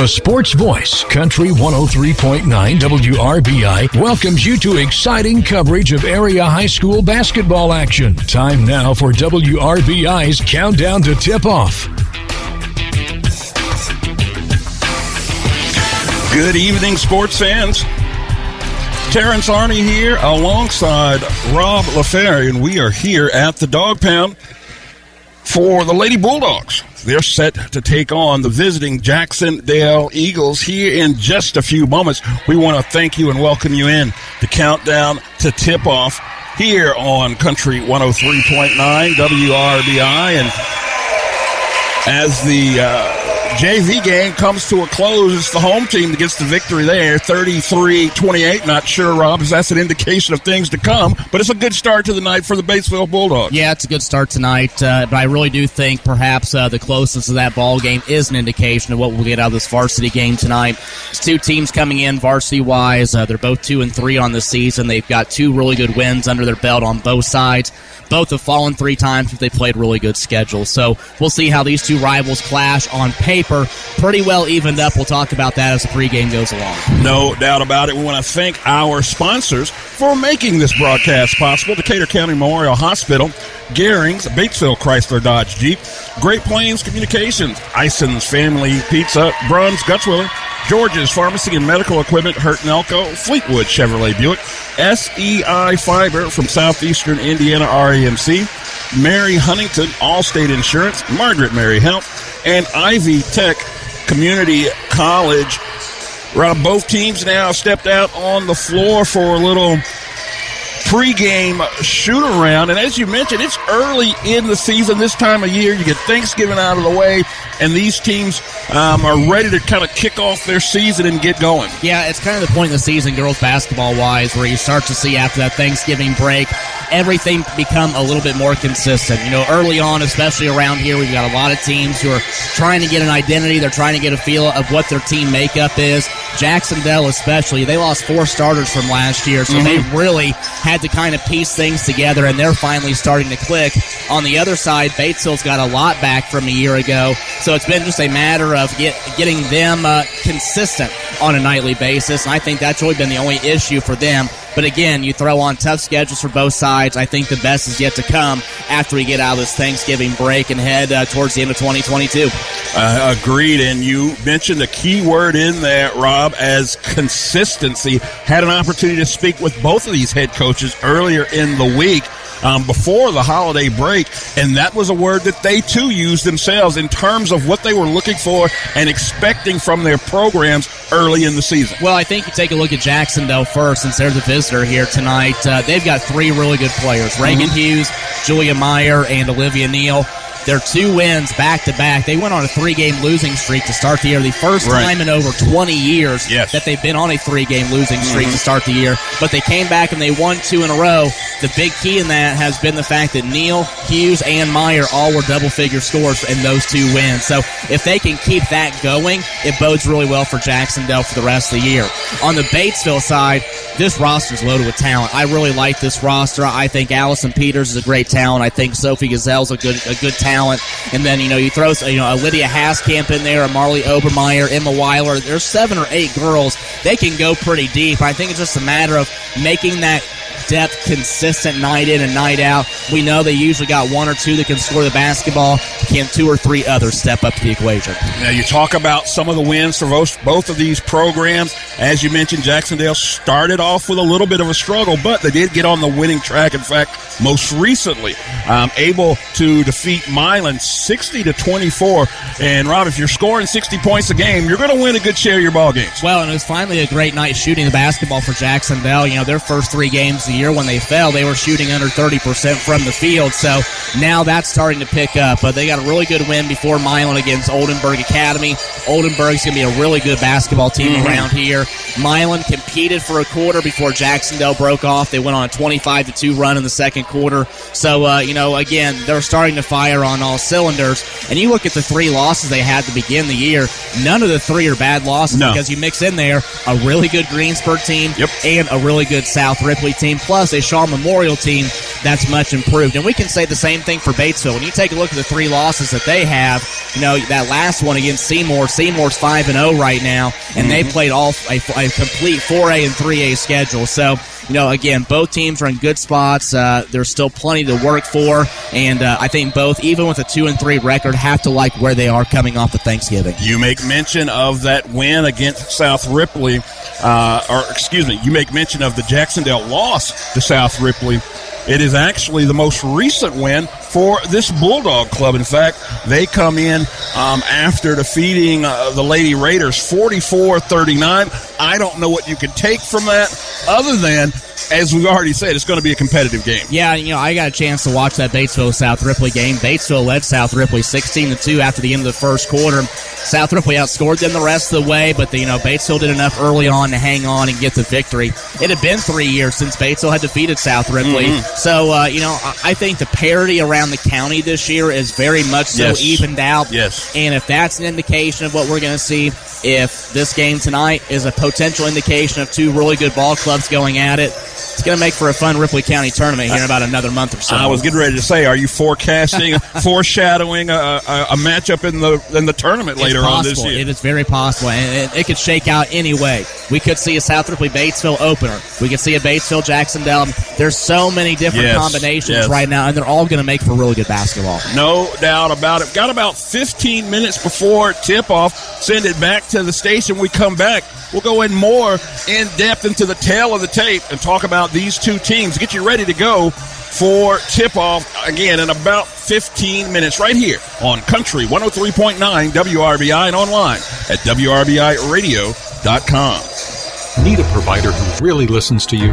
The sports voice, Country 103.9 WRBI, welcomes you to exciting coverage of area high school basketball action. Time now for WRBI's countdown to tip off. Good evening, sports fans. Terrence Arney here alongside Rob LaFerre, and we are here at the Dog Pound for the Lady Bulldogs. They're set to take on the visiting Jacksonville Eagles here in just a few moments. We want to thank you and welcome you in the countdown to tip off here on Country 103.9 WRBI. And as the uh, JV game comes to a close. It's the home team that gets the victory there, 33-28. Not sure, Rob, if that's an indication of things to come, but it's a good start to the night for the Batesville Bulldogs. Yeah, it's a good start tonight, uh, but I really do think perhaps uh, the closeness of that ball game is an indication of what we'll get out of this varsity game tonight. It's two teams coming in varsity-wise. Uh, they're both two and three on the season. They've got two really good wins under their belt on both sides. Both have fallen three times, but they played really good schedules. So we'll see how these two rivals clash on paper. Pretty well evened up. We'll talk about that as the pregame goes along. No doubt about it. We want to thank our sponsors for making this broadcast possible. Decatur County Memorial Hospital, Garings, Batesville Chrysler Dodge Jeep, Great Plains Communications, Ison's Family Pizza, Bruns Gutzwiller, George's Pharmacy and Medical Equipment, Hurt Elko, Fleetwood Chevrolet Buick, SEI Fiber from Southeastern Indiana REMC, Mary Huntington, Allstate Insurance, Margaret Mary Health, and Ivy Tech Community College. Rob, both teams now stepped out on the floor for a little pregame shoot around. And as you mentioned, it's early in the season this time of year. You get Thanksgiving out of the way, and these teams um, are ready to kind of kick off their season and get going. Yeah, it's kind of the point in the season, girls basketball wise, where you start to see after that Thanksgiving break, everything become a little bit more consistent. You know, early on, especially around here, we've got a lot of teams who are trying to get an identity. They're trying to get a feel of what their team makeup is. Jacksonville, especially, they lost four starters from last year, so mm-hmm. they really had to kind of piece things together, and they're finally starting to click. On the other side, Batesville's got a lot back from a year ago, so it's been just a matter of get, getting them uh, consistent on a nightly basis, and I think that's really been the only issue for them. But again, you throw on tough schedules for both sides. I think the best is yet to come after we get out of this Thanksgiving break and head uh, towards the end of 2022. Uh, agreed. And you mentioned a key word in that, Rob, as consistency. Had an opportunity to speak with both of these head coaches earlier in the week um, before the holiday break, and that was a word that they too used themselves in terms of what they were looking for and expecting from their programs early in the season. Well, I think you take a look at Jacksonville first, since they're the visitor here tonight. Uh, they've got three really good players: Reagan mm-hmm. Hughes, Julia Meyer, and Olivia Neal. Their two wins back to back. They went on a three game losing streak to start the year. The first right. time in over 20 years yes. that they've been on a three game losing streak mm-hmm. to start the year. But they came back and they won two in a row. The big key in that has been the fact that Neal, Hughes, and Meyer all were double figure scores in those two wins. So if they can keep that going, it bodes really well for Jacksonville for the rest of the year. On the Batesville side, this roster is loaded with talent. I really like this roster. I think Allison Peters is a great talent. I think Sophie Gazelle's a good a good talent talent. And then, you know, you throw, you know, a Lydia Haskamp in there, a Marley Obermeyer, Emma Weiler. There's seven or eight girls. They can go pretty deep. I think it's just a matter of making that depth, consistent night in and night out. We know they usually got one or two that can score the basketball. Can two or three others step up to the equation? Now, you talk about some of the wins for both, both of these programs. As you mentioned, Jacksonville started off with a little bit of a struggle, but they did get on the winning track. In fact, most recently, um, able to defeat Milan 60 to 24. And Rob, if you're scoring 60 points a game, you're going to win a good share of your ball games. Well, and it was finally a great night shooting the basketball for Jacksonville. You know, their first three games of the year when they fell, they were shooting under 30% from the field. So now that's starting to pick up. But they got a really good win before Milan against Oldenburg Academy. Oldenburg's going to be a really good basketball team mm-hmm. around here. Milan competed for a quarter before Jacksonville broke off. They went on a 25 to 2 run in the second quarter. So, uh, you know, again, they're starting to fire on all cylinders. And you look at the three losses they had to begin the year, none of the three are bad losses No. because you mix in there a really good Greensburg team Yep. and a really good South Ripley team, plus a Shawe Memorial team that's much improved. And we can say the same thing for Batesville. When you take a look at the three losses that they have, you know, that last one against Seymour, Seymour's 5 and 0 right now, and they played all a, a complete 4A and 3A schedule. So, you know, again, both teams are in good spots. Uh, there's still plenty to work for, and uh, I think both, even with a 2 and 3 record, have to like where they are coming off of Thanksgiving. You make mention of that win against South Ripley, uh, or excuse me, you make mention of the Jacksonville loss to South Ripley. It is actually the most recent win for this Bulldog club. In fact, they come in um, after defeating uh, the Lady Raiders 44 39. I don't know what you can take from that other than, as we've already said, it's going to be a competitive game. Yeah, you know, I got a chance to watch that Batesville South Ripley game. Batesville led South Ripley 16 to 2 after the end of the first quarter. South Ripley outscored them the rest of the way, but the, you know, Batesville did enough early on to hang on and get the victory. It had been three years since Batesville had defeated South Ripley. So, uh, you know, I think the parity around the county this year is very much so Yes. evened out. Yes. And if that's an indication of what we're going to see, if this game tonight is a potential indication of two really good ball clubs going at it, it's going to make for a fun Ripley County tournament here in about another month or so. I was getting ready to say, are you forecasting, foreshadowing a, a, a matchup in the in the tournament It's later on this year? It is very possible, and it, it could shake out any way. We could see a South Ripley Batesville opener. We could see a Batesville Jacksonville. There's so many different Yes, combinations yes. right now, and they're all going to make for really good basketball. No doubt about it. Got about 15 minutes before tip off. Send it back to the station. We come back. We'll go in more in depth into the tale of the tape and talk about these two teams. Get you ready to go for tip off again in about 15 minutes right here on Country 103.9 WRBI and online at WRBIRadio.com. Need a provider who really listens to you?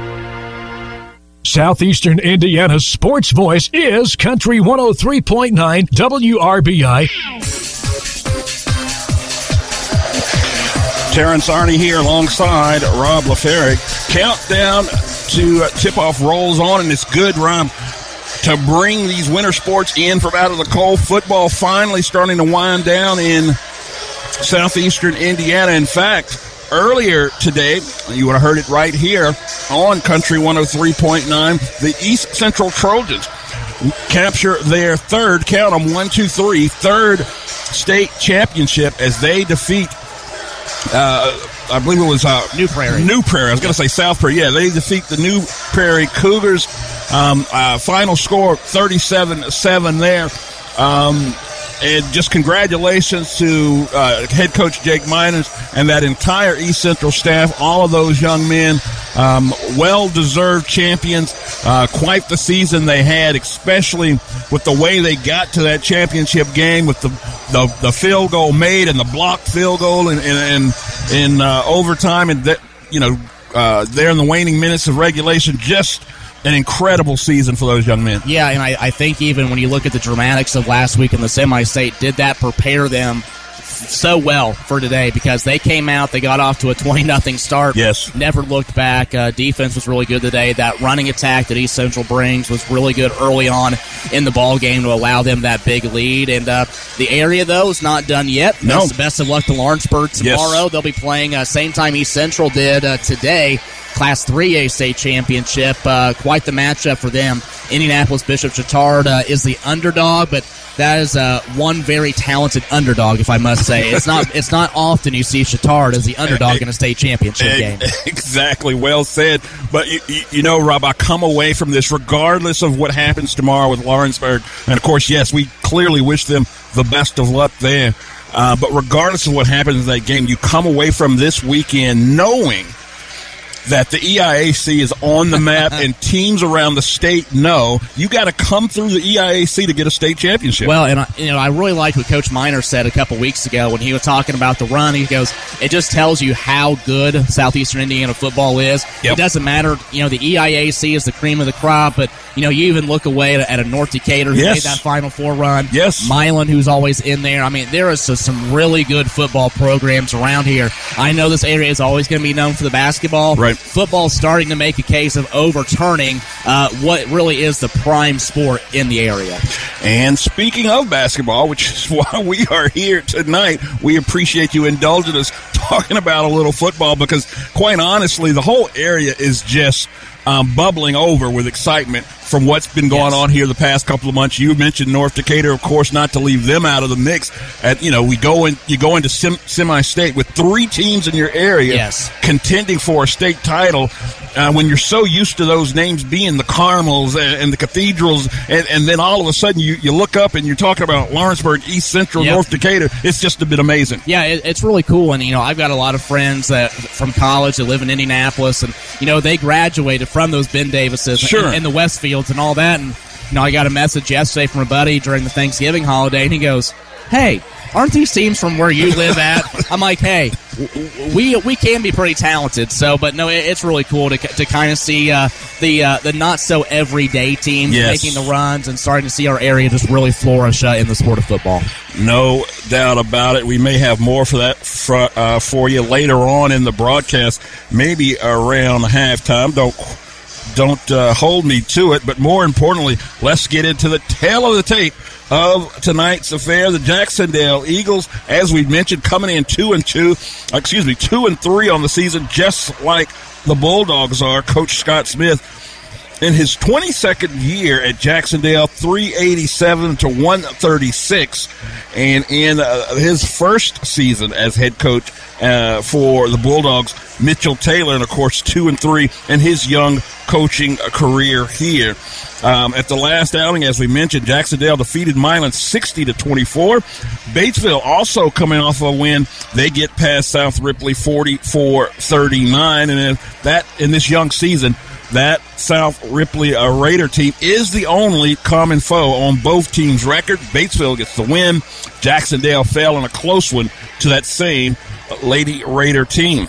Southeastern Indiana's sports voice is Country 103.9 WRBI. Terrence Arney here alongside Rob LaFerrick. Countdown to uh, tip off rolls on, and it's good, Rob, to bring these winter sports in from out of the cold. Football finally starting to wind down in southeastern Indiana. In fact, earlier today, you would have heard it right here on Country 103.9, the East Central Trojans capture their third, count them, one, two, three, third state championship as they defeat uh, I believe it was uh, New Prairie. New Prairie. I was going to say South Prairie. Yeah, they defeat the New Prairie Cougars. Um, uh, final score 37-7 there. Um, and just congratulations to uh, head coach Jake Miners and that entire East Central staff. All of those young men, um, well-deserved champions. Uh, quite the season they had, especially with the way they got to that championship game with the the, the field goal made and the blocked field goal in in, in, in uh, overtime and that you know uh, there in the waning minutes of regulation. Just an incredible season for those young men. Yeah, and I, I think even when you look at the dramatics of last week in the semi-state, did that prepare them so well for today because they came out, they got off to a 20 nothing start. Yes. Never looked back. Uh, defense was really good today. That running attack that East Central brings was really good early on in the ball game to allow them that big lead. And uh, the area, though, is not done yet. No. Best, best of luck to Lawrenceburg tomorrow. They'll be playing uh, same time East Central did uh, today. Class 3A state championship. Uh, quite the matchup for them. Indianapolis Bishop Chatard uh, is the underdog, but that is uh, one very talented underdog, if I must say. It's not it's not often you see Chatard as the underdog in a state championship game. Exactly, well said. But you, you, you, know, Rob, I come away from this regardless of what happens tomorrow with Lawrenceburg, and of course, yes, we clearly wish them the best of luck there. Uh, but regardless of what happens in that game, you come away from this weekend knowing – that the EIAC is on the map and teams around the state know you got to come through the EIAC to get a state championship. Well, and I, you know, I really liked what Coach Miner said a couple weeks ago when he was talking about the run. He goes, "It just tells you how good Southeastern Indiana football is. Yep. It doesn't matter, you know, the EIAC is the cream of the crop, but you know, you even look away at, at a North Decatur who yes. made that Final Four run. Yes, Milan, who's always in there. I mean, there is some really good football programs around here. I know this area is always going to be known for the basketball. Right, football's starting to make a case of overturning uh, what really is the prime sport in the area. And speaking of basketball, which is why we are here tonight, we appreciate you indulging us talking about a little football because, quite honestly, the whole area is just um, bubbling over with excitement from what's been going yes. on here the past couple of months. You mentioned North Decatur, of course, not to leave them out of the mix. And you know, we go in, you go into sem- semi-state with three teams in your area yes. contending for a state title. Uh, when you're so used to those names being the Carmels and, and the Cathedrals, and, and, then all of a sudden you, you look up and you're talking about Lawrenceburg, East Central, yep. North Decatur. It's just a bit amazing. Yeah, it, it's really cool. And you know, I've got a lot of friends that from college that live in Indianapolis, and you know, they graduated from those Ben Davises sure. and, and the Westfields and all that. And you know, I got a message yesterday from a buddy during the Thanksgiving holiday, and he goes, "Hey, aren't these teams from where you live at?" I'm like, "Hey, we we can be pretty talented." So, but no, it's really cool to, to kind of see uh, the uh, the not so everyday teams yes. making the runs and starting to see our area just really flourish uh, in the sport of football. No doubt about it. We may have more for that for, uh, for you later on in the broadcast, maybe around halftime. Don't don't uh, hold me to it. But more importantly, let's get into the tale of the tape of tonight's affair. The Jacksonville Eagles, as we mentioned, coming in two and two, excuse me, two and three on the season, just like the Bulldogs are. Coach Scott Smith in his 22nd year at Jacksonville, 387 to 136. And in uh, his first season as head coach uh, for the Bulldogs, Mitchell Taylor, and of course, two and three in his young coaching career here. Um, at the last outing, as we mentioned, Jacksonville defeated Milan 60 to 24. Batesville also coming off a win. They get past South Ripley 44 39. And that, in this young season, that South Ripley uh, Raider team is the only common foe on both teams' record. Batesville gets the win. Jacksonville fell in a close one to that same Lady Raider team.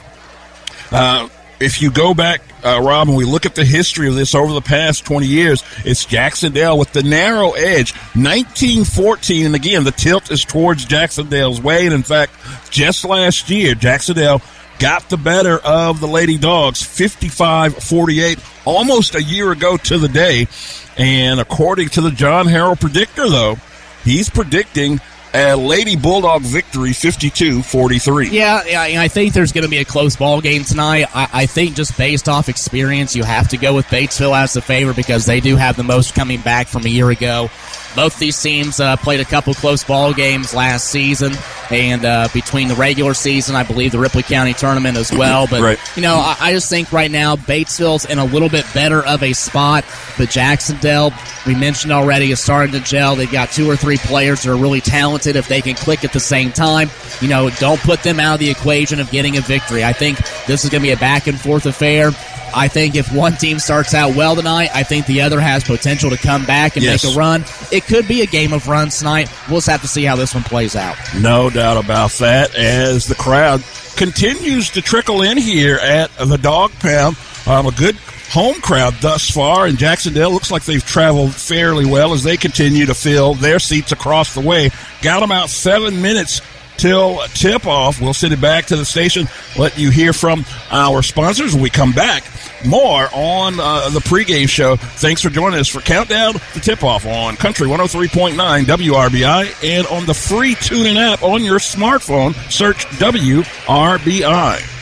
Uh, if you go back, uh, Rob, and we look at the history of this over the past 20 years, it's Jacksonville with the narrow edge. 1914, and again, the tilt is towards Jacksonville's way. And in fact, just last year, Jacksonville got the better of the Lady Dogs 55 48, almost a year ago to the day. And according to the John Harrell predictor, though, he's predicting a Lady Bulldog victory 52 43. Yeah, I think there's going to be a close ball game tonight. I, I, think just based off experience, you have to go with Batesville as the favor because they do have the most coming back from a year ago. Both these teams uh, played a couple close ball games last season, and uh, between the regular season, I believe the Ripley County tournament as well. But right. you know, I, I, just think right now Batesville's in a little bit better of a spot. But Jacksonville, we mentioned already, is starting to gel. They've got two or three players that are really talented. If they can click at the same time, you know, don't put them out of the equation of getting a victory. I think this is going to be a back and forth affair. I think if one team starts out well tonight, I think the other has potential to come back and yes. make a run. It could be a game of runs tonight. We'll just have to see how this one plays out. No doubt about that. As the crowd continues to trickle in here at the Dog Pound, um, a good home crowd thus far, and Jacksonville looks like they've traveled fairly well as they continue to fill their seats across the way. Got about seven minutes till tip off. We'll send it back to the station, let you hear from our sponsors. When we come back, more on uh, the pregame show. Thanks for joining us for Countdown to Tip Off on Country 103.9 WRBI and on the free TuneIn app on your smartphone. Search WRBI.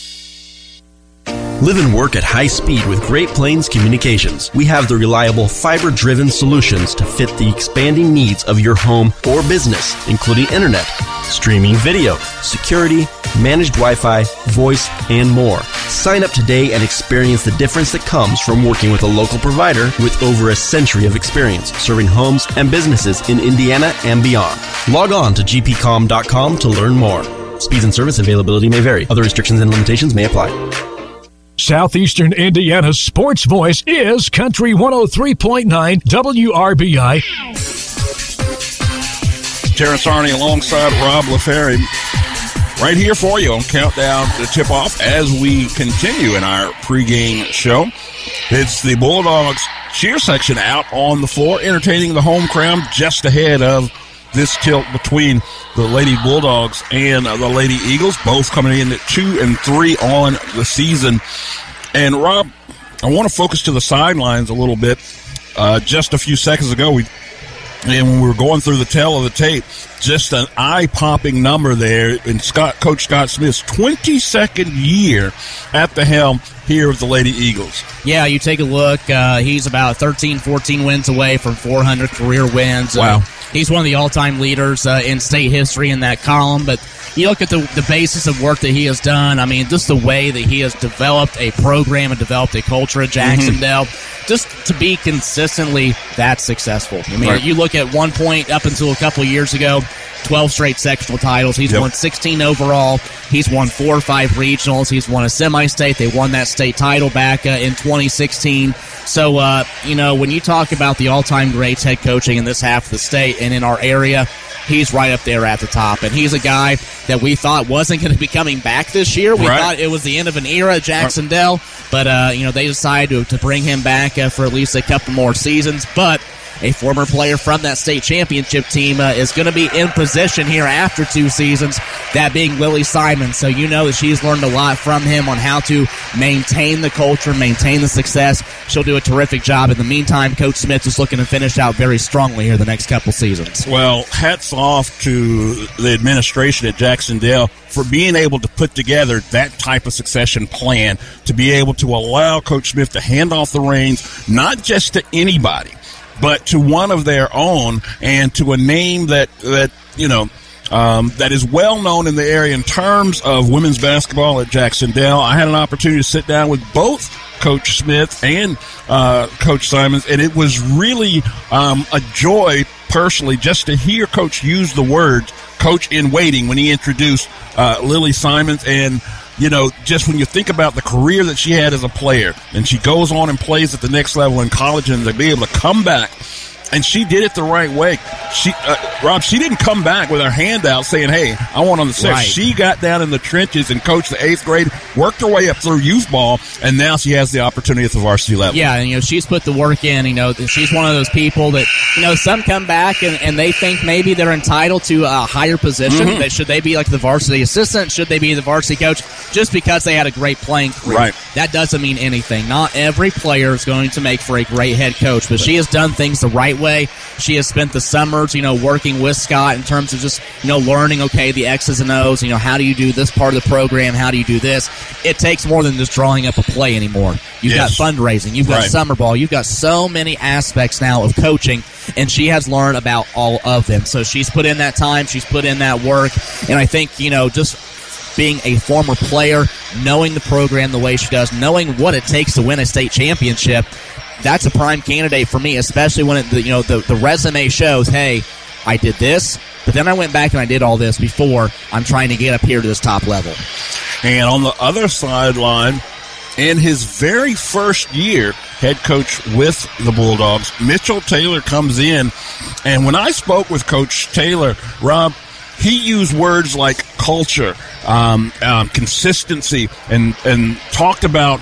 Live and work at high speed with Great Plains Communications. We have the reliable fiber driven solutions to fit the expanding needs of your home or business, including internet, streaming video, security, managed Wi Fi, voice, and more. Sign up today and experience the difference that comes from working with a local provider with over a century of experience serving homes and businesses in Indiana and beyond. Log on to gpcom.com to learn more. Speeds and service availability may vary. Other restrictions and limitations may apply. Southeastern Indiana's sports voice is Country 103.9 WRBI. Terrence Arney alongside Rob LaFerry right here for you on Countdown to Tip Off as we continue in our pregame show. It's the Bulldogs cheer section out on the floor, entertaining the home crowd just ahead of this tilt between the Lady Bulldogs and the Lady Eagles, both coming in at two and three on the season. And Rob, I want to focus to the sidelines a little bit. Uh, just a few seconds ago, we and when we were going through the tale of the tape, just an eye-popping number there in Scott, Coach Scott Smith's 22nd year at the helm here of the Lady Eagles. Yeah, you take a look. Uh, he's about 13, 14 wins away from 400 career wins. Wow. Uh, he's one of the all-time leaders uh, in state history in that column. But you look at the, the basis of work that he has done. I mean, just the way that he has developed a program and developed a culture at Jacksonville. Just to be consistently that successful. I mean, Right. you look at one point up until a couple of years ago, 12 straight sectional titles. He's Yep. won 16 overall. He's won four or five regionals. He's won a semi-state. They won that state title back uh, in 2016. So, uh, you know, when you talk about the all-time greats head coaching in this half of the state and in our area, he's right up there at the top. And he's a guy that we thought wasn't going to be coming back this year. We Right. thought it was the end of an era at Jacksonville, but uh, you know they decided to, to bring him back uh, for at least a couple more seasons. But a former player from that state championship team uh, is going to be in position here after two seasons, that being Lily Simon. So you know that she's learned a lot from him on how to maintain the culture, maintain the success. She'll do a terrific job. In the meantime, Coach Smith is looking to finish out very strongly here the next couple seasons. Well, hats off to the administration at Jacksonville for being able to put together that type of succession plan to be able to allow Coach Smith to hand off the reins, not just to anybody, but to one of their own and to a name that, that, you know, um, that is well known in the area in terms of women's basketball at Jacksonville. I had an opportunity to sit down with both Coach Smith and uh, Coach Simons, and it was really um, a joy personally just to hear Coach use the words "coach in waiting" when he introduced uh, Lily Simons and. You know, just when you think about the career that she had as a player, and she goes on and plays at the next level in college, and to be able to come back and she did it the right way. She, uh, Rob, she didn't come back with her hand out saying, "Hey, I want on the six. Right. She got down in the trenches and coached the eighth grade, worked her way up through youth ball, and now she has the opportunity at the varsity level. Yeah, and you know she's put the work in. You know she's one of those people that you know some come back and, and they think maybe they're entitled to a higher position. Mm-hmm. That should they be like the varsity assistant? Should they be the varsity coach? Just because they had a great playing career, Right. That doesn't mean anything. Not every player is going to make for a great head coach, but she has done things the right way. Way she has spent the summers, you know, working with Scott in terms of just you know learning. Okay, the X's and O's. You know, how do you do this part of the program? How do you do this? It takes more than just drawing up a play anymore. You've Yes. got fundraising. You've got Right. summer ball. You've got so many aspects now of coaching, and she has learned about all of them. So she's put in that time. She's put in that work, and I think you know just being a former player, knowing the program the way she does, knowing what it takes to win a state championship, that's a prime candidate for me, especially when it, the, you know the, the resume shows, hey, I did this, but then I went back and I did all this before. I'm trying to get up here to this top level. And on the other sideline, in his very first year, head coach with the Bulldogs, Mitchell Taylor comes in. And when I spoke with Coach Taylor, Rob, he used words like culture, um, um, consistency, and, and talked about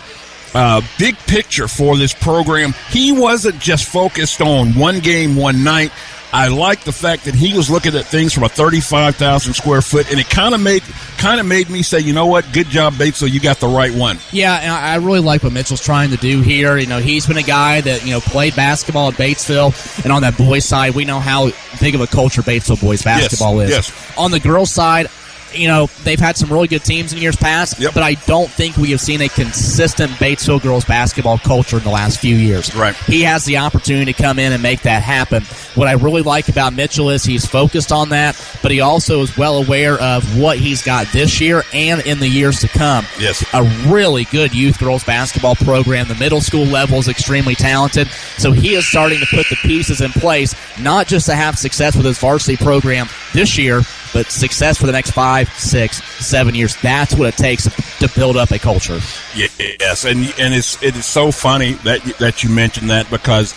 uh, big picture for this program. He wasn't just focused on one game, one night. I like the fact that he was looking at things from a 35,000 square foot, and it kind of made kind of made me say, you know what, good job, Batesville, you got the right one. Yeah, and I really like what Mitchell's trying to do here. You know, he's been a guy that you know played basketball at Batesville, and on that boys side, we know how big of a culture Batesville boys basketball yes, is. Yes. On the girls side, you know, they've had some really good teams in years past, yep. but I don't think we have seen a consistent Batesville girls basketball culture in the last few years. Right. He has the opportunity to come in and make that happen. What I really like about Mitchell is he's focused on that, but he also is well aware of what he's got this year and in the years to come. Yes. A really good youth girls basketball program. The middle school level is extremely talented. So he is starting to put the pieces in place, not just to have success with his varsity program this year, but success for the next five, six, seven years. That's what it takes to build up a culture. Yes, and and it's it is so funny that that you mentioned that because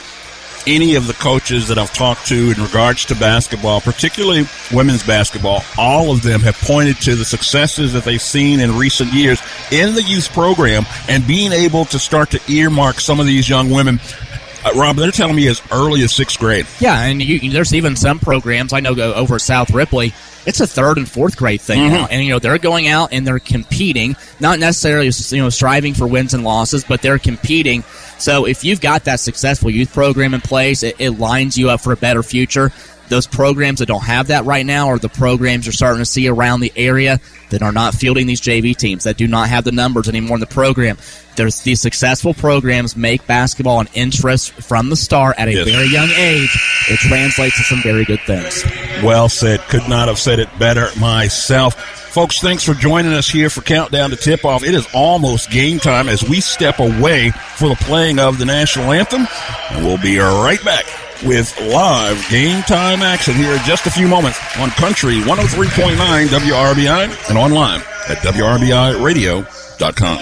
any of the coaches that I've talked to in regards to basketball, particularly women's basketball, all of them have pointed to the successes that they've seen in recent years in the youth program and being able to start to earmark some of these young women uh, Rob, they're telling me as early as sixth grade. Yeah, and you, there's even some programs I know go over South Ripley. It's a third and fourth grade thing mm-hmm. now, and you know they're going out and they're competing, not necessarily you know striving for wins and losses, but they're competing. So if you've got that successful youth program in place, it, it lines you up for a better future those programs that don't have that right now are the programs you're starting to see around the area that are not fielding these JV teams that do not have the numbers anymore in the program. There's these successful programs make basketball an interest from the start at a yes. very young age. It translates to some very good things. Well said. Could not have said it better myself. Folks, thanks for joining us here for Countdown to Tip Off. It is almost game time as we step away for the playing of the national anthem. And we'll be right back with live game time action here in just a few moments on Country 103.9 WRBI and online at WRBIRadio.com.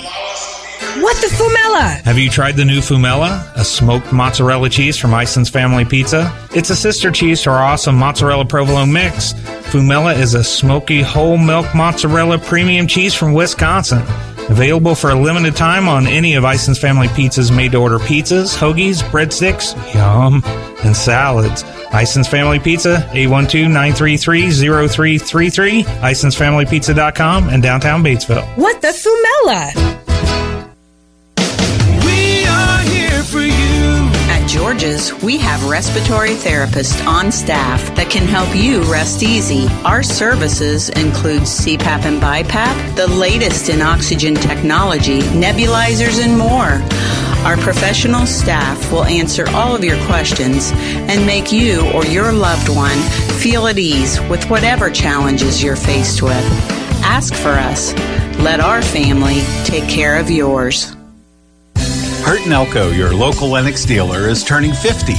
What the Fumella? Have you tried the new Fumella, a smoked mozzarella cheese from Ison's Family Pizza? It's a sister cheese to our awesome mozzarella provolone mix. Fumella is a smoky whole milk mozzarella premium cheese from Wisconsin. Available for a limited time on any of Ison's Family Pizza's made to order pizzas, hoagies, breadsticks, yum, and salads. Ison's Family Pizza, 812-933-0333, IsonsFamilyPizza.com, and downtown Batesville. What the Fumella? George's, we have respiratory therapists on staff that can help you rest easy. Our services include CPAP and BiPAP, the latest in oxygen technology, nebulizers, and more. Our professional staff will answer all of your questions and make you or your loved one feel at ease with whatever challenges you're faced with. Ask for us. Let our family take care of yours. Hurt & Elko, your local Lennox dealer, is turning 50.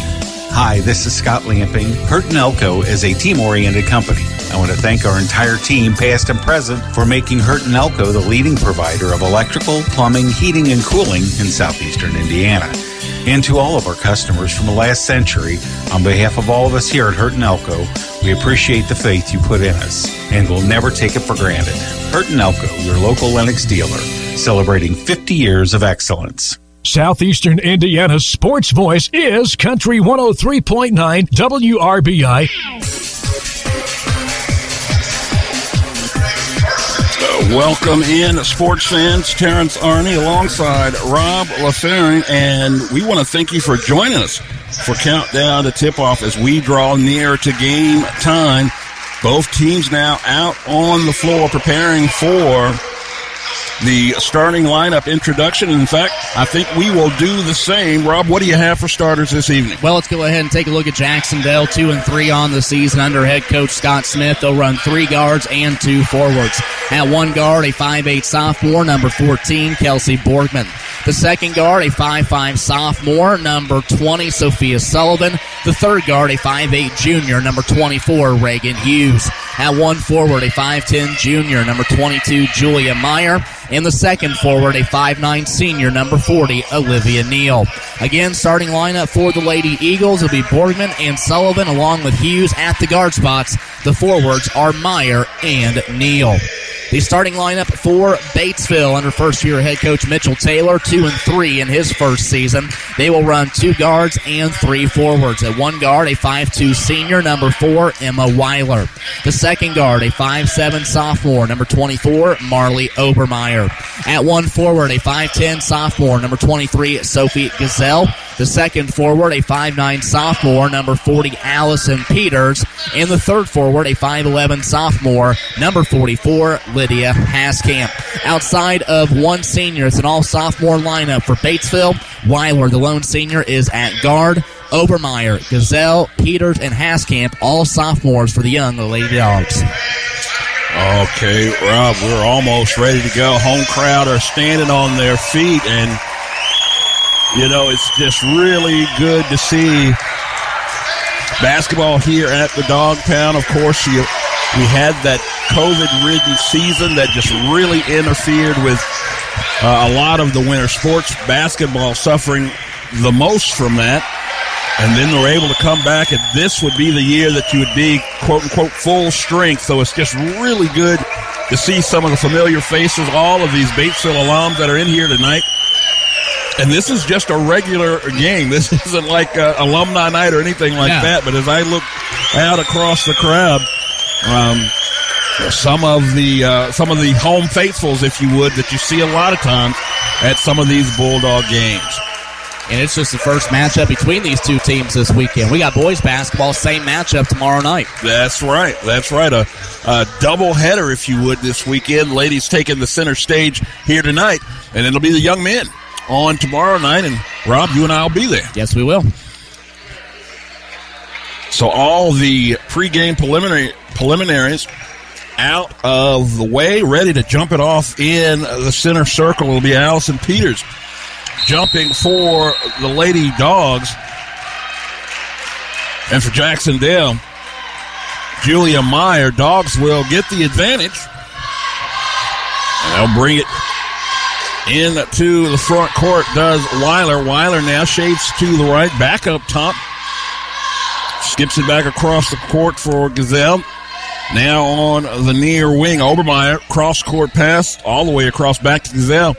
Hi, this is Scott Lamping. Hurt & Elko is a team-oriented company. I want to thank our entire team, past and present, for making Hurt & Elko the leading provider of electrical, plumbing, heating, and cooling in southeastern Indiana. And to all of our customers from the last century, on behalf of all of us here at Hurt & Elko, we appreciate the faith you put in us, and we'll never take it for granted. Hurt & Elko, your local Lennox dealer, celebrating 50 years of excellence. Southeastern Indiana's sports voice is Country 103.9 WRBI. Uh, welcome in, sports fans. Terrence Arney alongside Rob LaFerrin, and we want to thank you for joining us for Countdown to Tip Off as we draw near to game time. Both teams now out on the floor preparing for the starting lineup introduction. In fact, I think we will do the same. Rob, what do you have for starters this evening? Well, let's go ahead and take a look at Jacksonville, two and three on the season under head coach Scott Smith. They'll run three guards and two forwards. At one guard, a five-eight sophomore, number 14, Kelsey Borgman. The second guard, a five-five sophomore, number 20, Sophia Sullivan. The third guard, a five-eight junior, number 24, Reagan Hughes. At one forward, a 5'10 junior, number 22, Julia Meyer. In the second forward, a 5'9 senior, number 40, Olivia Neal. Again, starting lineup for the Lady Eagles will be Borgman and Sullivan, along with Hughes at the guard spots. The forwards are Meyer and Neal. The starting lineup for Batesville under first year head coach Mitchell Taylor, two and three in his first season. They will run two guards and three forwards. At one guard, a 5'2 senior, number four, Emma Weiler. The second guard, a 5'7 sophomore, number 24, Marley Obermeyer. At one forward, a 5'10 sophomore, number 23, Sophie Gazelle. The second forward, a 5'9 sophomore, number 40, Allison Peters. And the third forward, a 5'11 sophomore, number 44, Lydia Haskamp. Outside of one senior, it's an all sophomore lineup for Batesville. Weiler, the lone senior, is at guard. Obermeyer, Gazelle, Peters, and Haskamp, all sophomores for the young Lady Dogs. Okay, Rob, we're almost ready to go. Home crowd are standing on their feet, and you know it's just really good to see basketball here at the Dog Pound. Of course, you, we had that COVID-ridden season that just really interfered with uh, a lot of the winter sports. Basketball suffering the most from that. And then they're able to come back, and this would be the year that you would be, quote unquote, full strength. So it's just really good to see some of the familiar faces, all of these Batesville alums that are in here tonight. And this is just a regular game. This isn't like uh, alumni night or anything like Yeah. that. But as I look out across the crowd, um, some of the uh, some of the home faithfuls, if you would, that you see a lot of times at some of these Bulldog games. And it's just the first matchup between these two teams this weekend. We got boys basketball, same matchup tomorrow night. That's right. That's right. A, a double header, if you would, this weekend. Ladies taking the center stage here tonight, and it'll be the young men on tomorrow night. And Rob, you and I will be there. Yes, we will. So all the pregame preliminary preliminaries out of the way, ready to jump it off in the center circle. It'll be Allison Peters jumping for the Lady Dogs. And for Jacksonville, Julia Meyer, Dogs will get the advantage. And they'll bring it into the front court, does Weiler. Weiler now shades to the right, back up top. Skips it back across the court for Gazelle. Now on the near wing, Obermeyer, cross court pass all the way across back to Gazelle.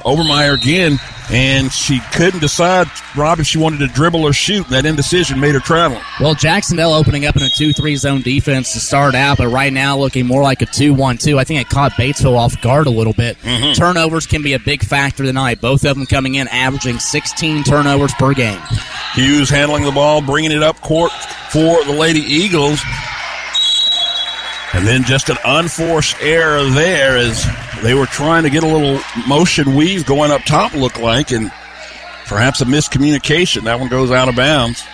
Obermeyer again, and she couldn't decide, Rob, if she wanted to dribble or shoot. That indecision made her travel. Well, Jacksonville opening up in a 2 3 zone defense to start out, but right now looking more like a 2 1 2. I think it caught Batesville off guard a little bit. Mhm. Turnovers can be a big factor tonight. Both of them coming in averaging 16 turnovers per game. Hughes handling the ball, bringing it up court for the Lady Eagles. And then just an unforced error there as they were trying to get a little motion weave going up top, look like, and perhaps a miscommunication. That one goes out of bounds.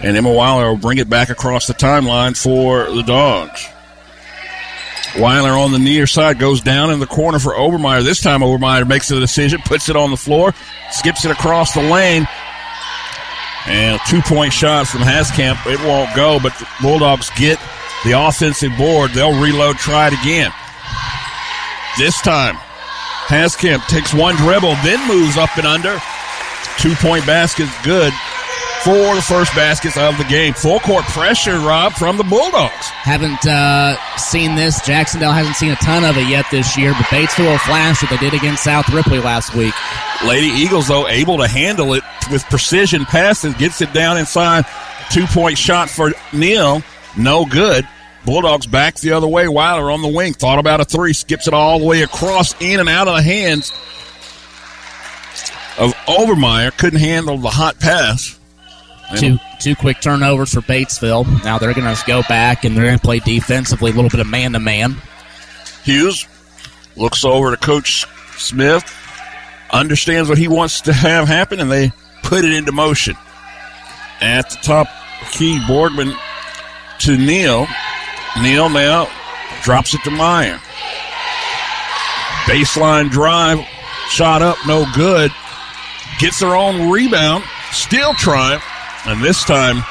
And Emma Weiler will bring it back across the timeline for the Dogs. Weiler on the near side goes down in the corner for Obermeyer. This time Obermeyer makes the decision, puts it on the floor, skips it across the lane. And a two point shot from Haskamp. It won't go, but the Bulldogs get the offensive board. They'll reload, try it again. This time, Haskamp takes one dribble, then moves up and under. Two point basket good for the first baskets of the game. Full court pressure, Rob, from the Bulldogs. Haven't uh, seen this. Jacksonville hasn't seen a ton of it yet this year, but Batesville will flash what they did against South Ripley last week. Lady Eagles, though, able to handle it with precision passes, gets it down inside. Two point shot for Neal. No good. Bulldogs back the other way. Weiler on the wing. Thought about a three. Skips it all the way across, in and out of the hands of Obermeyer. Couldn't handle the hot pass. Two two quick turnovers for Batesville. Now they're going to go back and they're going to play defensively, a little bit of man to man. Hughes looks over to Coach Smith, understands what he wants to have happen, and they put it into motion. At the top key, Borgman to Neal. Neal now drops it to Meyer. Baseline drive, shot up, no good. Gets her own rebound, still trying, and this time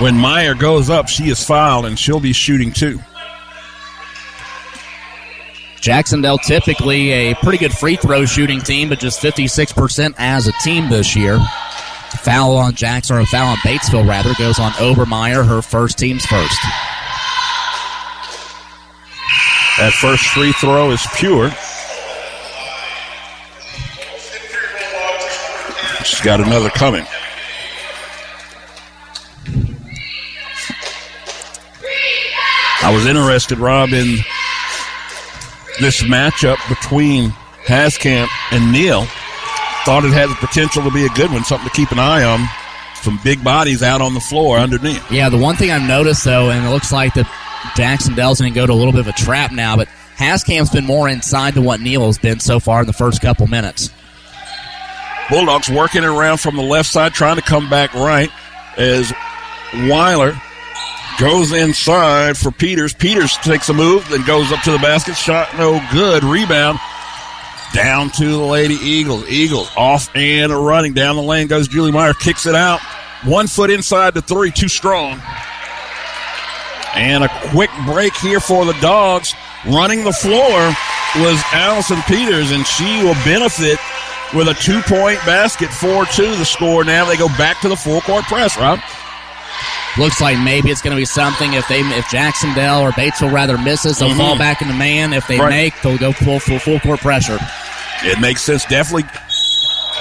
when Meyer goes up, she is fouled and she'll be shooting two. Jacksonville typically a pretty good free throw shooting team, but just 56% as a team this year. Foul on Jackson, or foul on Batesville rather, goes on Obermeyer, her first team's first. That first free throw is pure. She's got another coming. I was interested, Rob, in this matchup between Haskamp and Neal. Thought it had the potential to be a good one, something to keep an eye on. Some big bodies out on the floor underneath. Yeah, the one thing I've noticed though, and it looks like that Jackson going to go to a little bit of a trap now, but Haskamp's been more inside than what Neal has been so far in the first couple minutes. Bulldogs working around from the left side, trying to come back right as Weiler goes inside for Peters. Peters takes a move, then goes up to the basket. Shot no good. Rebound down to the Lady Eagles. Eagles off and running down the lane goes Julie Meyer. Kicks it out. One foot inside the three, too strong. And a quick break here for the Dogs. Running the floor was Allison Peters, and she will benefit with a two point basket, 4 2 the score. Now they go back to the full court press, Rob. Looks like maybe it's going to be something if they if Jac-Cen-Del or Batesville rather misses, they'll Mhm. fall back in the man. If they Right. make, they'll go full full full court pressure. It makes sense. Definitely,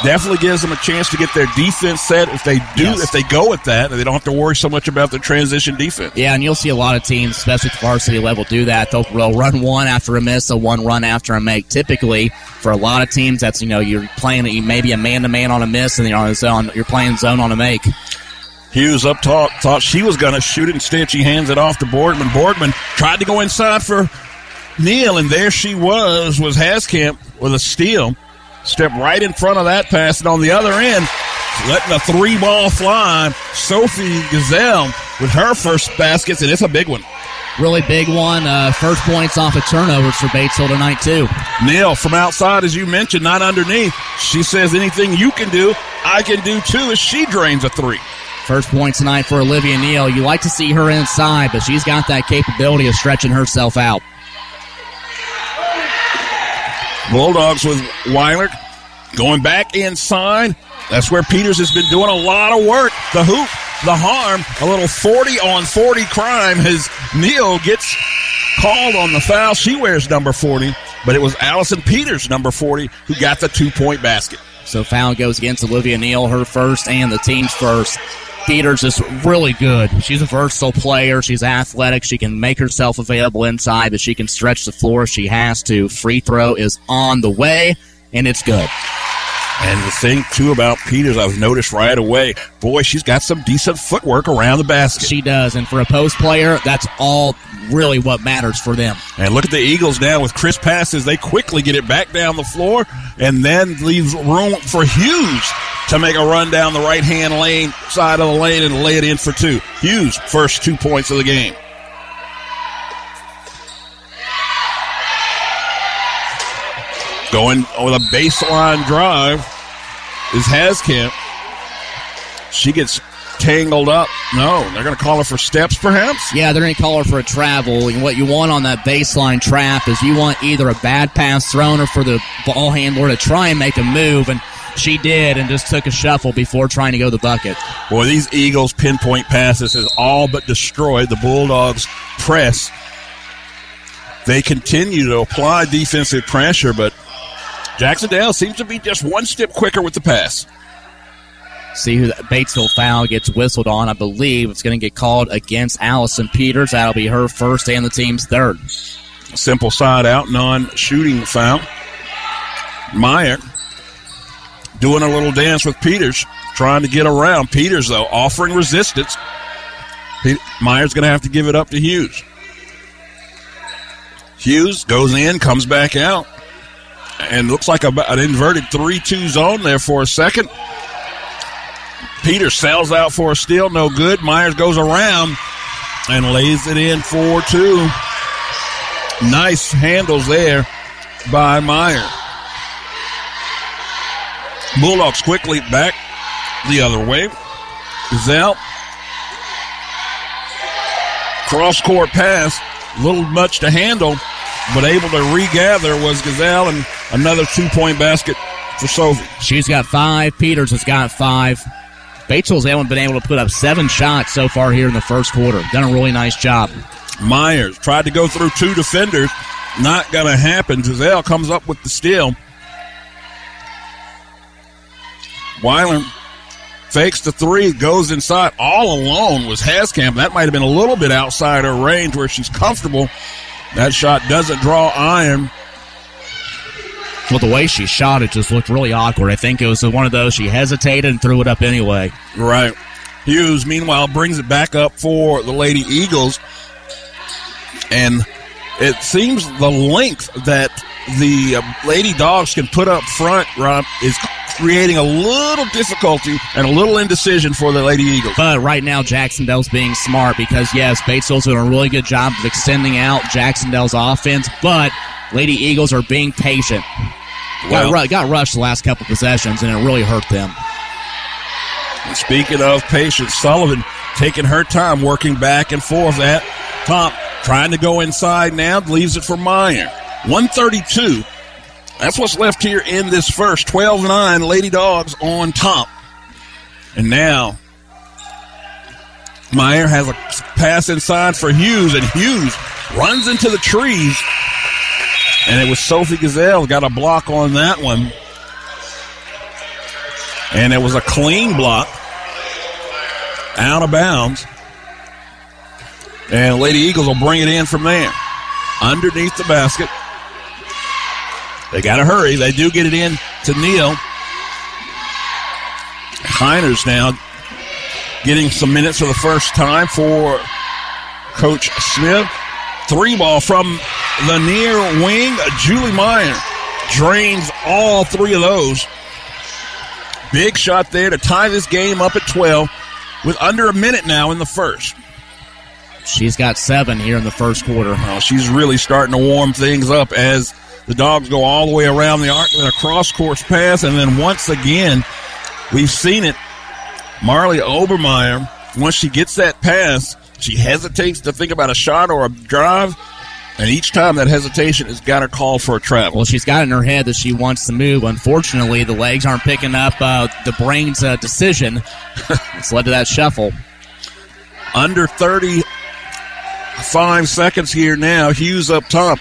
definitely gives them a chance to get their defense set. If they do, Yes. if they go with that, they don't have to worry so much about the transition defense. Yeah, and you'll see a lot of teams, especially at the varsity level, do that. They'll, they'll run one after a miss, a one run after a make. Typically, for a lot of teams, that's you know you're playing maybe a man to man on a miss, and you're on zone. You're playing zone on a make. Hughes up top thought she was going to shoot it. Instead, she hands it off to Borgman. Borgman tried to go inside for Neal, and there she was. Was Haskamp with a steal? Step right in front of that pass, and on the other end, letting a three ball fly. Sophie Gazelle with her first baskets, and it's a big one. Really big one. Uh, first points off of turnovers for Batesville tonight too. Neal from outside, as you mentioned, not underneath. She says anything you can do, I can do too. As she drains a three. First point tonight for Olivia Neal. You like to see her inside, but she's got that capability of stretching herself out. Bulldogs with Weiler going back inside. That's where Peters has been doing a lot of work. The hoop, the harm, a little 40 on 40 crime as Neal gets called on the foul. She wears number 40, but it was Allison Peters, number 40, who got the two point basket. So foul goes against Olivia Neal, her first and the team's first. Peters is really good. She's a versatile player. She's athletic. She can make herself available inside, but she can stretch the floor if she has to. Free throw is on the way, and it's good. And the thing too about Peters, I've noticed right away, boy, she's got some decent footwork around the basket. She does, and for a post player, that's all really what matters for them. And look at the Eagles now with crisp passes. They quickly get it back down the floor and then leaves room for Hughes to make a run down the right hand lane, side of the lane, and lay it in for two. Hughes, first two points of the game. Going with a baseline drive is Haskamp. She gets tangled up. No, they're going to call her for steps, perhaps? Yeah, they're going to call her for a travel. And what you want on that baseline trap is you want either a bad pass thrown or for the ball handler to try and make a move. And she did and just took a shuffle before trying to go to the bucket. Boy, these Eagles pinpoint passes has all but destroyed the Bulldogs' press. They continue to apply defensive pressure, but Jac-Cen-Del seems to be just one step quicker with the pass. See who that Batesville foul gets whistled on. I believe it's going to get called against Allison Peters. That'll be her first and the team's third. Simple side out, non shooting foul. Meyer doing a little dance with Peters, trying to get around. Peters, though, offering resistance. Meyer's going to have to give it up to Hughes. Hughes goes in, comes back out, and looks like a, an inverted 3 2 zone there for a second. Peter sells out for a steal, no good. Myers goes around and lays it in 4 2. Nice handles there by Meyer. Bulldogs quickly back the other way. Zell. Cross court pass. A little much to handle, but able to regather was Gazelle and another two point basket for Sophie. She's got five. Peters has got five. Batesville's haven't been able to put up seven shots so far here in the first quarter. Done a really nice job. Myers tried to go through two defenders, Not going to happen. Giselle comes up with the steal. Weiler fakes the three, goes inside all alone was Haskamp. That might have been a little bit outside her range where she's comfortable. That shot doesn't draw iron. Well, the way she shot it just looked really awkward. I think it was one of those she hesitated and threw it up anyway. Right. Hughes, meanwhile, brings it back up for the Lady Eagles. And it seems the length that the uh, Lady Dogs can put up front, Rob, is creating a little difficulty and a little indecision for the Lady Eagles. But right now, Jacksonville's being smart because, yes, Batesville's doing a really good job of extending out Jacksonville's offense, but Lady Eagles are being patient. Well- got, got rushed the last couple possessions, and it really hurt them. Speaking of patience, Sullivan taking her time working back and forth at top, trying to go inside now, leaves it for Meyer. 132. That's what's left here in this first. 12 9, Lady Dogs on top. And now, Meyer has a pass inside for Hughes, and Hughes runs into the trees. And it was Sophie Gazelle got a block on that one. And it was a clean block out of bounds. And Lady Eagles will bring it in from there. Underneath the basket. They got to hurry. They do get it in to Neal. Heiners now getting some minutes for the first time for Coach Smith. Three ball from the near wing. Julie Meyer drains all three of those. Big shot there to tie this game up at 12 with under a minute now in the first. She's got seven here in the first quarter. Oh, she's really starting to warm things up as the dogs go all the way around the arc with a cross course pass. And then once again, we've seen it. Marley Obermeyer, once she gets that pass, she hesitates to think about a shot or a drive. And each time that hesitation has got her call for a travel. Well, she's got in her head that she wants to move. Unfortunately, the legs aren't picking up uh, the brain's uh, decision. it's led to that shuffle. Under 35 seconds here now. Hughes up top.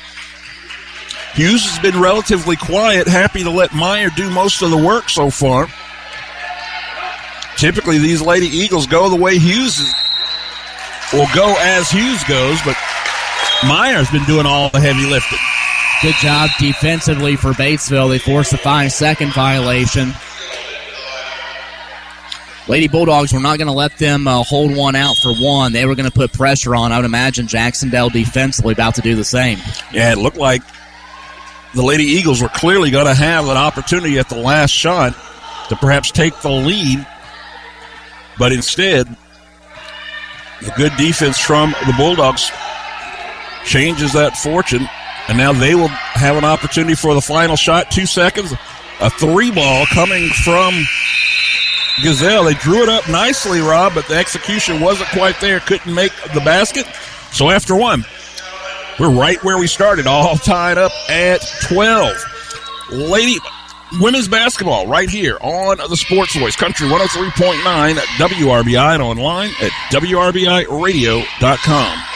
Hughes has been relatively quiet, happy to let Meyer do most of the work so far. Typically, these Lady Eagles go the way Hughes will go as Hughes goes, but Meyer's been doing all the heavy lifting. Good job defensively for Batesville. They forced a five second violation. Lady Bulldogs were not going to let them uh, hold one out for one. They were going to put pressure on. I would imagine Jacksonville defensively about to do the same. Yeah, it looked like the Lady Eagles were clearly going to have an opportunity at the last shot to perhaps take the lead, but instead, the good defense from the Bulldogs changes that fortune, and now they will have an opportunity for the final shot. Two seconds, a three ball coming from Gazelle. They drew it up nicely, Rob, but the execution wasn't quite there. Couldn't make the basket. So after one, we're right where we started, all tied up at 12. Lady women's basketball right here on the Sports Voice, Country 103.9 WRBI and online at WRBIRadio.com.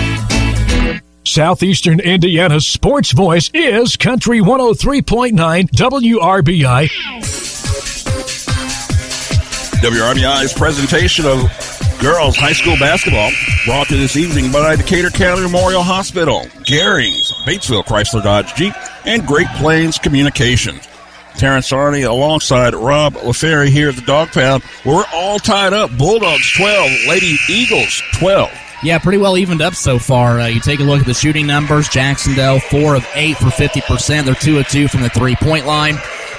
Southeastern Indiana's sports voice is Country 103.9 WRBI. WRBI's presentation of girls high school basketball brought to you this evening by Decatur County Memorial Hospital, Garings, Batesville Chrysler Dodge Jeep, and Great Plains Communications. Terrence Arney alongside Rob LaFerry here at the Dog Pound. We're all tied up. Bulldogs 12, Lady Eagles 12. Yeah, pretty well evened up so far. Uh, you take a look at the shooting numbers. Jacksonville, 4 of 8 for 50%. They're 2 of 2 from the three point line.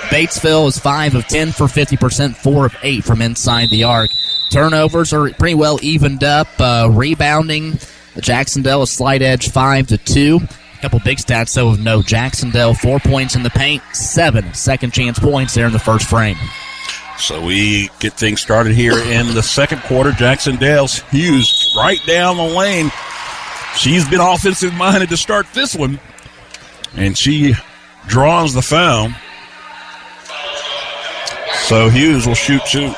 Batesville is 5 of 10 for 50%, 4 of 8 from inside the arc. Turnovers are pretty well evened up. Uh, rebounding, Jacksonville a slight edge 5 to 2. A couple big stats, though, of no. Jacksonville, four points in the paint, seven second chance points there in the first frame. So we get things started here in the second quarter. Jac-Cen-Del's Hughes right down the lane. She's been offensive minded to start this one, and she draws the foul. So Hughes will shoot two.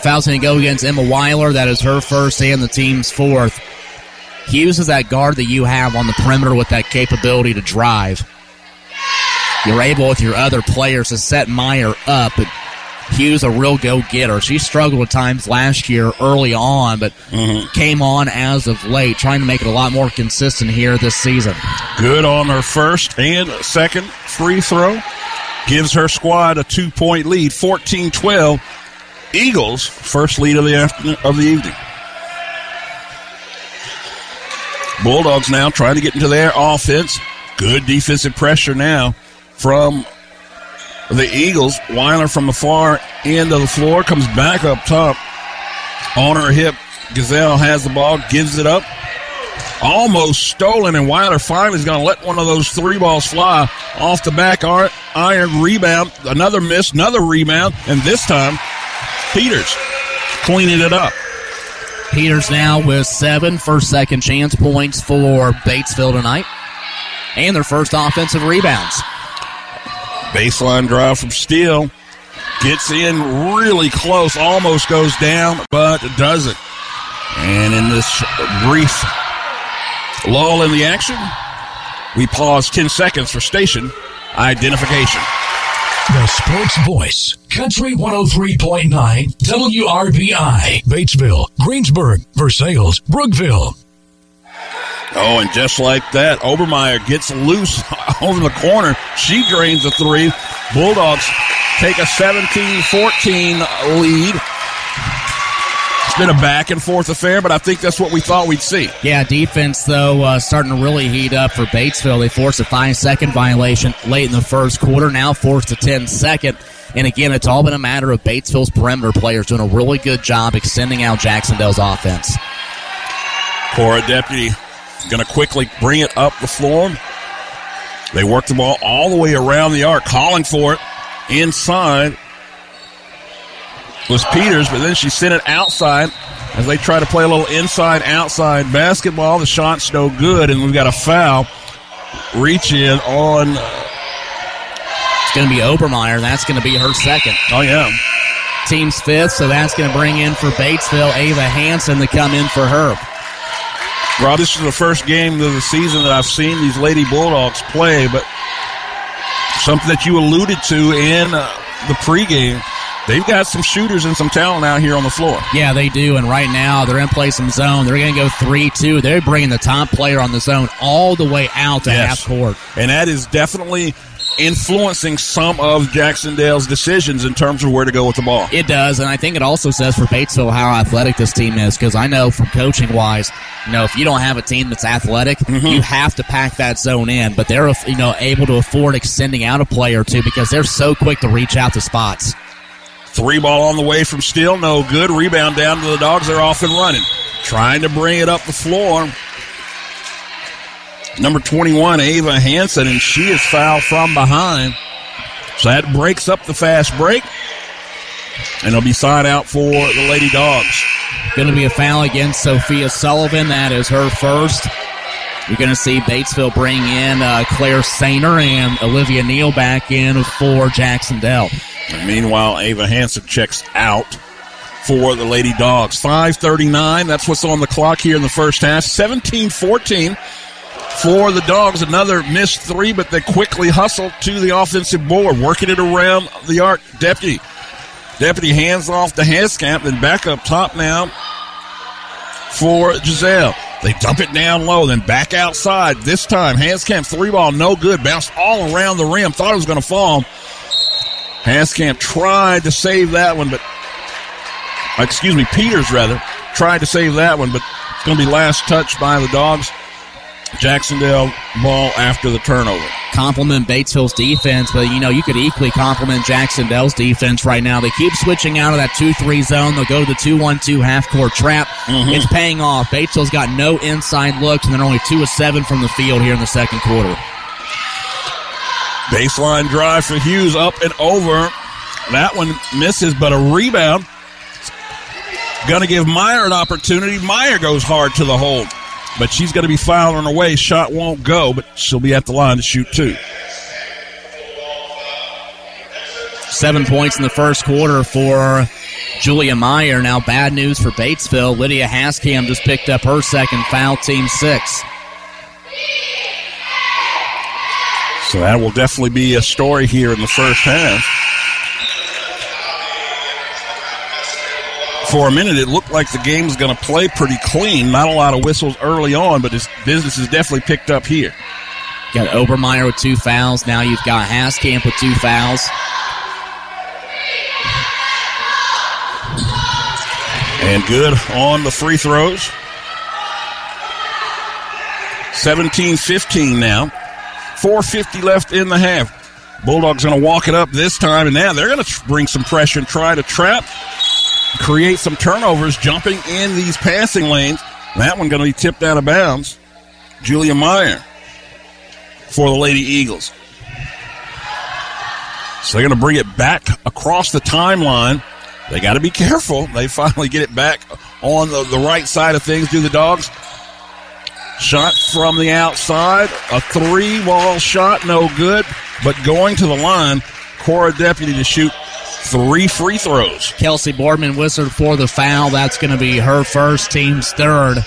Foul's going to go against Emma Weiler. That is her first and the team's fourth. Hughes is that guard that you have on the perimeter with that capability to drive. You're able with your other players to set Meyer up, Hughes a real go getter. She struggled at times last year early on, but Mm-hmm. came on as of late, trying to make it a lot more consistent here this season. Good on her first and second free throw. Gives her squad a two point lead, 14 12. Eagles, first lead of the afternoon, of the evening. Bulldogs now trying to get into their offense. Good defensive pressure now from the Eagles. Weiler from the far end of the floor comes back up top on her hip. Gazelle has the ball, gives it up. Almost stolen, and Weiler finally is going to let one of those three balls fly off the back iron rebound. Another miss, another rebound, and this time Peters cleaning it up. Peters now with seven first second chance points for Batesville tonight, and their first offensive rebounds. Baseline drive from Steele. Gets in really close, almost goes down, but doesn't. And in this brief lull in the action, we pause 10 seconds for station identification. The Sports Voice, Country 103.9, WRBI, Batesville, Greensburg, Versailles, Brookville. Oh, and just like that, Obermeyer gets loose over the corner. She drains the three. Bulldogs take a 17 14 lead. It's been a back and forth affair, but I think that's what we thought we'd see. Yeah, defense though uh, starting to really heat up for Batesville. They forced a five second violation late in the first quarter. Now forced a 10 second. And again, it's all been a matter of Batesville's perimeter players doing a really good job extending out Jacksonville's offense. Cora Deputy going to quickly bring it up the floor. They work the ball all the way around the arc, calling for it inside. Was Peters, but then she sent it outside as they try to play a little inside outside basketball. The shot's no good, and we've got a foul. Reach in on. It's going to be Obermeyer. That's going to be her second. Oh, yeah. Team's fifth, so that's going to bring in for Batesville Ava Hanson to come in for her. Rob, this is the first game of the season that I've seen these Lady Bulldogs play, but something that you alluded to in uh, the pregame. They've got some shooters and some talent out here on the floor. Yeah, they do. And right now, they're in play some zone. They're going to go 3 2. They're bringing the top player on the zone all the way out to Yes. half court. And that is definitely influencing some of Jacksonville's decisions in terms of where to go with the ball. It does, and I think it also says for Batesville how athletic this team is. Because I know from coaching wise, you know, if you don't have a team that's athletic, mm-hmm. you have to pack that zone in. But they're you know able to afford extending out a player or two because they're so quick to reach out to spots. Three ball on the way from Steele, no good. Rebound down to the dogs. They're off and running. Trying to bring it up the floor. Number 21, Ava Hansen, and she is fouled from behind. So that breaks up the fast break. And it'll be side out for the Lady Dogs. Going to be a foul against Sophia Sullivan. That is her first. You're going to see Batesville bring in uh, Claire Sainer and Olivia Neal back in for Jacksonville. And meanwhile, Ava Hansen checks out for the Lady Dogs. 5.39, that's what's on the clock here in the first half. 17 14 for the Dogs. Another missed three, but they quickly hustle to the offensive board, working it around the arc. Deputy. Deputy hands off to Haskamp, then back up top now for Giselle. They dump it down low, then back outside. This time, Haskamp three ball, no good. Bounced all around the rim. Thought it was going to fall. Haskamp tried to save that one, but excuse me, Peters rather tried to save that one, but it's going to be last touch by the Dogs. Jacksonville ball after the turnover. compliment Batesville's defense, but you know you could equally compliment Jacksonville's defense right now. They keep switching out of that two-three zone. They'll go to the two-one-two half-court trap. Mhm. It's paying off. Batesville's got no inside looks, and they're only two of seven from the field here in the second quarter. Baseline drive for Hughes up and over. That one misses, but a rebound. Going to give Meyer an opportunity. Meyer goes hard to the hole, but she's going to be fouling away. Shot won't go, but she'll be at the line to shoot two. Seven points in the first quarter for Julia Meyer. Now, bad news for Batesville. Lydia Haskamp just picked up her second foul, team six. So that will definitely be a story here in the first half. For a minute, it looked like the game was going to play pretty clean. Not a lot of whistles early on, but his business has definitely picked up here. Got Obermeyer with two fouls. Now you've got Haskamp with two fouls. And good on the free throws. 17 15 now. 450 left in the half. Bulldogs going to walk it up this time, and now they're going to bring some pressure and try to trap, create some turnovers, jumping in these passing lanes. That one going to be tipped out of bounds. Julia Meyer for the Lady Eagles. So they're going to bring it back across the timeline. They got to be careful. They finally get it back on the, the right side of things. Do the dogs? Shot from the outside, a three wall shot, no good. But going to the line, Cora Deputy to shoot three free throws. Kelsey Borgman whistled for the foul. That's going to be her first, team's third.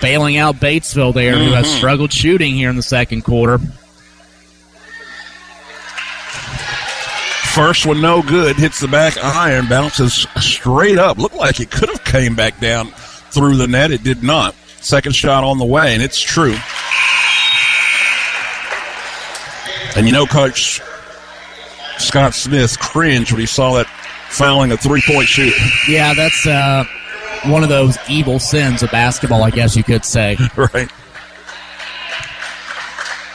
Bailing out Batesville there, who has Mhm. struggled shooting here in the second quarter. First one, no good. Hits the back iron, bounces straight up. Looked like it could have came back down through the net. It did not. Second shot on the way, and it's true. And you know, Coach Scott Smith cringed when he saw that fouling a three point shoot. Yeah, that's uh, one of those evil sins of basketball, I guess you could say. right.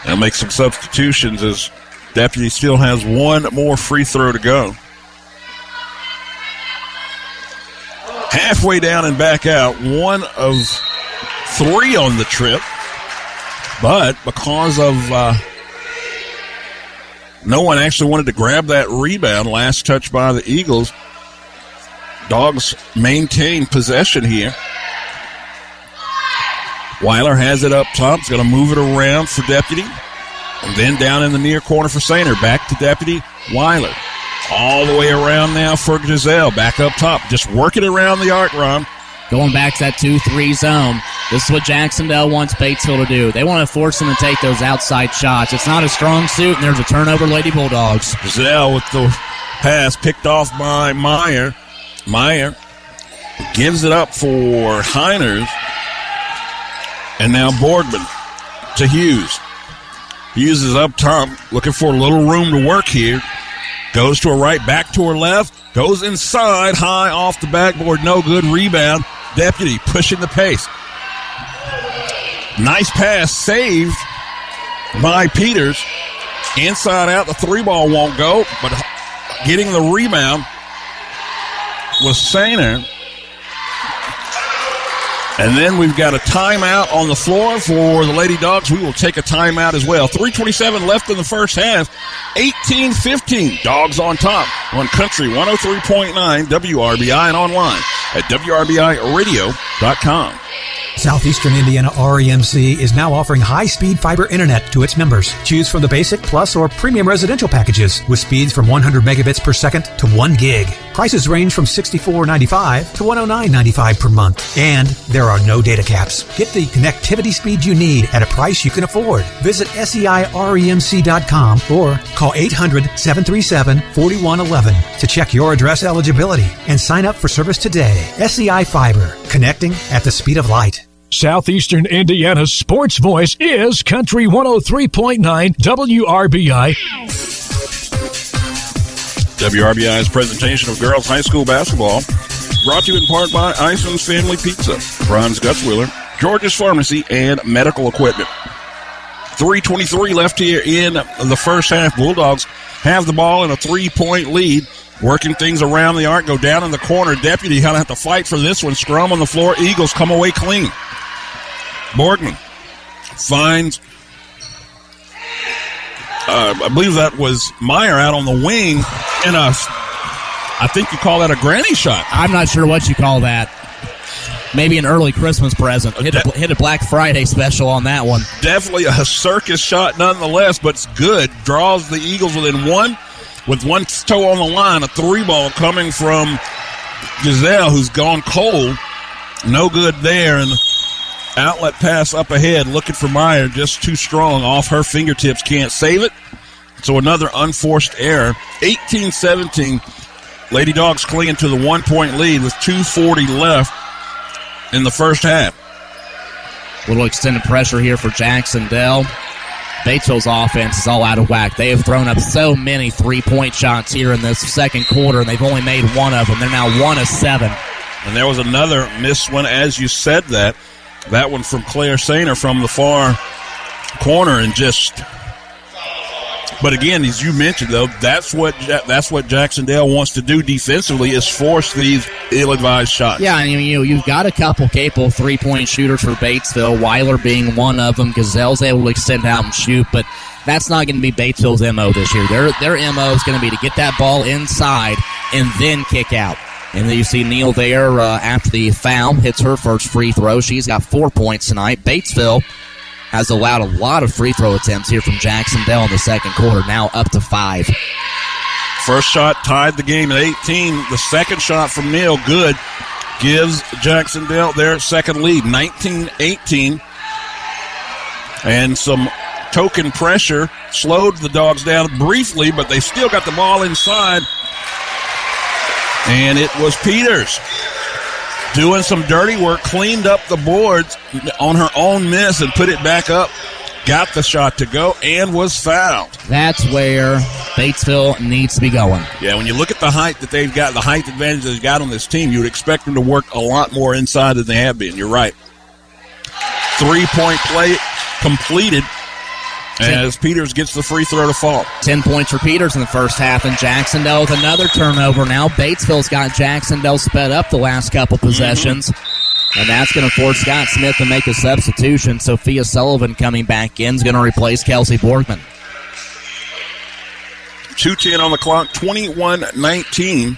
They'll make some substitutions as Deputy still has one more free throw to go. Halfway down and back out, one of three on the trip. But because of uh, no one actually wanted to grab that rebound, last touch by the Eagles, Dogs maintain possession here. Weiler has it up top. He's going to move it around for Deputy. And then down in the near corner for Sainer. Back to Deputy Weiler. All the way around now for Giselle. Back up top. Just work it around the arc run. Going back to that 2 3 zone. This is what Jacksonville wants Batesville to do. They want to force them to take those outside shots. It's not a strong suit, and there's a turnover, Lady Bulldogs. Giselle with the pass picked off by Meyer. Meyer gives it up for Heiners. And now Borgman to Hughes. Hughes is up top, looking for a little room to work here. Goes to her right, back to her left. Goes inside, high off the backboard, no good. Rebound. Deputy pushing the pace. Nice pass, saved by Peters. Inside out, the three ball won't go, but getting the rebound was Sainer. And then we've got a timeout on the floor for the Lady Dogs. We will take a timeout as well. 327 left in the first half. 18-15. Dogs on top on Country 103.9 WRBI and online at WRBIRadio.com. Southeastern Indiana REMC is now offering high-speed fiber internet to its members. Choose from the basic, plus, or premium residential packages with speeds from 100 megabits per second to 1 gig. Prices range from $64.95 to $109.95 per month. And there are no data caps. Get the connectivity speed you need at a price you can afford. Visit seiremc.com or call 800-737-4111 to check your address eligibility and sign up for service today. SEI Fiber, connecting at the speed of light. Southeastern Indiana's sports voice is Country 103.9 WRBI. WRBI's presentation of girls high school basketball brought to you in part by Ison's Family Pizza, Ron's Gutswiller, George's Pharmacy, and Medical Equipment. 3.23 left here in the first half. Bulldogs have the ball in a three point lead. Working things around the arc, go down in the corner. Deputy of have to fight for this one. Scrum on the floor. Eagles come away clean. Borgman finds, uh, I believe that was Meyer out on the wing in a, I think you call that a granny shot. I'm not sure what you call that. Maybe an early Christmas present. Hit a, hit a Black Friday special on that one. Definitely a circus shot nonetheless, but it's good. Draws the Eagles within one with one toe on the line. A three ball coming from Giselle, who's gone cold. No good there. And outlet pass up ahead, looking for Meyer, just too strong off her fingertips, can't save it. So another unforced error. 18 17. Lady Dogs clinging to the one point lead with 2.40 left in the first half. Little extended pressure here for Jacksonville. Batesville's offense is all out of whack. They have thrown up so many three point shots here in this second quarter, and they've only made one of them. They're now one of seven. And there was another missed one as you said that. That one from Claire Sainer from the far corner, and just. But again, as you mentioned, though, that's what that's what Jacksonville wants to do defensively is force these ill-advised shots. Yeah, I mean, you know, you've got a couple capable three-point shooters for Batesville. Weiler being one of them. Gazelle's able to extend out and shoot, but that's not going to be Batesville's mo this year. Their their mo is going to be to get that ball inside and then kick out. And then you see Neal there uh, after the foul hits her first free throw. She's got four points tonight. Batesville has allowed a lot of free throw attempts here from Jacksonville in the second quarter, now up to five. First shot tied the game at 18. The second shot from Neal, good, gives Jacksonville their second lead, 19 18. And some token pressure slowed the dogs down briefly, but they still got the ball inside. And it was Peters doing some dirty work, cleaned up the boards on her own miss and put it back up. Got the shot to go and was fouled. That's where Batesville needs to be going. Yeah, when you look at the height that they've got, the height advantage they've got on this team, you would expect them to work a lot more inside than they have been. You're right. Three point play completed as Peters gets the free throw to fall. 10 points for Peters in the first half, and Jacksonville with another turnover now. Batesville's got Jacksonville sped up the last couple possessions. Mm-hmm. And that's going to force Scott Smith to make a substitution. Sophia Sullivan coming back in is going to replace Kelsey Borgman. 210 on the clock, 21 19.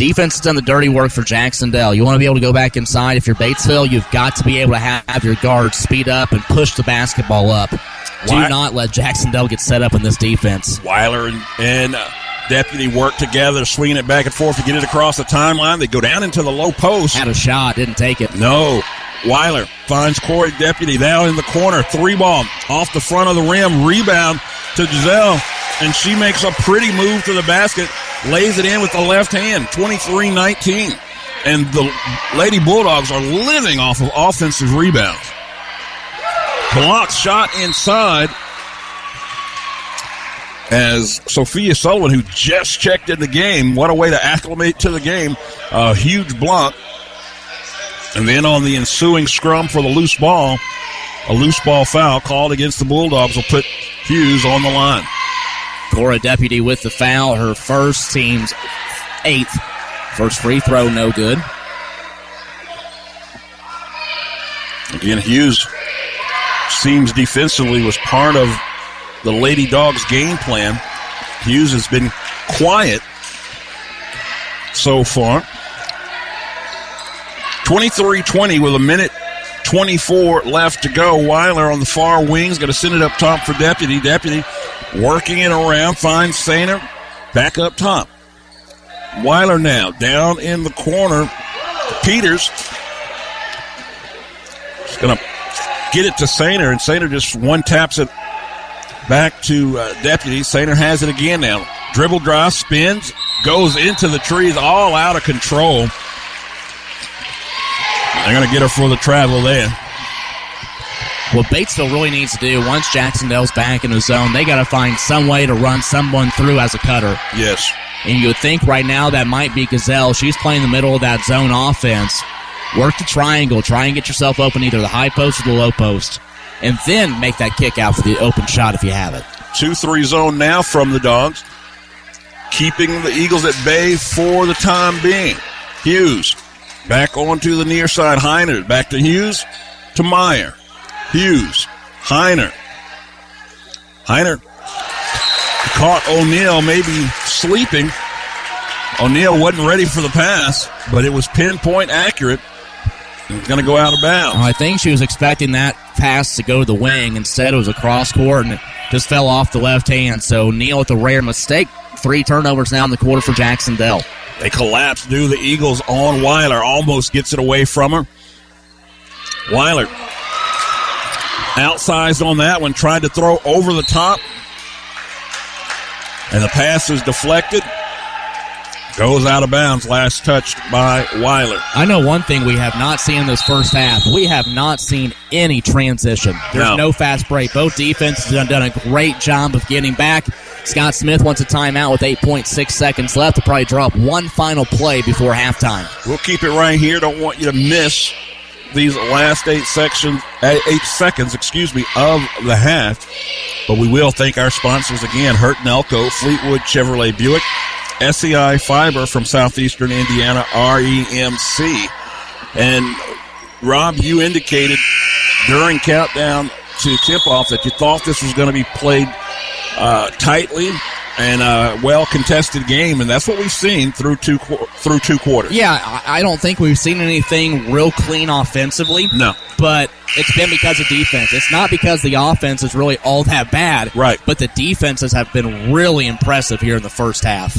Defense has done the dirty work for Jacksonville. You want to be able to go back inside. If you're Batesville, you've got to be able to have your guards speed up and push the basketball up. Do not let Jacksonville get set up in this defense. Weiler and, and uh, Deputy work together, swinging it back and forth to get it across the timeline. They go down into the low post. Had a shot, didn't take it. No. Weiler finds Cora Deputy down in the corner. Three ball off the front of the rim. Rebound to Giselle. And she makes a pretty move to the basket. Lays it in with the left hand. 23 19. And the Lady Bulldogs are living off of offensive rebounds. Blocked shot inside as Sophia Sullivan, who just checked in the game, what a way to acclimate to the game. A huge block. And then on the ensuing scrum for the loose ball, a loose ball foul called against the Bulldogs will put Hughes on the line. Cora Deputy with the foul, her first team's eighth. First free throw, no good. Again, Hughes seems defensively was part of the Lady Dogs game plan. Hughes has been quiet so far. 23 20 with a minute 24 left to go. Weiler on the far wings, going to send it up top for Deputy. Deputy working it around, finds Sainer back up top. Weiler now down in the corner. Peters is going to get it to Sainer, and Sainer just one taps it back to uh, Deputy. Sainer has it again now. Dribble drive, spins, goes into the trees, all out of control. They're going to get her for the travel there. What Batesville really needs to do once Jacksonville's back in the zone, they got to find some way to run someone through as a cutter. Yes. And you would think right now that might be Gazelle. She's playing the middle of that zone offense. Work the triangle. Try and get yourself open either the high post or the low post. and then make that kick out for the open shot if you have it. 2 3 zone now from the Dogs, keeping the Eagles at bay for the time being. Hughes back onto the near side. Heiner back to Hughes to Meyer. Hughes, Heiner. Heiner caught O'Neill maybe sleeping. O'Neill wasn't ready for the pass, but it was pinpoint accurate. It's going to go out of bounds. I think she was expecting that pass to go to the wing. Instead, it was a cross court and it just fell off the left hand. So Neal with a rare mistake. Three turnovers now in the quarter for Jac-Cen-Del. They collapse, do the Eagles on Weiler. Almost gets it away from her. Weiler outsized on that one, tried to throw over the top. And the pass is deflected. Goes out of bounds. Last touched by Weiler. I know one thing we have not seen this first half. We have not seen any transition. There's No. no, fast break. Both defenses have done a great job of getting back. Scott Smith wants a timeout with 8.6 seconds left to probably drop one final play before halftime. We'll keep it right here. Don't want you to miss these last eight sections, eight seconds, excuse me, of the half. But we will thank our sponsors again: Hurt Elko, Fleetwood Chevrolet Buick, SEI Fiber from Southeastern Indiana, REMC, and Rob, you indicated during countdown to tip off that you thought this was going to be played uh, tightly and a well contested game, and that's what we've seen through two through two quarters. Yeah, I I don't think we've seen anything real clean offensively. No. But it's been because of defense. It's not because the offense is really all that bad. Right. But the defenses have been really impressive here in the first half.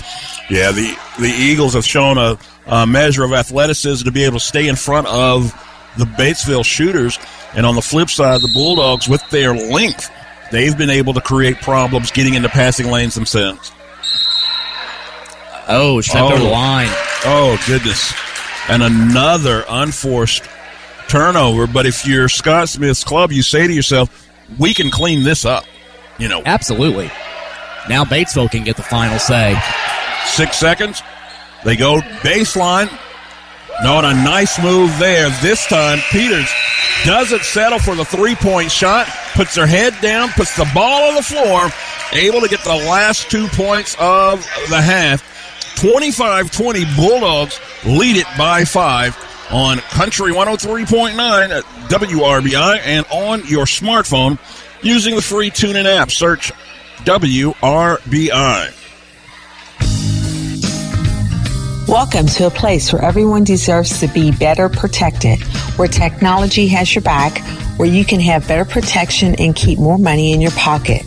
Yeah, the the Eagles have shown a, a measure of athleticism to be able to stay in front of the Batesville shooters, and on the flip side, the Bulldogs with their length, they've been able to create problems getting into passing lanes themselves. Oh, stepped over the line. Oh goodness, and another unforced turnover. But if you're Scott Smith's club, you say to yourself, "We can clean this up." You know, Absolutely. Now Batesville can get the final say. Six seconds. They go baseline. No, and a nice move there. This time, Peters doesn't settle for the three point shot, puts her head down, puts the ball on the floor, able to get the last two points of the half. 25 20 Bulldogs lead it by five on Country 103.9 at WRBI and on your smartphone using the free TuneIn app. Search WRBI. Welcome to a place where everyone deserves to be better protected, where technology has your back, where you can have better protection and keep more money in your pocket,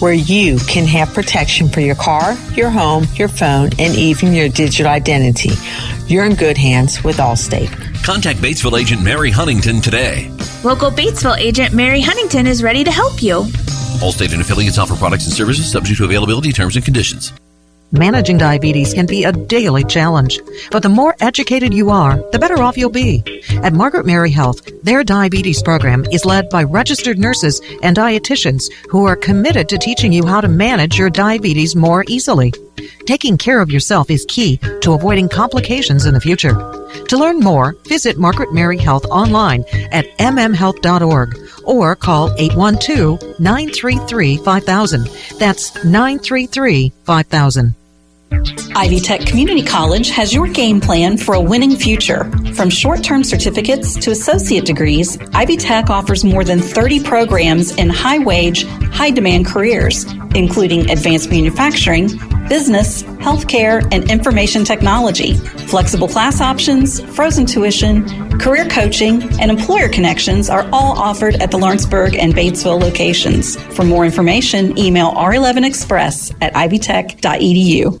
where you can have protection for your car, your home, your phone, and even your digital identity. You're in good hands with Allstate. Contact Batesville agent Mary Huntington today. Local Batesville agent Mary Huntington is ready to help you. Allstate and affiliates offer products and services subject to availability, terms, and conditions. Managing diabetes can be a daily challenge, but the more educated you are, the better off you'll be. At Margaret Mary Health, their diabetes program is led by registered nurses and dietitians who are committed to teaching you how to manage your diabetes more easily. Taking care of yourself is key to avoiding complications in the future. To learn more, visit Margaret Mary Health online at mmhealth.org or call 812-933-5000. That's 933-5000. Ivy Tech Community College has your game plan for a winning future. From short term certificates to associate degrees, Ivy Tech offers more than 30 programs in high wage, high demand careers, including advanced manufacturing, business, healthcare, and information technology. Flexible class options, frozen tuition, career coaching, and employer connections are all offered at the Lawrenceburg and Batesville locations. For more information, email r11express at ivytech.edu.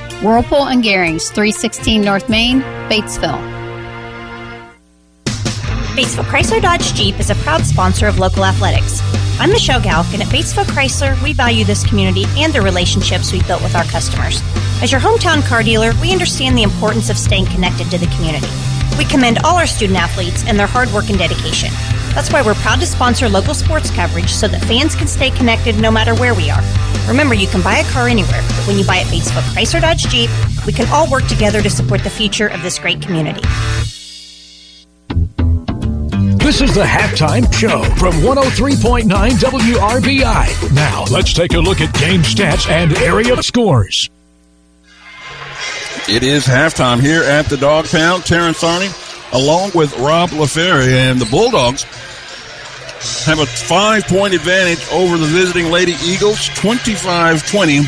Whirlpool and Garings, 316 North Main, Batesville. Batesville Chrysler Dodge Jeep is a proud sponsor of local athletics. I'm Michelle Galk, and at Batesville Chrysler, we value this community and the relationships we've built with our customers. As your hometown car dealer, we understand the importance of staying connected to the community. We commend all our student athletes and their hard work and dedication. That's why we're proud to sponsor local sports coverage so that fans can stay connected no matter where we are. Remember, you can buy a car anywhere, but when you buy at Batesville Chrysler Dodge Jeep, we can all work together to support the future of this great community. This is the halftime show from 103.9 WRBI. Now, let's take a look at game stats and area scores. It is halftime here at the Dog Pound. Terrence Arney, along with Rob LaFerre, and the Bulldogs have a five point advantage over the visiting Lady Eagles, 25 20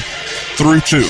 through two.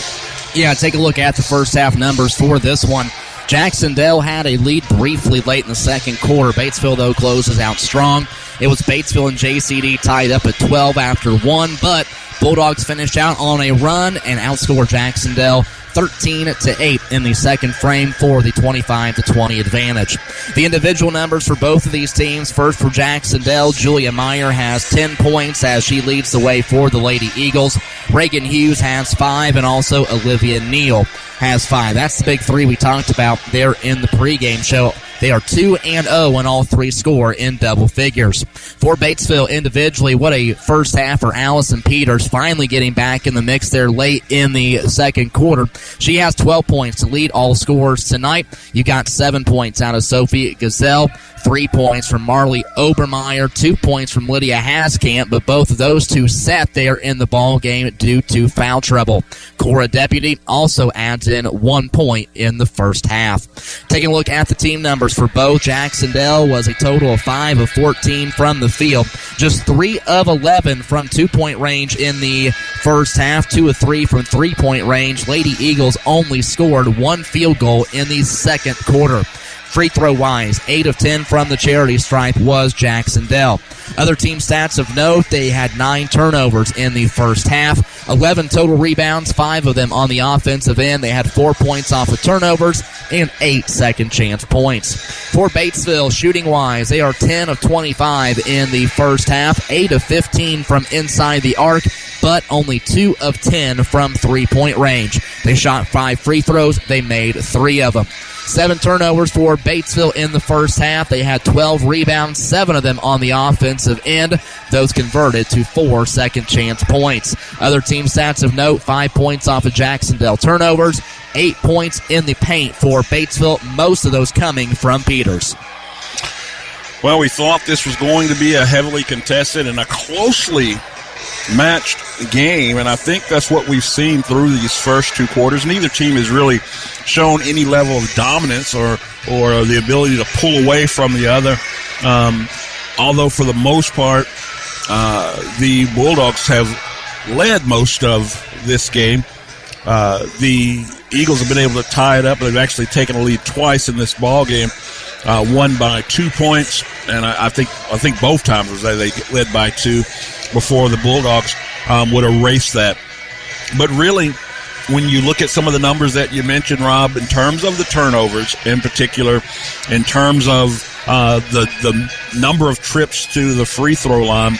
Yeah, take a look at the first half numbers for this one. Jacksonville had a lead briefly late in the second quarter. Batesville, though, closes out strong. It was Batesville and JCD tied up at 12 after one, but Bulldogs finished out on a run and outscored Jacksonville 13 to 8 in the second frame for the 25 to 20 advantage. The individual numbers for both of these teams first for Jacksonville, Julia Meyer has 10 points as she leads the way for the Lady Eagles. Reagan Hughes has 5 and also Olivia Neal has 5. That's the big 3 we talked about there in the pregame show. They are 2 and 0 when all three score in double figures. For Batesville individually, what a first half for Allison Peters, finally getting back in the mix there late in the second quarter. She has 12 points to lead all scorers tonight. You got 7 points out of Sophie Gazelle, 3 points from Marley Obermeyer, 2 points from Lydia Haskamp, but both of those two sat there in the ball game due to foul trouble. Cora Deputy also adds in 1 point in the first half. Taking a look at the team numbers for both, Jacksonville was a total of 5 of 14 from the field, just 3 of 11 from two point range in the first half, 2 of 3 from three point range. Lady Eagles only scored one field goal in the second quarter. Free throw wise, 8 of 10 from the charity stripe was Jac-Cen-Del. Other team stats of note, they had 9 turnovers in the first half, 11 total rebounds, 5 of them on the offensive end. They had 4 points off of turnovers and 8 second chance points. For Batesville, shooting wise, they are 10 of 25 in the first half, 8 of 15 from inside the arc, but only 2 of 10 from three point range. They shot 5 free throws, they made 3 of them. Seven turnovers for Batesville in the first half. They had 12 rebounds, seven of them on the offensive end. Those converted to four second chance points. Other team stats of note five points off of Jacksonville turnovers, eight points in the paint for Batesville, most of those coming from Peters. Well, we thought this was going to be a heavily contested and a closely matched game, and I think that's what we've seen through these first two quarters. Neither team has really shown any level of dominance or or the ability to pull away from the other. Um, although for the most part, uh, the Bulldogs have led most of this game. Uh, the Eagles have been able to tie it up. They've actually taken a lead twice in this ball game. Uh, won by two points, and I, I, think I think both times was they led by two before the Bulldogs um, would erase that. But really, when you look at some of the numbers that you mentioned, Rob, in terms of the turnovers, in particular, in terms of uh, the the number of trips to the free throw line,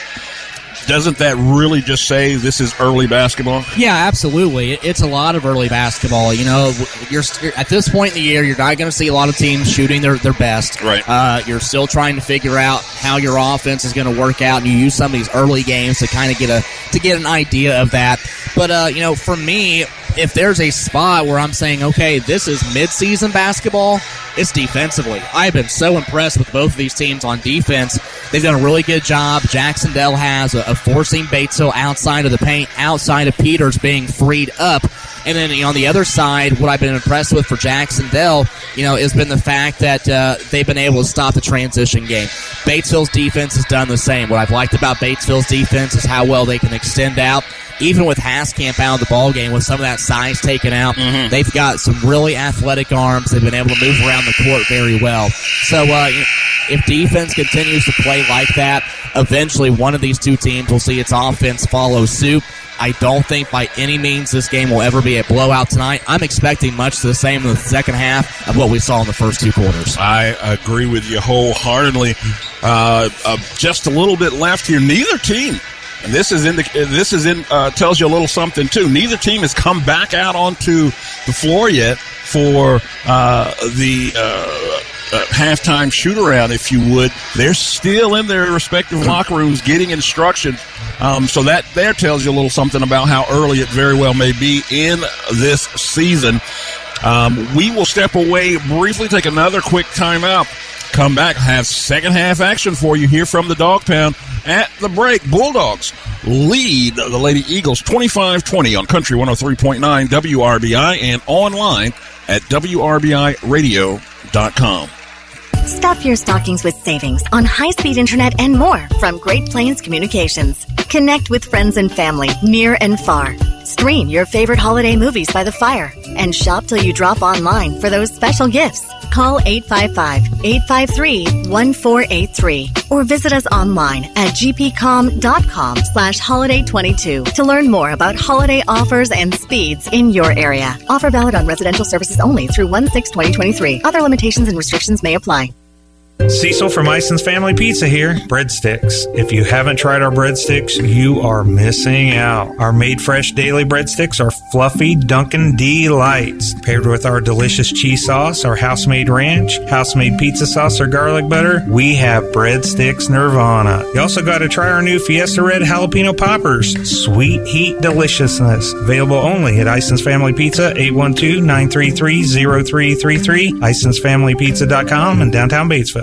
doesn't that really just say this is early basketball? Yeah, absolutely. It's a lot of early basketball. You know, you're, at this point in the year, you're not going to see a lot of teams shooting their, their best. Right. Uh, you're still trying to figure out how your offense is going to work out, and you use some of these early games to kind of get a to get an idea of that. But uh, you know, for me, if there's a spot where I'm saying, okay, this is midseason basketball, it's defensively. I've been so impressed with both of these teams on defense. They've done a really good job. Jacksonville has of forcing Batesville outside of the paint, outside of Peters being freed up. And then you know, on the other side, what I've been impressed with for Jacksonville, you know, has been the fact that uh, they've been able to stop the transition game. Batesville's defense has done the same. What I've liked about Batesville's defense is how well they can extend out. Even with Haskamp out of the ball game, with some of that size taken out, Mm-hmm. they've got some really athletic arms. They've been able to move around the court very well. So uh, if defense continues to play like that, eventually one of these two teams will see its offense follow suit. I don't think by any means this game will ever be a blowout tonight. I'm expecting much the same in the second half of what we saw in the first two quarters. I agree with you wholeheartedly. Uh, uh, just a little bit left here. Neither team, and this is in the, this is in uh, tells you a little something too. Neither team has come back out onto the floor yet for uh, the. Uh, uh, halftime shoot around, if you would. They're still in their respective locker rooms getting instruction. Um, so that there tells you a little something about how early it very well may be in this season. Um, we will step away briefly, take another quick timeout. Come back, have second half action for you here from the Dog Pound at the break. Bulldogs lead the Lady Eagles 25 20 on Country 103.9 WRBI and online at WRBIRadio.com. Stuff your stockings with savings on high speed internet and more from Great Plains Communications. Connect with friends and family near and far. Stream your favorite holiday movies by the fire and shop till you drop online for those special gifts. Call 855 853 1483 or visit us online at gpcom.com slash holiday 22 to learn more about holiday offers and speeds in your area. Offer valid on residential services only through 1 6 2023. Other limitations and restrictions may apply. Cecil from Ison's Family Pizza here. Breadsticks. If you haven't tried our breadsticks, you are missing out. Our made fresh daily breadsticks are fluffy Dunkin' delights. Paired with our delicious cheese sauce, our house made ranch, house made pizza sauce, or garlic butter, we have breadsticks nirvana. You also got to try our new Fiesta Red Jalapeno Poppers. Sweet heat deliciousness. Available only at Ison's Family Pizza, 812 933 0333, IsonsFamilyPizza.com, in downtown Batesville.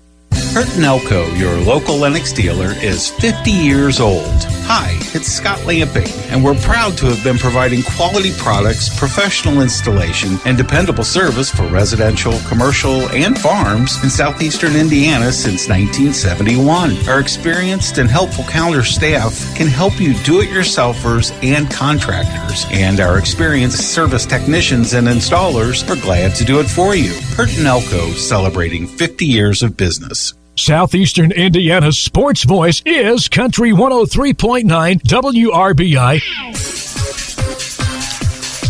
Hurton Elko, your local Lennox dealer, is 50 years old. Hi, it's Scott Lamping, and we're proud to have been providing quality products, professional installation, and dependable service for residential, commercial, and farms in southeastern Indiana since 1971. Our experienced and helpful counter staff can help you do-it-yourselfers and contractors, and our experienced service technicians and installers are glad to do it for you. Hurton Elko celebrating 50 years of business. Southeastern Indiana's sports voice is Country 103.9 WRBI.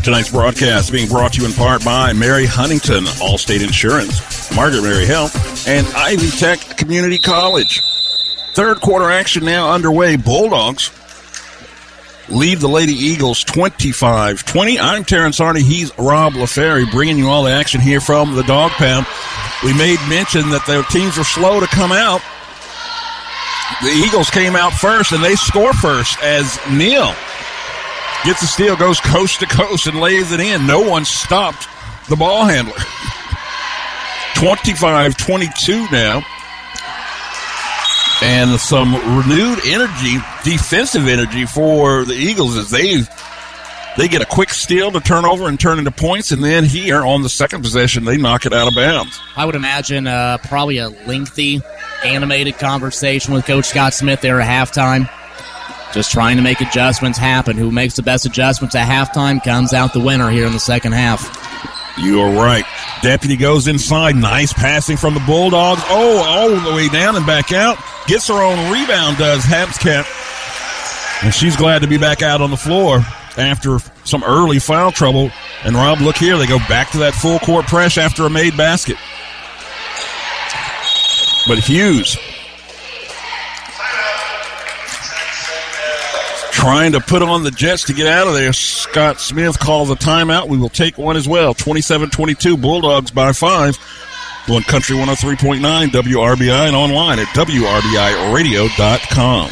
Tonight's broadcast being brought to you in part by Mary Huntington, Allstate Insurance, Margaret Mary Health, and Ivy Tech Community College. Third quarter action now underway. Bulldogs lead the Lady Eagles 25 20. I'm Terrence Harney. He's Rob LaFerry bringing you all the action here from the Dog Pound. We made mention that their teams were slow to come out. The Eagles came out first and they score first as Neal gets the steal, goes coast to coast, and lays it in. No one stopped the ball handler. 25 22 now. And some renewed energy, defensive energy for the Eagles as they they get a quick steal to turn over and turn into points, and then here on the second possession they knock it out of bounds. I would imagine uh, probably a lengthy, animated conversation with Coach Scott Smith there at halftime. Just trying to make adjustments happen. Who makes the best adjustments at halftime comes out the winner here in the second half. You are right. Deputy goes inside. Nice passing from the Bulldogs. Oh, all the way down and back out. Gets her own rebound, does Haskamp. And she's glad to be back out on the floor after some early foul trouble. And Rob, look here. They go back to that full court press after a made basket. But Hughes trying to put on the Jets to get out of there. Scott Smith calls a timeout. We will take one as well. 27-22 Bulldogs by five. On Country 103.9 WRBI and online at WRBIRadio.com.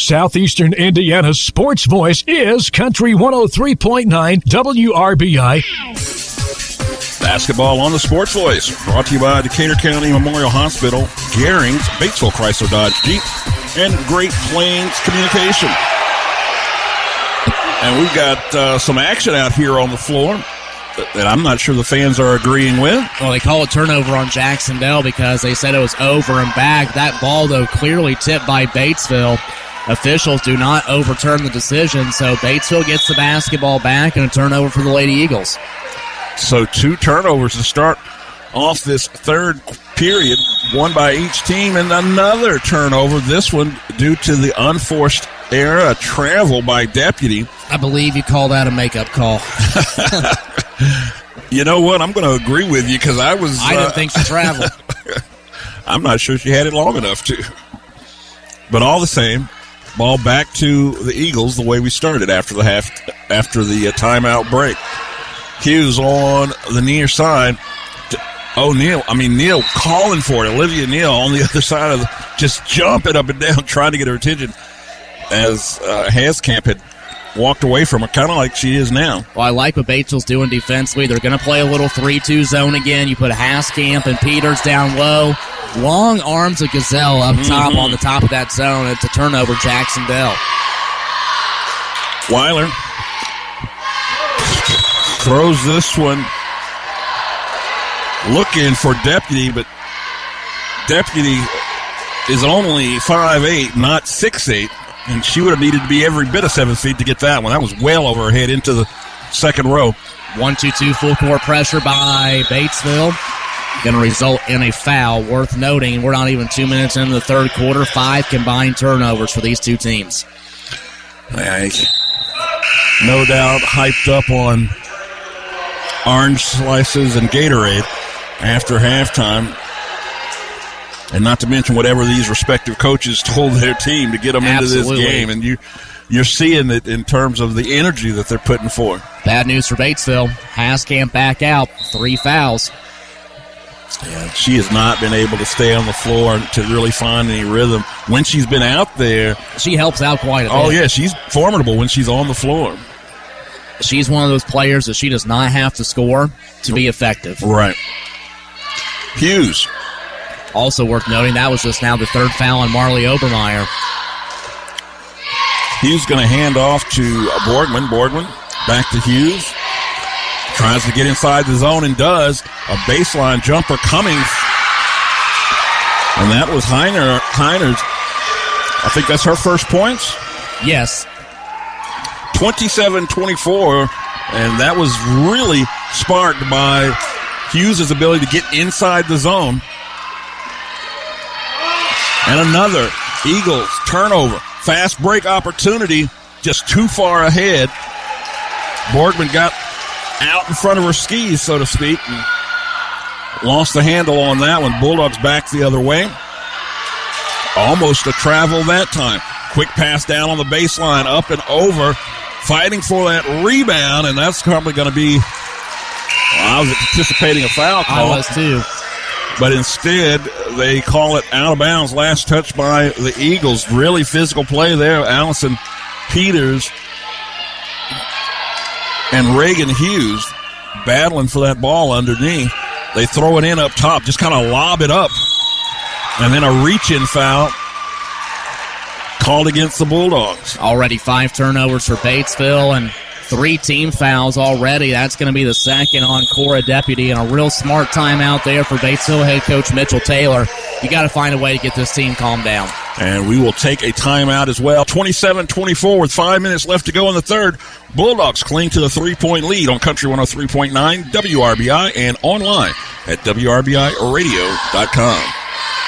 Southeastern Indiana's sports voice is Country 103.9 WRBI. Basketball on the Sports Voice, brought to you by Decatur County Memorial Hospital, Garings, Batesville Chrysler Dodge Jeep, and Great Plains Communication. And we've got uh, some action out here on the floor that I'm not sure the fans are agreeing with. Well, they call it turnover on Jacksonville because they said it was over and back. That ball, though, clearly tipped by Batesville. Officials do not overturn the decision, so Batesville gets the basketball back and a turnover for the Lady Eagles. So two turnovers to start off this third period, one by each team, and another turnover. This one due to the unforced error, a travel by deputy. I believe you call that a makeup call. you know what? I'm going to agree with you because I was. I didn't uh, think she traveled. I'm not sure she had it long enough to. But all the same, Ball back to the Eagles the way we started after the half after the uh, timeout break. Hughes on the near side. Oh, Neal. I mean, Neal calling for it. Olivia Neal on the other side of the, just jumping up and down, trying to get her attention as uh, Haskamp had walked away from her, kind of like she is now. Well, I like what Batesville's doing defensively. They're going to play a little 3 2 zone again. You put Haskamp and Peters down low. Long arms of Gazelle up top mm-hmm. on the top of that zone. It's a turnover, Jacksonville. Weiler throws this one looking for Deputy, but Deputy is only five eight, not six eight, and she would have needed to be every bit of seven feet to get that one. That was well over her head into the second row. One two two full court pressure by Batesville going to result in a foul. Worth noting, we're not even two minutes into the third quarter. Five combined turnovers for these two teams. I, no doubt hyped up on orange slices and Gatorade after halftime. And not to mention whatever these respective coaches told their team to get them Absolutely. into this game. And you, you're seeing it in terms of the energy that they're putting forth. Bad news for Batesville. Haskamp back out. Three fouls. Yeah, she has not been able to stay on the floor to really find any rhythm. When she's been out there, she helps out quite a bit. Oh yeah, she's formidable when she's on the floor. She's one of those players that she does not have to score to be effective. Right. Hughes. Also worth noting that was just now the third foul on Marley Obermeyer. Hughes going to hand off to Borgman. Borgman back to Hughes. Tries to get inside the zone and does. A baseline jumper coming. And that was Heiner, Heiner's. I think that's her first points. Yes. 27 24. And that was really sparked by Hughes' ability to get inside the zone. And another Eagles turnover. Fast break opportunity, just too far ahead. Borgman got out in front of her skis, so to speak. And lost the handle on that one. Bulldogs back the other way. Almost a travel that time. Quick pass down on the baseline, up and over, fighting for that rebound, and that's probably going to be. Well, I was anticipating a foul call. I was too. But instead, they call it out of bounds. Last touch by the Eagles. Really physical play there. Allison Peters and Reagan Hughes battling for that ball underneath. They throw it in up top, just kind of lob it up. And then a reach in foul called against the Bulldogs. Already five turnovers for Batesville and three team fouls already. That's going to be the second on Cora Deputy and a real smart timeout there for Batesville head coach Mitchell Taylor. You got to find a way to get this team calmed down. And we will take a timeout as well. 27 24 with five minutes left to go in the third. Bulldogs cling to the three point lead on Country 103.9 WRBI and online at WRBIRadio.com.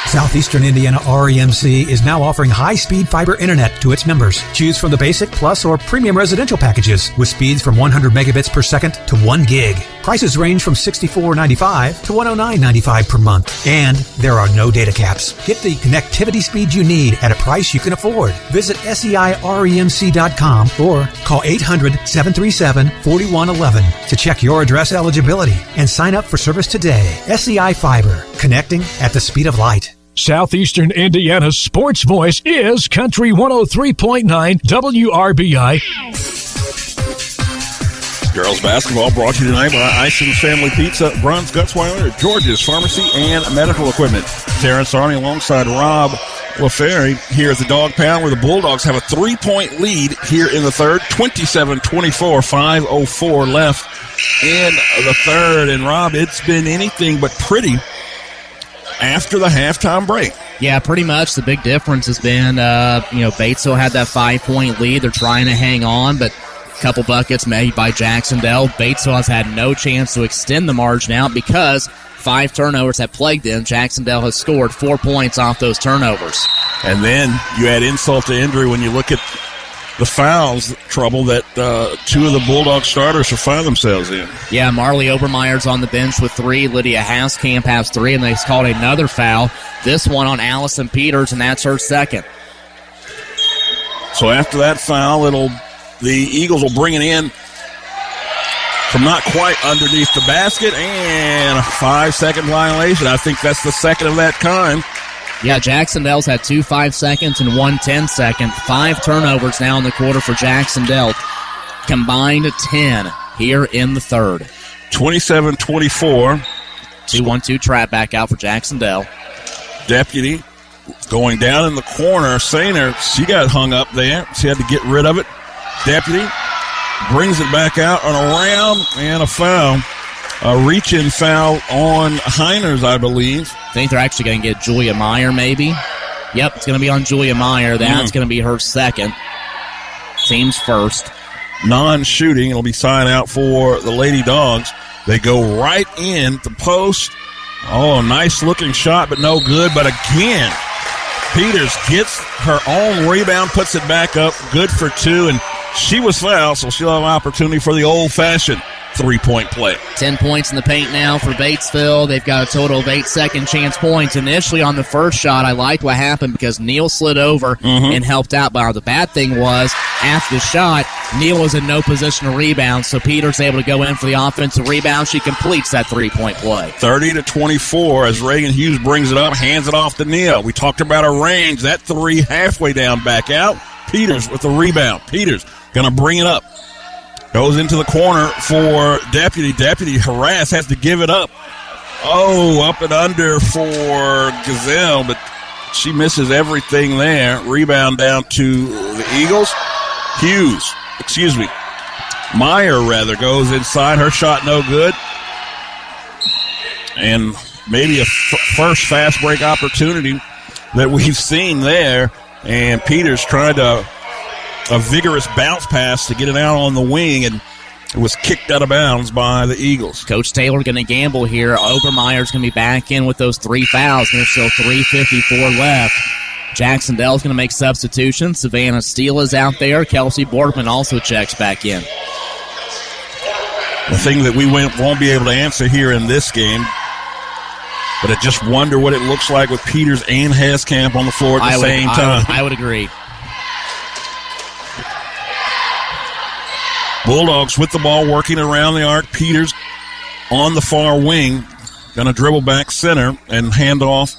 Southeastern Indiana REMC is now offering high-speed fiber internet to its members. Choose from the basic, plus, or premium residential packages with speeds from 100 megabits per second to 1 gig. Prices range from $64.95 to $109.95 per month. And there are no data caps. Get the connectivity speed you need at a price you can afford. Visit seiremc.com or call 800-737-4111 to check your address eligibility and sign up for service today. SEI Fiber, connecting at the speed of light. Southeastern Indiana's sports voice is Country 103.9 WRBI. Girls basketball brought to you tonight by Ison's Family Pizza, Bruns Gutzwiller, George's Pharmacy, and Medical Equipment. Terrence Arney alongside Rob LaFerry here at the Dog Pound where the Bulldogs have a three-point lead here in the third, 27-24, 5.04 left in the third. And Rob, it's been anything but pretty after the halftime break. Yeah, pretty much. The big difference has been, uh, you know, Batesville had that five point lead. They're trying to hang on, but couple buckets made by Jacksonville. Batesville has had no chance to extend the margin out because five turnovers have plagued them. Jacksonville has scored four points off those turnovers. And then you add insult to injury when you look at the fouls trouble that uh, two of the Bulldog starters have find themselves in. Yeah, Marley Obermeyer's on the bench with three. Lydia Haskamp has three, and they've called another foul. This one on Allison Peters, and that's her second. So after that foul, it'll the Eagles will bring it in from not quite underneath the basket and a five second violation. I think that's the second of that kind. Yeah, Jacksonville's had two five seconds and one ten second. Five turnovers now in the quarter for Jacksonville. Combined 10 here in the third. 27 24. 2 1 2 trap back out for Jacksonville. Deputy going down in the corner. Sainer, she got hung up there. She had to get rid of it. Deputy brings it back out on a round and a foul. A reach in foul on Heiners, I believe. I think they're actually going to get Julia Meyer, maybe. Yep, it's going to be on Julia Meyer. That's Mm. going to be her second. Team's first. Non shooting. It'll be signed out for the Lady Dogs. They go right in the post. Oh, nice looking shot, but no good. But again, Peters gets her own rebound, puts it back up, good for two, and she was fouled, so she'll have an opportunity for the old fashioned three point play. 10 points in the paint now for Batesville. They've got a total of eight second chance points. Initially on the first shot, I liked what happened because Neal slid over mm-hmm. and helped out. But the bad thing was, after the shot, Neal was in no position to rebound, so Peters able to go in for the offensive rebound. She completes that three point play. 30 to 24 as Reagan Hughes brings it up, hands it off to Neal. We talked about a range. That three halfway down, back out. Peters with the rebound. Peters going to bring it up. Goes into the corner for Deputy. Deputy harass has to give it up. Oh, up and under for Gazelle, but she misses everything there. Rebound down to the Eagles. Hughes, excuse me. Meyer, rather, goes inside. Her shot no good. And maybe a f- first fast break opportunity that we've seen there. And Peters tried to a vigorous bounce pass to get it out on the wing, and it was kicked out of bounds by the Eagles. Coach Taylor going to gamble here. Obermeyer's going to be back in with those three fouls. There's still 3.54 left. Jacksonville's going to make substitutions. Savannah Steele is out there. Kelsey Borgman also checks back in. The thing that we won't be able to answer here in this game, but I just wonder what it looks like with Peters and Haskamp on the floor at the I would, same I time. would- I would agree. Bulldogs with the ball working around the arc. Peters on the far wing, going to dribble back center and hand off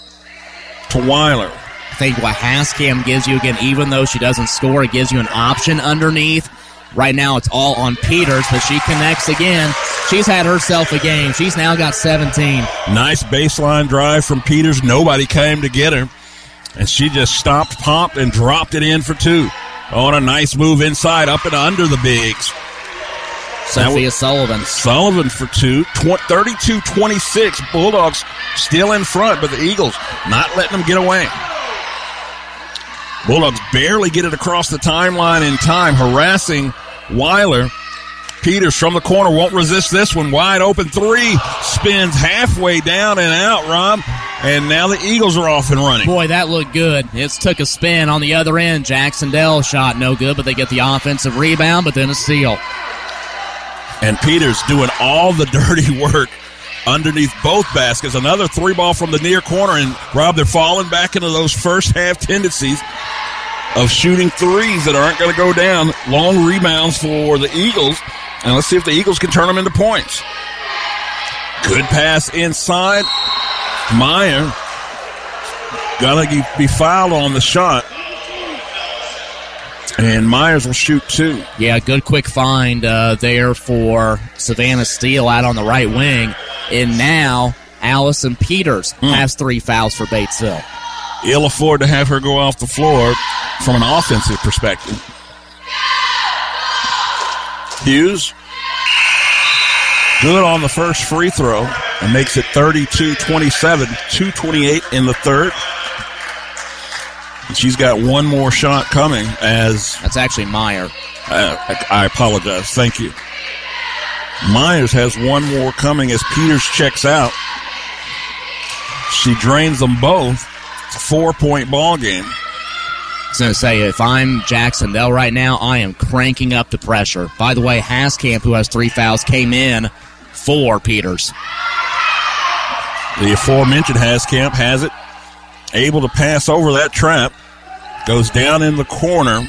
to Weiler. I think what Haskamp gives you, again, even though she doesn't score, it gives you an option underneath. Right now, it's all on Peters, but she connects again. She's had herself a game. She's now got 17. Nice baseline drive from Peters. Nobody came to get her. And she just stopped, popped, and dropped it in for two. On a nice move inside, up and under the bigs. Sophia Sullivan. Sullivan for two. 32 26. Bulldogs still in front, but the Eagles not letting them get away. Bulldogs barely get it across the timeline in time, harassing Weiler. Peters from the corner won't resist this one. Wide open three. Spins halfway down and out, Rob. and now the Eagles are off and running. Boy, that looked good. It took a spin on the other end. Jacksonville shot no good, but they get the offensive rebound, but then a steal. And Peters doing all the dirty work underneath both baskets. Another three ball from the near corner, and Rob, they're falling back into those first half tendencies of shooting threes that aren't going to go down. Long rebounds for the Eagles, and let's see if the Eagles can turn them into points. Good pass inside. Meyer gonna be fouled on the shot. And Myers will shoot two. Yeah, good quick find uh, there for Savannah Steele out on the right wing. And now Allison Peters Hmm. has three fouls for Batesville. Ill afford to have her go off the floor from an offensive perspective. Hughes, good on the first free throw and makes it 32 27, 228 in the third. And she's got one more shot coming as. That's actually Meyer. Uh, I, I apologize. Thank you. Myers has one more coming as Peters checks out. She drains them both. It's a four point ball game. Going to say, if I'm Jacksonville right now, I am cranking up the pressure. By the way, Haskamp, who has three fouls, came in for Peters. The aforementioned Haskamp has it. Able to pass over that trap. Goes down in the corner.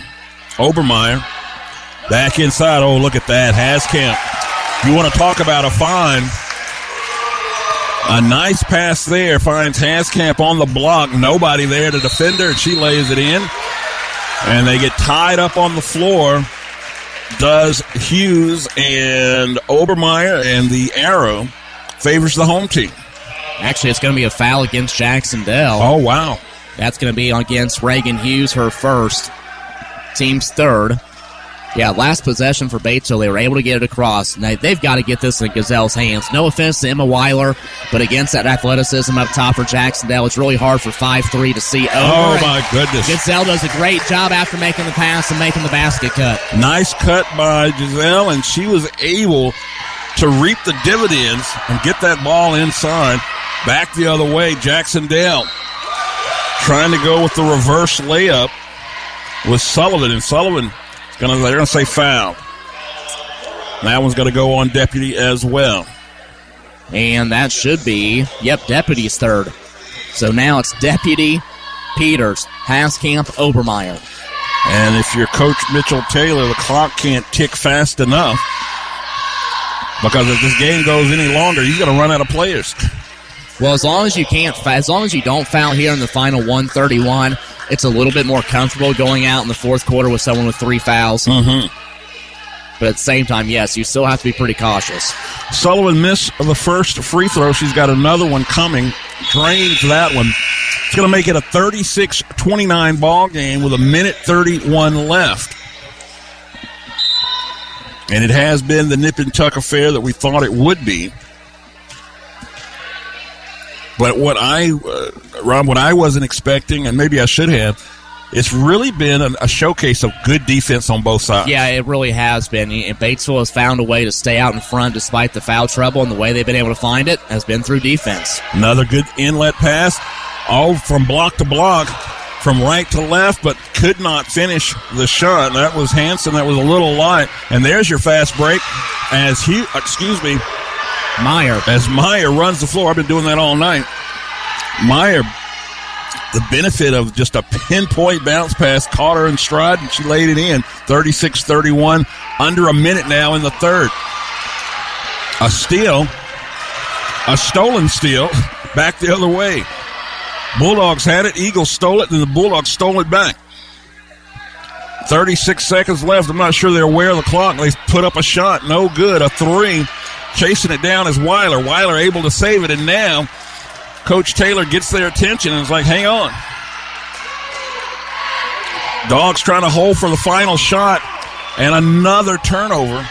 Obermeyer. Back inside. Oh, look at that. Haskamp. You want to talk about a fine. A nice pass there finds Haskamp on the block. Nobody there to defend her, and she lays it in. And they get tied up on the floor. Does Hughes and Obermeyer and the arrow favors the home team. Actually, it's going to be a foul against Jacksonville. Oh, wow. That's going to be against Reagan Hughes, her first. Team's third. Yeah, last possession for Batesville. They were able to get it across. Now, they've got to get this in Gazelle's hands. No offense to Emma Weiler, but against that athleticism up top for Jacksonville, it's really hard for 5-3 to see over. Oh, And my goodness. Gazelle does a great job after making the pass and making the basket cut. Nice cut by Gazelle, and she was able to reap the dividends and get that ball inside. Back the other way, Jac-Cen-Del trying to go with the reverse layup with Sullivan, and Sullivan gonna they're gonna say foul. That one's gonna go on deputy as well. And that should be, yep, Deputy's third. So now it's Deputy, Peters, Haskamp, Obermeyer. And if you're Coach Mitchell Taylor, the clock can't tick fast enough because if this game goes any longer, you're going to run out of players. Well, as long as you can't, as long as you don't foul here in the final 131, it's a little bit more comfortable going out in the fourth quarter with someone with three fouls. Mm-hmm. But at the same time, yes, you still have to be pretty cautious. Sullivan missed the first free throw. She's got another one coming. Drains that one. It's going to make it a 36 29 ball game with a minute 31 left. And it has been the nip and tuck affair that we thought it would be. But what I, uh, Rob, what I wasn't expecting, and maybe I should have, it's really been a, a showcase of good defense on both sides. Yeah, it really has been. And Batesville has found a way to stay out in front despite the foul trouble, and the way they've been able to find it has been through defense. Another good inlet pass, all from block to block, from right to left, but could not finish the shot. That was Hanson. That was a little light. And there's your fast break as Hugh, excuse me, Meyer. As Meyer runs the floor. I've been doing that all night. Meyer, the benefit of just a pinpoint bounce pass, caught her in stride, and she laid it in. 36 31, under a minute now in the third. A steal, a stolen steal, back the other way. Bulldogs had it, Eagles stole it, and the Bulldogs stole it back. 36 seconds left. I'm not sure they're aware of the clock. They put up a shot, no good. A three. Chasing it down is Weiler. Weiler able to save it, and now Coach Taylor gets their attention and is like, hang on. Dogs trying to hold for the final shot, and another turnover.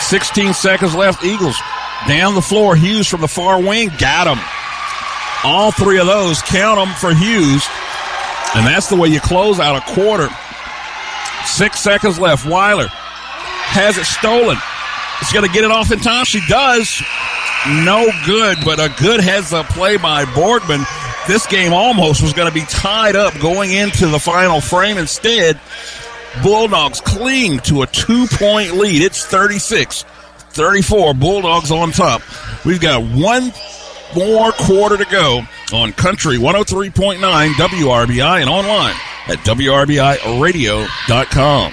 16 seconds left. Eagles down the floor. Hughes from the far wing got him. All three of those, count them for Hughes. And that's the way you close out a quarter. Six seconds left. Weiler has it stolen. She's going to get it off in time. She does. no good, but a good heads up play by Borgman. This game almost was going to be tied up going into the final frame. Instead, Bulldogs cling to a two point lead. It's 36 34. Bulldogs on top. We've got one more quarter to go on Country 103.9 WRBI and online at WRBIRadio.com.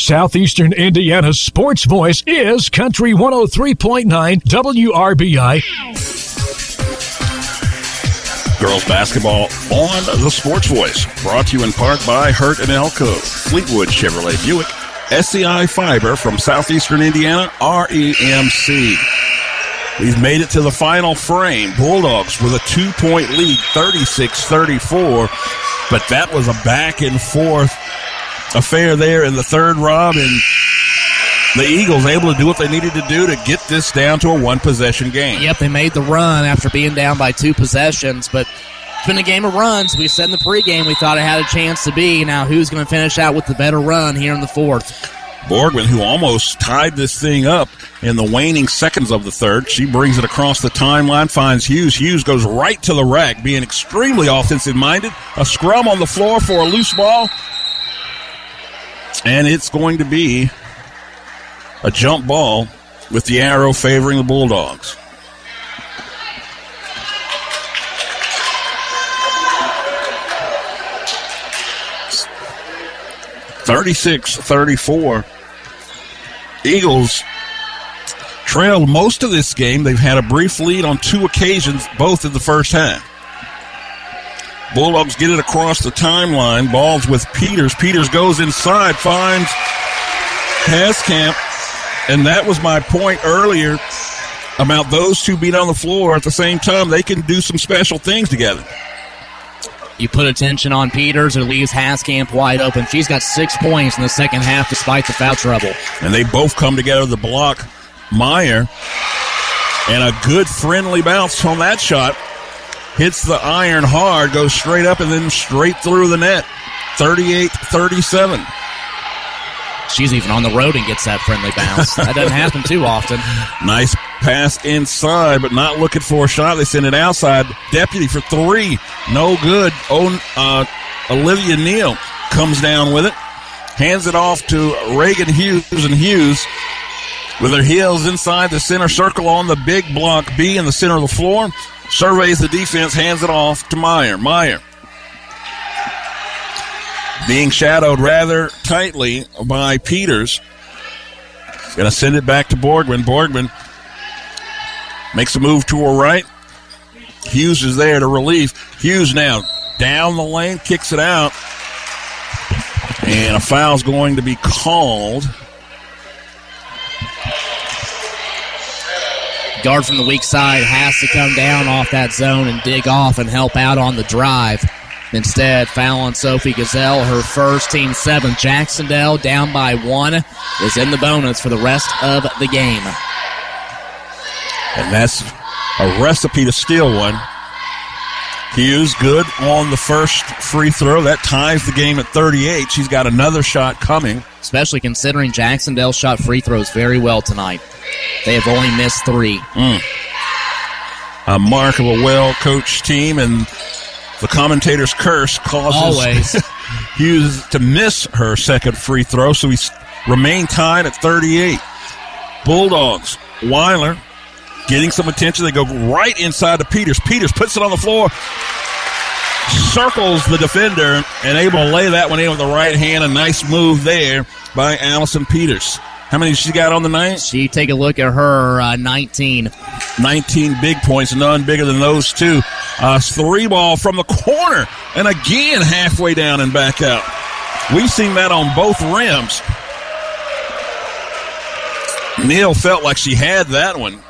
Southeastern Indiana's sports voice is Country 103.9 WRBI. Girls basketball on the Sports Voice, brought to you in part by Hurt and Elko, Fleetwood Chevrolet Buick, SEI Fiber from Southeastern Indiana, REMC. We've made it to the final frame. Bulldogs with a two point lead, 36 34. But that was a back and forth affair there in the third, Rob. And the Eagles able to do what they needed to do to get this down to a one possession game. Yep, they made the run after being down by two possessions, but it's been a game of runs. We said in the pregame we thought it had a chance to be. Now, who's going to finish out with the better run here in the fourth? Borgman, who almost tied this thing up in the waning seconds of the third. She brings it across the timeline, finds Hughes. Hughes goes right to the rack, being extremely offensive minded. A scrum on the floor for a loose ball. And it's going to be a jump ball with the arrow favoring the Bulldogs. Thirty-six, thirty-four. Eagles trailed most of this game. They've had a brief lead on two occasions, both in the first half. Bulldogs get it across the timeline. Balls with Peters. Peters goes inside, finds Haskamp. And that was my point earlier about those two being on the floor at the same time. They can do some special things together. You put attention on Peters, it leaves Haskamp wide open. She's got six points in the second half despite the foul trouble. And they both come together to block Meyer. And a good friendly bounce on that shot. Hits the iron hard, goes straight up and then straight through the net. 38 37. She's even on the road and gets that friendly bounce. that doesn't happen too often. Nice pass inside, but not looking for a shot. They send it outside. Deputy for three. No good. Oh, uh, Olivia Neal comes down with it. Hands it off to Reagan Hughes, and Hughes with her heels inside the center circle on the big block B in the center of the floor. Surveys the defense, hands it off to Meyer. Meyer being shadowed rather tightly by Peters. Going to send it back to Borgman. Borgman makes a move to her right. Hughes is there to relieve. Hughes now down the lane, kicks it out. And a foul's going to be called. Guard from the weak side has to come down off that zone and dig off and help out on the drive. Instead, foul on Sophie Gazelle, her first team seventh. Jacksonville down by one is in the bonus for the rest of the game. And that's a recipe to steal one. Hughes good on the first free throw. That ties the game at 38. She's got another shot coming. Especially considering Jacksonville shot free throws very well tonight. They have only missed three. Mm. A mark of a well coached team, and the commentator's curse causes Always. Hughes to miss her second free throw, so he's remained tied at 38. Bulldogs, Weiler getting some attention. They go right inside to Peters. Peters puts it on the floor, circles the defender, and able to lay that one in with the right hand. A nice move there by Allison Peters. How many she got on the night? She take a look at her uh, 19. 19 big points, none bigger than those two. Uh, three ball from the corner, and again halfway down and back out. We've seen that on both rims. Neal felt like she had that one.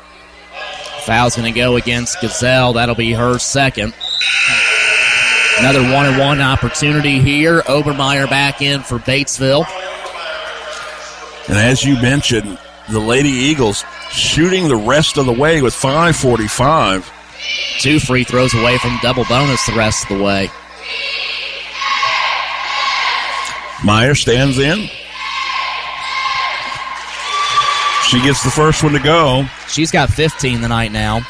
Foul's going to go against Gazelle. That'll be her second. Another one and one opportunity here. Obermeyer back in for Batesville. And as you mentioned, the Lady Eagles shooting the rest of the way with 545. Two free throws away from double bonus the rest of the way. Meyer stands in. She gets the first one to go. She's got 15 tonight now.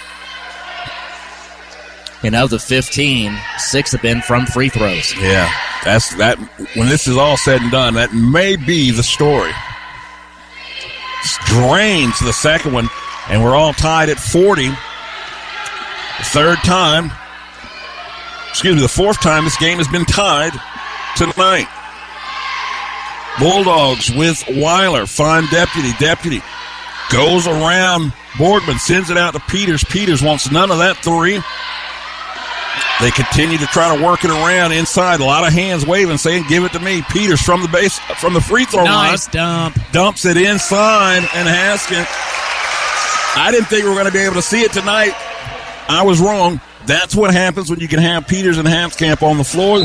And of the 15, six have been from free throws. Yeah, that's that. When this is all said and done, that may be the story. Drains the second one, and we're all tied at 40. The third time, excuse me, the fourth time this game has been tied tonight. Bulldogs with Weiler, find deputy, deputy goes around Borgman, sends it out to Peters. Peters wants none of that three. They continue to try to work it around inside. A lot of hands waving, saying, "Give it to me." Peters from the base, from the free throw nice line, dump, dumps it inside, and Haskins. I didn't think we were going to be able to see it tonight. I was wrong. That's what happens when you can have Peters and Haskamp on the floor.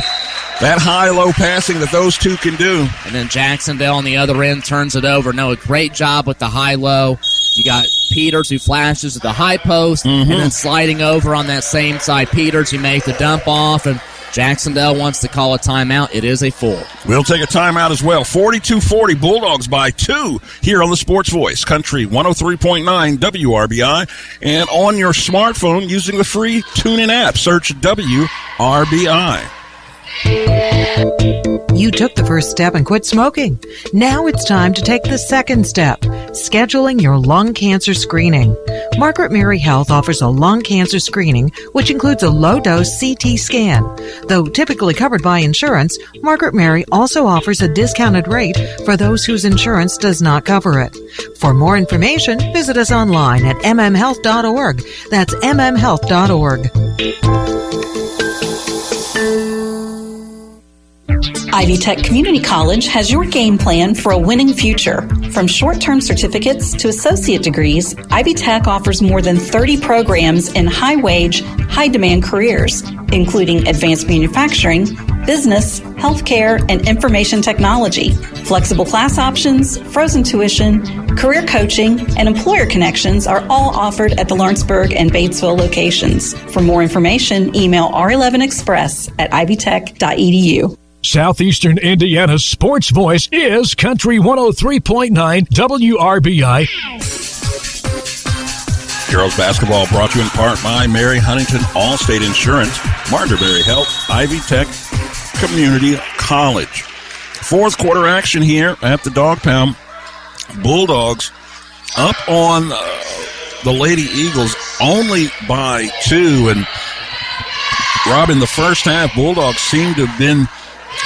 That high-low passing that those two can do. And then Jacksonville on the other end turns it over. No, a great job with the high-low. You got Peters who flashes at the high post, Mm-hmm. and then sliding over on that same side. Peters who makes the dump off, and Jacksonville wants to call a timeout. It is a full. We'll take a timeout as well. 42-40 Bulldogs by two here on the Sports Voice Country 103.9 WRBI and on your smartphone using the free TuneIn app. Search WRBI. You took the first step and quit smoking. Now it's time to take the second step, scheduling your lung cancer screening. Margaret Mary Health offers a lung cancer screening, which includes a low dose CT scan. Though typically covered by insurance, Margaret Mary also offers a discounted rate for those whose insurance does not cover it. For more information, visit us online at mmhealth.org. That's mmhealth.org. Ivy Tech Community College has your game plan for a winning future. From short term certificates to associate degrees, Ivy Tech offers more than 30 programs in high wage, high demand careers, including advanced manufacturing, business, healthcare, and information technology. Flexible class options, frozen tuition, career coaching, and employer connections are all offered at the Lawrenceburg and Batesville locations. For more information, email r11express at ivytech.edu. Southeastern Indiana's sports voice is Country 103.9 WRBI. Girls basketball brought to you in part by Mary Huntington Allstate Insurance, Margaret Health, Ivy Tech Community College. Fourth quarter action here at the Dog Pound. Bulldogs up on uh, the Lady Eagles only by two. And Rob, in the first half, Bulldogs seemed to have been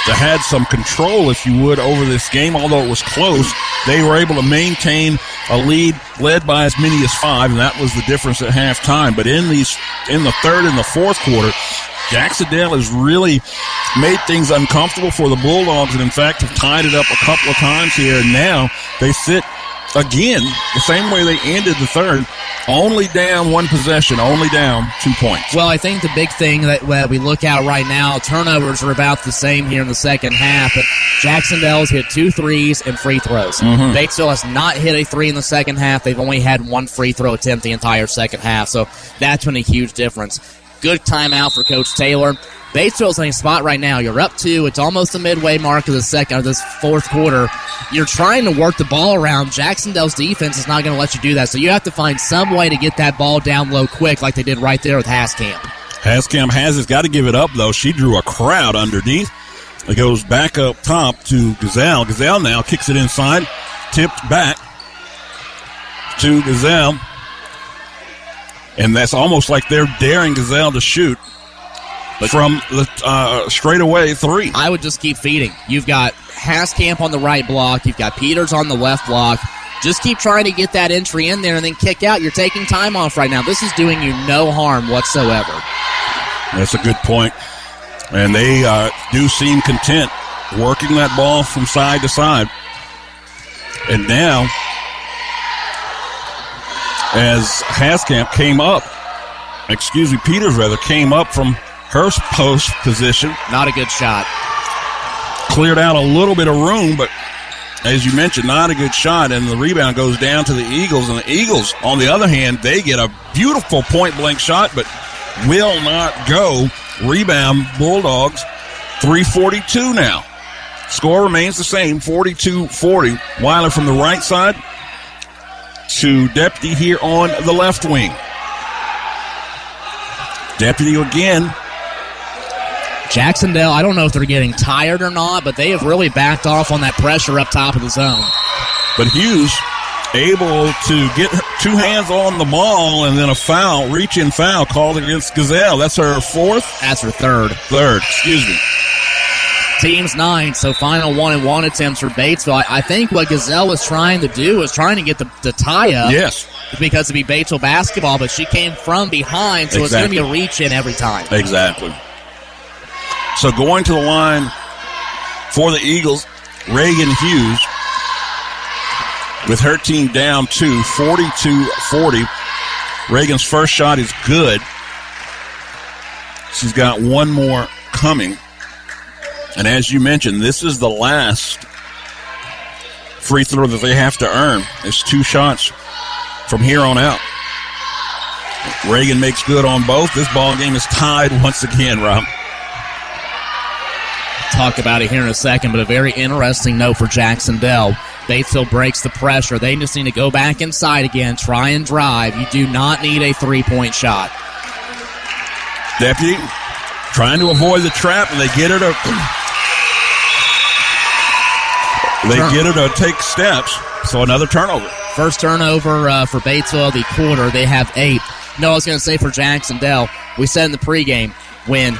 to had some control, if you would, over this game. Although it was close, they were able to maintain a lead, led by as many as five, and that was the difference at halftime. But in these, in the third and the fourth quarter, Jacksonville has really made things uncomfortable for the Bulldogs, and in fact have tied it up a couple of times here. And now they sit again the same way they ended the third, only down one possession, only down two points. Well, I think the big thing that, that we look at right now, turnovers are about the same here in the second half. But Jacksonville's hit two threes and free throws. Mhm. Batesville has not hit a three in the second half. They've only had one free throw attempt the entire second half. So that's been a huge difference. Good timeout for Coach Taylor. Batesville's in a spot right now. You're up two. It's almost the midway mark of the second of this fourth quarter. You're trying to work the ball around. Jacksonville's defense is not going to let you do that. So you have to find some way to get that ball down low quick, like they did right there with Haskamp. Haskamp has it. Got to give it up though. She drew a crowd underneath. It goes back up top to Gazelle. Gazelle now kicks it inside, tipped back to Gazelle, and that's almost like they're daring Gazelle to shoot from the uh, straightaway three. I would just keep feeding. You've got Haskamp on the right block. You've got Peters on the left block. Just keep trying to get that entry in there and then kick out. You're taking time off right now. This is doing you no harm whatsoever. That's a good point. And they uh, do seem content working that ball from side to side. And now as Haskamp came up. Excuse me, Peters rather came up from her post position. Not a good shot. Cleared out a little bit of room, but as you mentioned, not a good shot, and the rebound goes down to the Eagles. And the Eagles, on the other hand, they get a beautiful point blank shot, but will not go. Rebound, Bulldogs, 342 now. Score remains the same, 42 40. Weiler from the right side to Deputy here on the left wing. Deputy again. Jacksonville, I don't know if they're getting tired or not, but they have really backed off on that pressure up top of the zone. But Hughes able to get two hands on the ball and then a foul, reach in foul called against Gazelle. That's her fourth? That's her third. Third, excuse me. Teams nine, so final one and one attempts for Batesville. I, I think what Gazelle was trying to do was trying to get the, the tie up. Yes. Because it'd be Batesville basketball, but she came from behind, so Exactly. it's going to be a reach in every time. Exactly. So going to the line for the Eagles, Reagan Hughes with her team down to 42 40. Reagan's first shot is good. She's got one more coming. And as you mentioned, this is the last free throw that they have to earn. It's two shots from here on out. Reagan makes good on both. This ball game is tied once again, Rob. Talk about it here in a second, but a very interesting note for Jackson Jacksonville. Batesville breaks the pressure. They just need to go back inside again, try and drive. You do not need a three point shot. Deputy trying to avoid the trap, and they get her to they get her to take steps. So another turnover. First turnover uh, for Batesville, the quarter. They have eight. No, I was going to say for Jacksonville, we said in the pregame when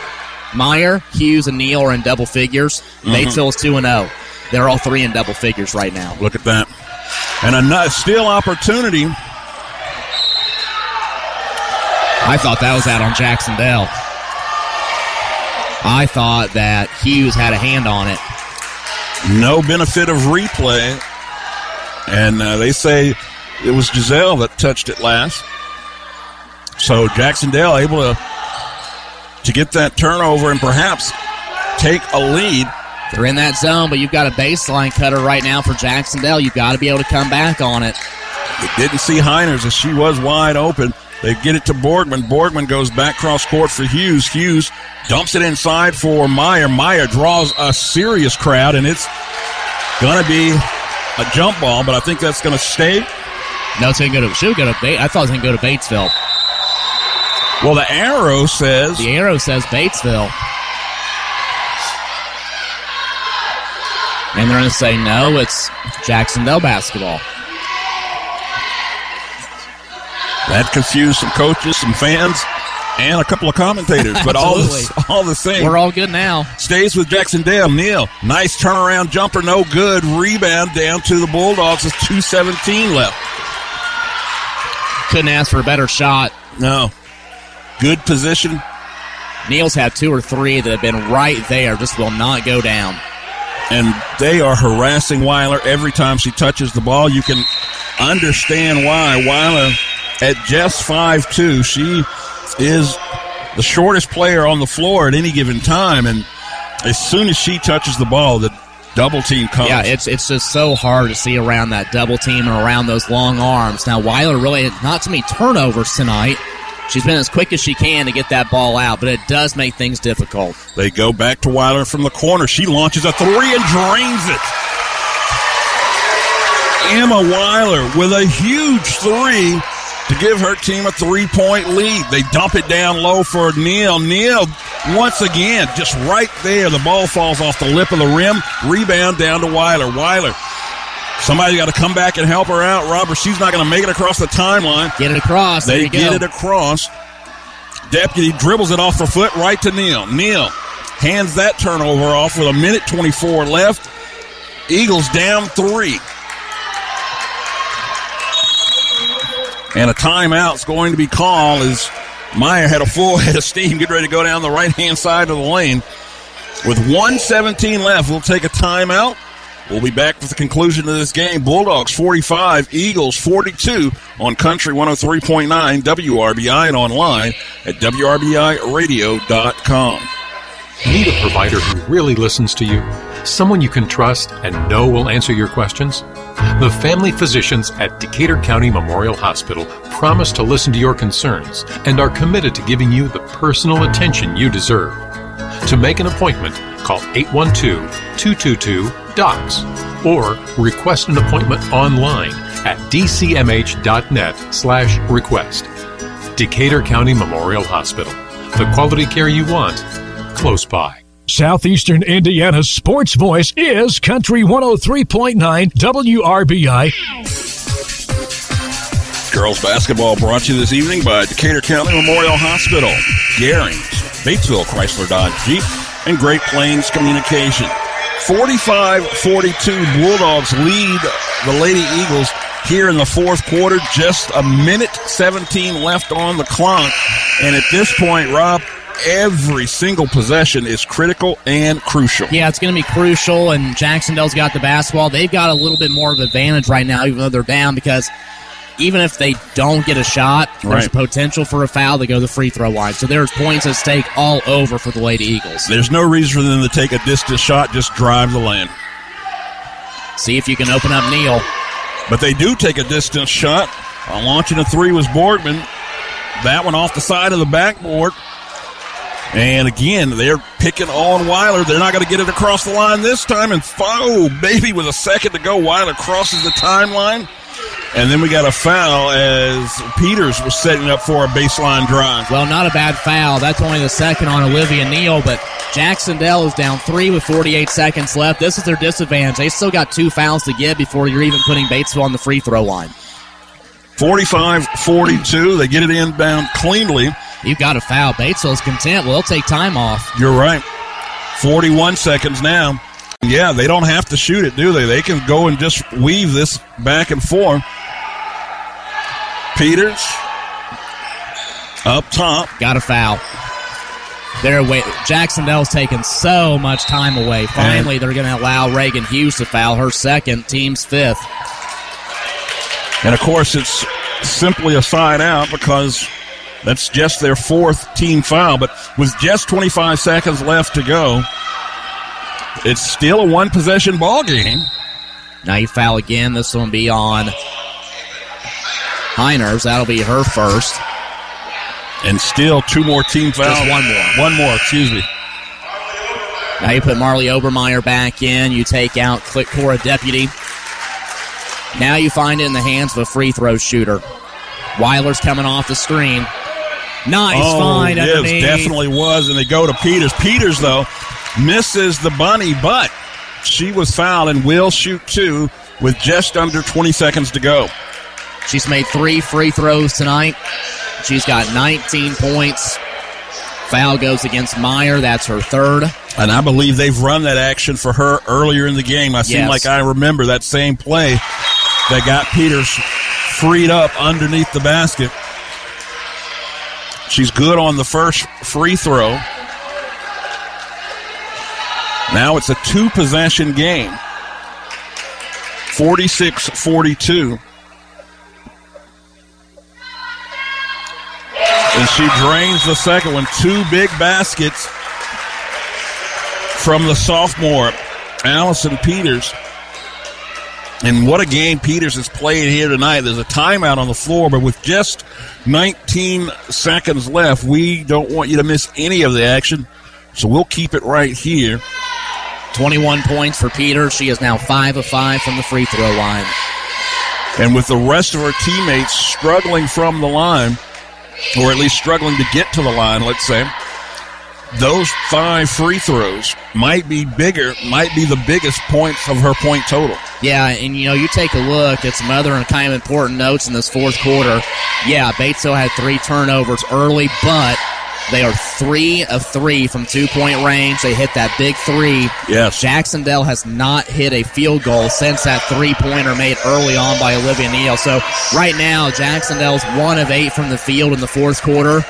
Meyer, Hughes, and Neal are in double figures, Mhm. Batesville is 2 and 0. They're all three in double figures right now. Look at that. And a nut- steal opportunity. I thought that was out on Jacksonville. I thought that Hughes had a hand on it. No benefit of replay. And uh, they say it was Gazelle that touched it last. So Jacksonville able to to get that turnover and perhaps take a lead. They're in that zone, but you've got a baseline cutter right now for Jacksonville. You've got to be able to come back on it. They didn't see Heiners as she was wide open. They get it to Borgman. Borgman goes back cross court for Hughes. Hughes dumps it inside for Meyer. Meyer draws a serious crowd, and it's going to be a jump ball, but I think that's going to stay. No, it's going to go to. Should go to. I thought it was going to go to Batesville. Well, the arrow says. The arrow says Batesville. And they're going to say no, it's Jacksonville basketball. That confused some coaches, some fans, and a couple of commentators. But all the, all the same, We're all good now. Stays with Jacksonville. Neal, nice turnaround jumper, no good. Rebound down to the Bulldogs. It's two seventeen left. Couldn't ask for a better shot. No. Good position. Neal's had two or three that have been right there, just will not go down. and they are harassing Weiler every time she touches the ball. You can understand why Weiler at just five two, she is the shortest player on the floor at any given time, and as soon as she touches the ball, the double team comes. Yeah, it's it's just so hard to see around that double team and around those long arms. Now Weiler really not too many turnovers tonight. She's been as quick as she can to get that ball out, but it does make things difficult. They go back to Weiler from the corner. She launches a three and drains it. Emma Weiler with a huge three to give her team a three point lead. They dump it down low for Neal. Neal, once again, just right there. The ball falls off the lip of the rim. Rebound down to Weiler. Weiler. Somebody got to come back and help her out, Robert. She's not going to make it across the timeline. Get it across. They get go. it across. Deputy dribbles it off her foot right to Neal. Neal hands that turnover off with a minute 24 left. Eagles down three. And a timeout's going to be called as Meyer had a full head of steam, getting ready to go down the right hand side of the lane. With 117 left, we'll take a timeout. We'll be back with the conclusion of this game. Bulldogs 45, Eagles 42 on Country 103.9 WRBI and online at WRBIRadio.com. Need a provider who really listens to you? Someone you can trust and know will answer your questions? The family physicians at Decatur County Memorial Hospital promise to listen to your concerns and are committed to giving you the personal attention you deserve. To make an appointment, call 812-222-DOCS or request an appointment online at dcmh.net slash request. Decatur County Memorial Hospital. The quality care you want, close by. Southeastern Indiana's sports voice is Country 103.9 WRBI. Girls basketball brought to you this evening by Decatur County Memorial Hospital, Garings, Batesville Chrysler Dodge Jeep, and Great Plains Communication. 45-42 Bulldogs lead the Lady Eagles here in the fourth quarter. Just a minute 17 left on the clock. And at this point, Rob, every single possession is critical and crucial. Yeah, it's going to be crucial, and Jacksonville's got the basketball. They've got a little bit more of advantage right now, even though they're down, because even if they don't get a shot, there's Right. potential for a foul. They go to the free throw line. So there's points at stake all over for the Lady Eagles. There's no reason for them to take a distance shot, just drive the lane. See if you can open up Neal. But they do take a distance shot. Uh, launching a three was Borgman. That one off the side of the backboard. And again, they're picking on Weiler. They're not going to get it across the line this time. And oh, baby, with a second to go, Weiler crosses the timeline. And then we got a foul as Peters was setting up for a baseline drive. Well, not a bad foul. That's only the second on Olivia Neal, but Jackson Jacksonville is down three with 48 seconds left. This is their disadvantage. They still got two fouls to get before you're even putting Batesville on the free throw line. 45 42. They get it inbound cleanly. You've got a foul. Batesville's content. Well, they'll take time off. You're right. 41 seconds now. Yeah, they don't have to shoot it, do they? They can go and just weave this back and forth. Peters up top. Got a foul. They're wait. Jacksonville's taking so much time away. Finally, they're going to allow Reagan Hughes to foul her second, team's fifth. And of course, it's simply a side out because that's just their fourth team foul. But with just 25 seconds left to go, it's still a one possession ball game. Now you foul again. This one be on Heiners. That'll be her first. And still two more team fouls. Just one more. One more, excuse me. Now you put Marley Obermeyer back in. You take out Click Cora Deputy. Now you find it in the hands of a free throw shooter. Weiler's coming off the screen. Nice oh, find yes, underneath. definitely was. And they go to Peters. Peters, though, misses the bunny, but she was fouled and will shoot two with just under 20 seconds to go. She's made three free throws tonight. She's got 19 points. Foul goes against Meyer. That's her third. And I believe they've run that action for her earlier in the game. I seem Yes. like I remember that same play that got Peters freed up underneath the basket. She's good on the first free throw. Now it's a two possession game 46 42. And she drains the second one. Two big baskets from the sophomore, Allison Peters. And what a game Peters has played here tonight. There's a timeout on the floor, but with just 19 seconds left, we don't want you to miss any of the action. So we'll keep it right here. 21 points for Peters. She is now 5 of 5 from the free throw line. And with the rest of her teammates struggling from the line, or at least struggling to get to the line, let's say, those five free throws might be bigger, might be the biggest points of her point total. Yeah, and you know, you take a look at some other kind of important notes in this fourth quarter. Yeah, Batesville had three turnovers early, but they are three of three from two point range. They hit that big three. Yes. Jacksonville has not hit a field goal since that three pointer made early on by Olivia Neal. So right now, Jacksonville's one of eight from the field in the fourth quarter.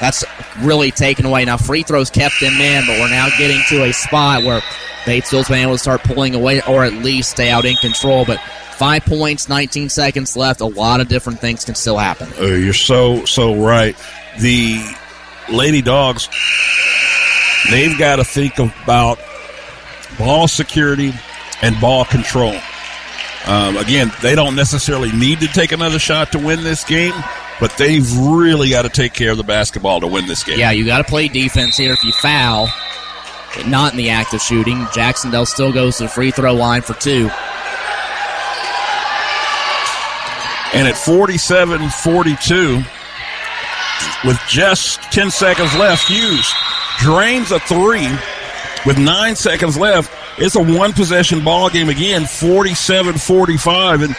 That's really taken away. Now, free throws kept them in, but we're now getting to a spot where Batesville's been able to start pulling away or at least stay out in control. But five points, 19 seconds left. A lot of different things can still happen. Uh, you're so, so right. The Lady Dogs, they've got to think about ball security and ball control. Um, again, they don't necessarily need to take another shot to win this game, but they've really got to take care of the basketball to win this game. Yeah, you got to play defense here. If you foul, not in the act of shooting, Jacksonville still goes to the free throw line for two. And at 47 42, with just 10 seconds left, Hughes drains a three with nine seconds left. It's a one possession ball game again, 47 45. And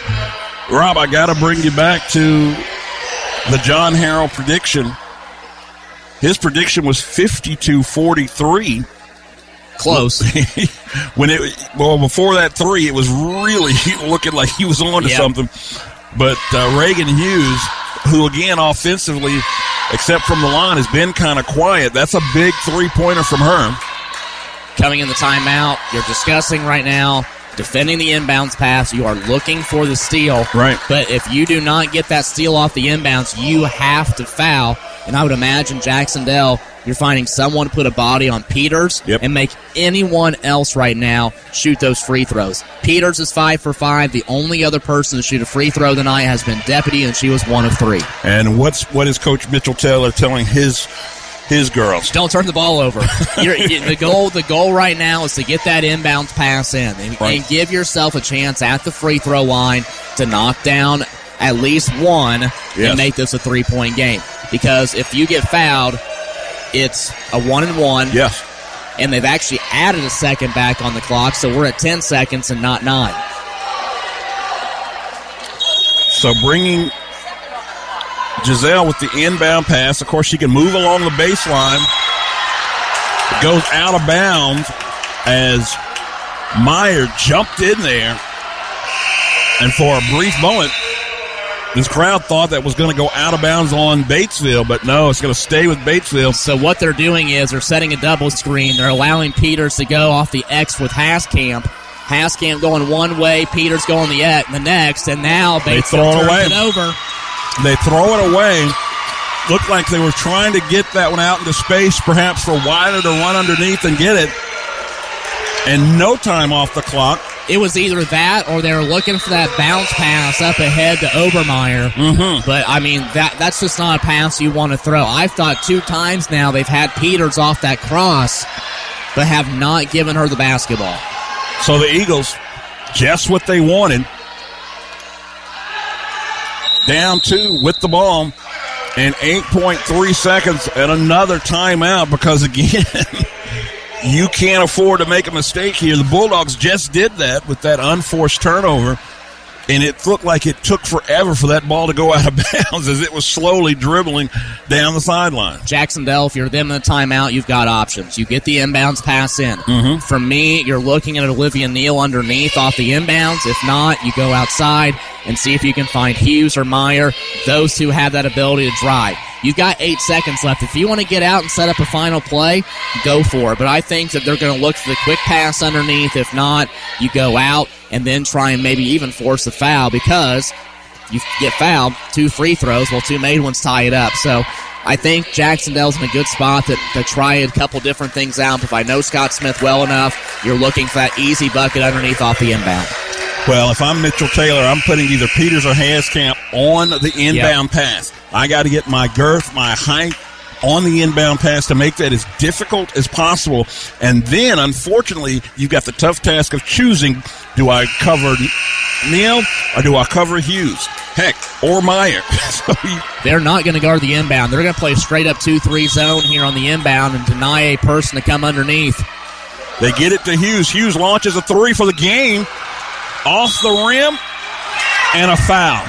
Rob, I got to bring you back to the John Harrell prediction. His prediction was 52 43. Close. when it well before that three, it was really looking like he was on to Yep. something. But uh, Reagan Hughes, who again offensively, except from the line, has been kind of quiet. That's a big three pointer from her. Coming in the timeout, you're discussing right now defending the inbounds pass. You are looking for the steal. Right. But if you do not get that steal off the inbounds, you have to foul. And I would imagine Jacksonville, you're finding someone to put a body on Peters and make anyone else right now shoot those free throws. Peters is five for five. The only other person to shoot a free throw tonight has been Deputy, and she was one of three. And what's what is Coach Mitchell Taylor telling his his girls? Don't turn the ball over. You're, the goal, the goal right now is to get that inbounds pass in and, and give yourself a chance at the free throw line to knock down at least one Yes. and make this a three point game. Because if you get fouled, it's a one and one. Yes. And they've actually added a second back on the clock, so we're at ten seconds and not nine. So bringing Gazelle with the inbound pass. Of course, she can move along the baseline. It goes out of bounds as Meyer jumped in there. And for a brief moment, this crowd thought that was going to go out of bounds on Batesville, but no, it's going to stay with Batesville. So what they're doing is they're setting a double screen. They're allowing Peters to go off the X with Haskamp. Haskamp going one way, Peters going the, e- the next, and now They Batesville throw it turns away. it over. They throw it away. Looked like they were trying to get that one out into space, perhaps for Weiler to run underneath and get it. And no time off the clock. It was either that or they were looking for that bounce pass up ahead to Obermeyer. Mm-hmm. But I mean that that's just not a pass you want to throw. I've thought two times now they've had Peters off that cross, but have not given her the basketball. So the Eagles, just what they wanted. Down two with the ball and 8.3 seconds and another timeout because, again, you can't afford to make a mistake here. The Bulldogs just did that with that unforced turnover, and it looked like it took forever for that ball to go out of bounds as it was slowly dribbling down the sideline. Jacksonville, if you're them in the timeout, you've got options. You get the inbounds pass in. Mm-hmm. For me, you're looking at Olivia Neal underneath off the inbounds. If not, you go outside and see if you can find Hughes or Meyer. Those who have that ability to drive. You've got eight seconds left. If you want to get out and set up a final play, go for it. But I think that they're going to look for the quick pass underneath. If not, you go out and then try and maybe even force a foul because you get fouled, two free throws, well, two made ones tie it up. So I think Jacksonville's in a good spot to, to try a couple different things out. If I know Scott Smith well enough, you're looking for that easy bucket underneath off the inbound. Well, if I'm Mitchell Taylor, I'm putting either Peters or Haskamp on the inbound pass. I got to get my girth, my height on the inbound pass to make that as difficult as possible. And then, unfortunately, you've got the tough task of choosing do I cover Neal or do I cover Hughes? Heck, or Meyer. so you, They're not going to guard the inbound. They're going to play straight up 2 3 zone here on the inbound and deny a person to come underneath. they get it to Hughes. Hughes launches a three for the game off the rim and a foul.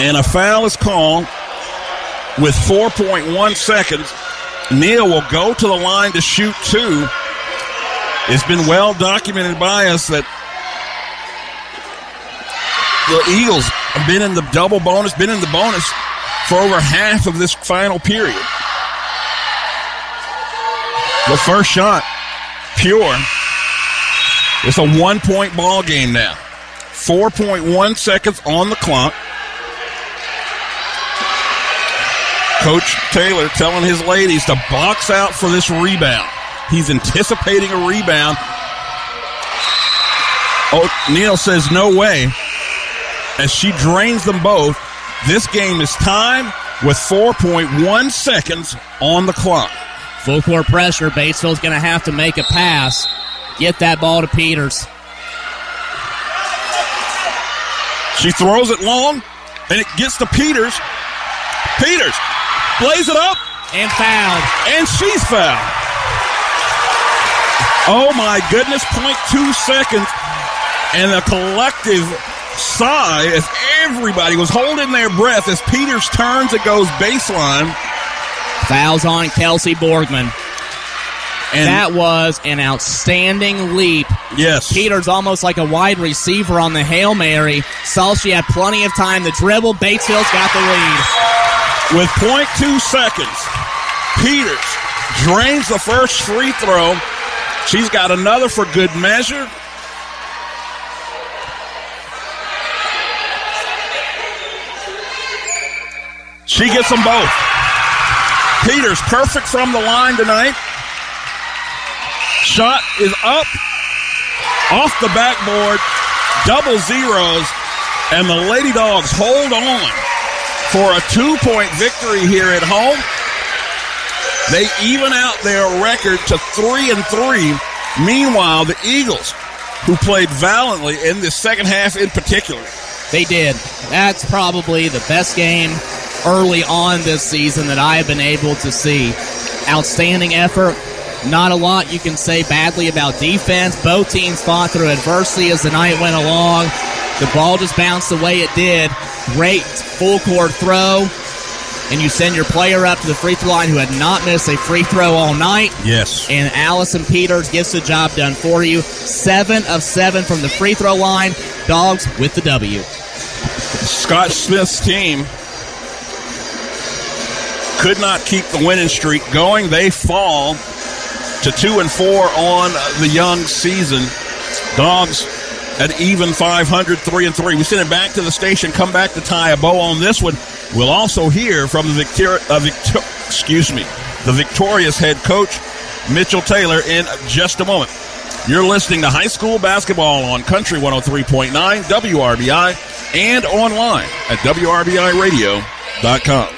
And a foul is called with 4.1 seconds. Neal will go to the line to shoot two. It's been well documented by us that the Eagles have been in the double bonus, been in the bonus for over half of this final period. The first shot, pure. It's a one point ball game now. 4.1 seconds on the clock. Coach Taylor telling his ladies to box out for this rebound. He's anticipating a rebound. Oh, O'Neal says no way. As she drains them both, this game is time with 4.1 seconds on the clock. Full court pressure. Batesville's going to have to make a pass. Get that ball to Peters. She throws it long, and it gets to Peters. Peters plays it up. And fouled. And she's fouled. Oh my goodness, 0.2 seconds. And a collective sigh as everybody was holding their breath as Peters turns and goes baseline. Fouls on Kelsey Borgman. And that was an outstanding leap. Yes. Peters almost like a wide receiver on the Hail Mary. Saw she had plenty of time to dribble. Batesville's got the lead. With 0.2 seconds, Peters drains the first free throw. She's got another for good measure. She gets them both. Peters perfect from the line tonight. Shot is up, off the backboard, double zeros, and the Lady Dogs hold on for a two point victory here at home. They even out their record to three and three. Meanwhile, the Eagles, who played valiantly in the second half in particular, they did. That's probably the best game early on this season that I have been able to see. Outstanding effort. Not a lot you can say badly about defense. Both teams fought through adversity as the night went along. The ball just bounced the way it did. Great full court throw. And you send your player up to the free throw line who had not missed a free throw all night. Yes. And Allison Peters gets the job done for you. Seven of seven from the free throw line. Dogs with the W. Scott Smith's team could not keep the winning streak going. They fall to two and four on the young season. Dogs at even 500, three and three. We send it back to the station. Come back to tie a bow on this one. We'll also hear from the Victor, uh, Victor, excuse me, the victorious head coach Mitchell Taylor in just a moment. You're listening to high school basketball on Country 103.9 WRBI and online at WRBIRadio.com.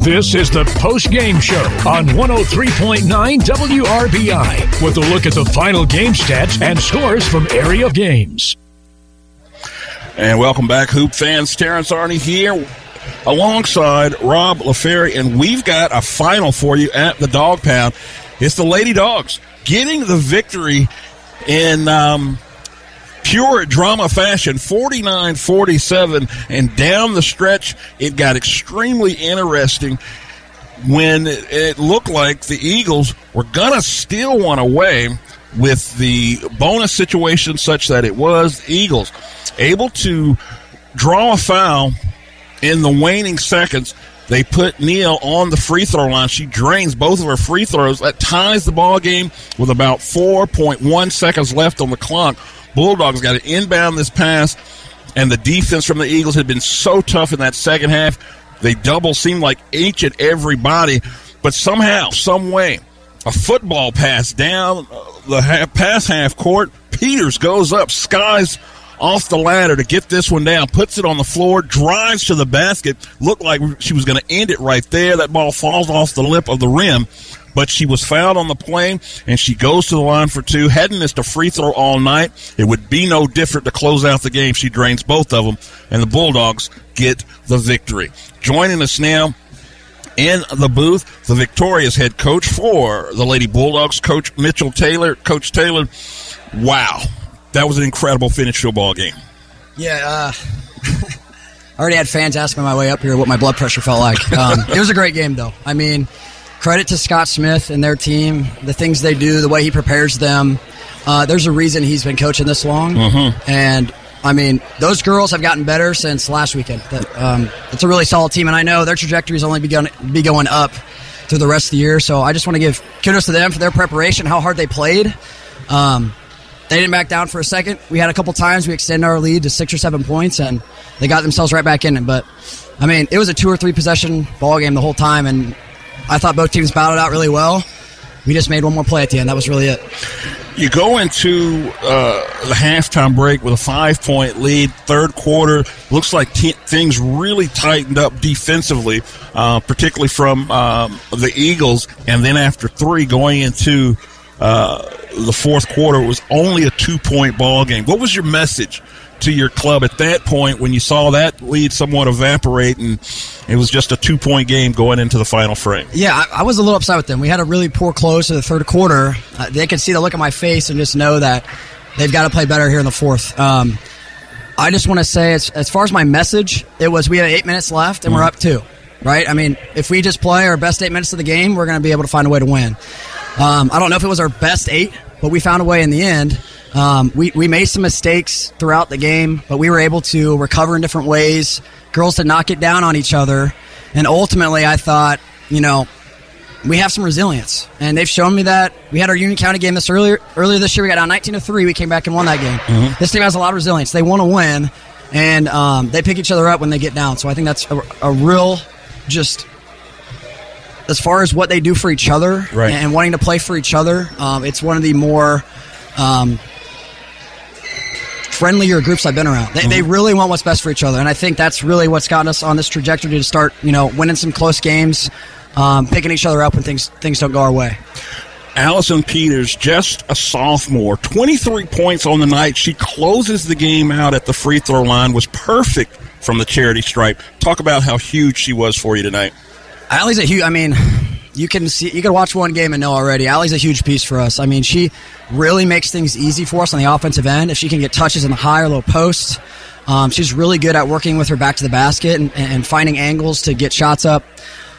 This is the post game show on 103.9 WRBI with a look at the final game stats and scores from area games. And welcome back, Hoop fans. Terrence Arney here alongside Rob LaFerry, and we've got a final for you at the Dog Pound. It's the Lady Dogs getting the victory in um, pure drama fashion 49 47 and down the stretch it got extremely interesting when it looked like the eagles were gonna steal one away with the bonus situation such that it was eagles able to draw a foul in the waning seconds they put Neal on the free throw line. She drains both of her free throws. That ties the ball game with about 4.1 seconds left on the clock. Bulldogs got to inbound this pass and the defense from the Eagles had been so tough in that second half. They double seemed like each and everybody, but somehow, some way, a football pass down uh, the half, pass half court. Peters goes up, skies off the ladder to get this one down, puts it on the floor, drives to the basket. Looked like she was going to end it right there. That ball falls off the lip of the rim, but she was fouled on the play, and she goes to the line for two. Hadn't missed a free throw all night. It would be no different to close out the game. She drains both of them, and the Bulldogs get the victory. Joining us now in the booth, the victorious head coach for the Lady Bulldogs, Coach Mitchell Taylor. Coach Taylor, wow, that was an incredible finish to a ball game. Yeah, uh, I already had fans asking my way up here what my blood pressure felt like. Um, it was a great game, though. I mean, credit to Scott Smith and their team, the things they do, the way he prepares them. Uh, there's a reason he's been coaching this long, Mm-hmm. and I mean, those girls have gotten better since last weekend. That, um, it's a really solid team, and I know their trajectory is only begun be going up through the rest of the year. So I just want to give kudos to them for their preparation, how hard they played. Um, they didn't back down for a second. We had a couple times we extended our lead to six or seven points, and they got themselves right back in it. But I mean, it was a two or three possession ball game the whole time, and I thought both teams battled out really well. We just made one more play at the end. That was really it. You go into uh, the halftime break with a five point lead. Third quarter looks like t- things really tightened up defensively, uh, particularly from um, the Eagles. And then after three, going into uh, the fourth quarter, it was only a two point ball game. What was your message to your club at that point when you saw that lead somewhat evaporate and it was just a two point game going into the final frame? Yeah, I, I was a little upset with them. We had a really poor close to the third quarter. Uh, they could see the look on my face and just know that they've got to play better here in the fourth. Um, I just want to say, as, as far as my message, it was we have eight minutes left and we're up two, right? I mean, if we just play our best eight minutes of the game, we're going to be able to find a way to win. Um, I don't know if it was our best eight, but we found a way in the end. Um, we, we made some mistakes throughout the game, but we were able to recover in different ways. Girls did knock it down on each other. And ultimately, I thought, you know, we have some resilience, and they've shown me that. We had our Union County game this earlier earlier this year. We got down 19 to three. We came back and won that game. This team has a lot of resilience. They want to win, and um, they pick each other up when they get down. So I think that's a, a real, just as far as what they do for each other Right. and wanting to play for each other. Um, it's one of the more um, friendlier groups I've been around. They, they really want what's best for each other, and I think that's really what's gotten us on this trajectory to start, you know, winning some close games, um, picking each other up when things things don't go our way. Allison Peters, just a sophomore, 23 points on the night. She closes the game out at the free throw line, was perfect from the charity stripe. Talk about how huge she was for you tonight. Allie's a huge. I mean, you can see, you can watch one game and know already. Allie's a huge piece for us. I mean, she really makes things easy for us on the offensive end. If she can get touches in the high or low post, um, she's really good at working with her back to the basket and, and finding angles to get shots up.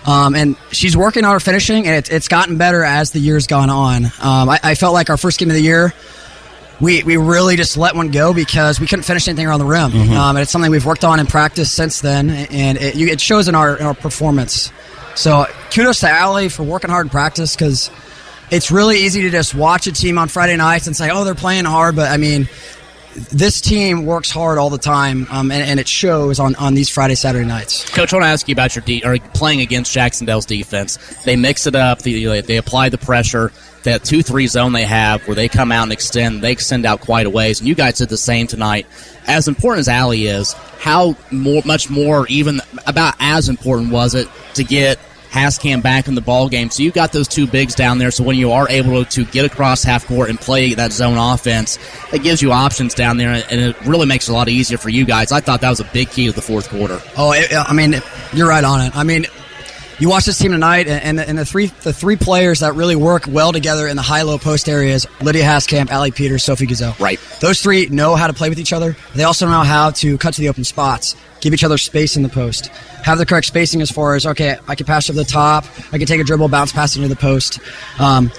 Um, and she's working on her finishing, and it's, it's gotten better as the year's gone on. Um, I, I felt like our first game of the year, we, we really just let one go because we couldn't finish anything around the rim. Mhm. Um, and it's something we've worked on in practice since then, and it, it shows in our in our performance. So kudos to Allie for working hard in practice because it's really easy to just watch a team on Friday nights and say, "Oh, they're playing hard," but I mean, this team works hard all the time, um, and, and it shows on, on these Friday Saturday nights. Coach, I want to ask you about your de- or playing against Jacksonville's defense. They mix it up. They, they apply the pressure. That two three zone they have, where they come out and extend, they extend out quite a ways. And you guys did the same tonight. As important as Allie is, how more, much more, even about as important was it to get Haskamp back in the ball game? So you got those two bigs down there. So when you are able to get across half court and play that zone offense, it gives you options down there, and it really makes it a lot easier for you guys. I thought that was a big key to the fourth quarter. Oh, I mean, you're right on it. I mean, you watch this team tonight, and, and, the, and the three the three players that really work well together in the high low post areas: Lydia Haskamp, Allie Peters, Sophie Gazelle. Right. Those three know how to play with each other. They also know how to cut to the open spots, give each other space in the post, have the correct spacing as far as okay, I can pass over the top, I can take a dribble, bounce pass into the post. Um,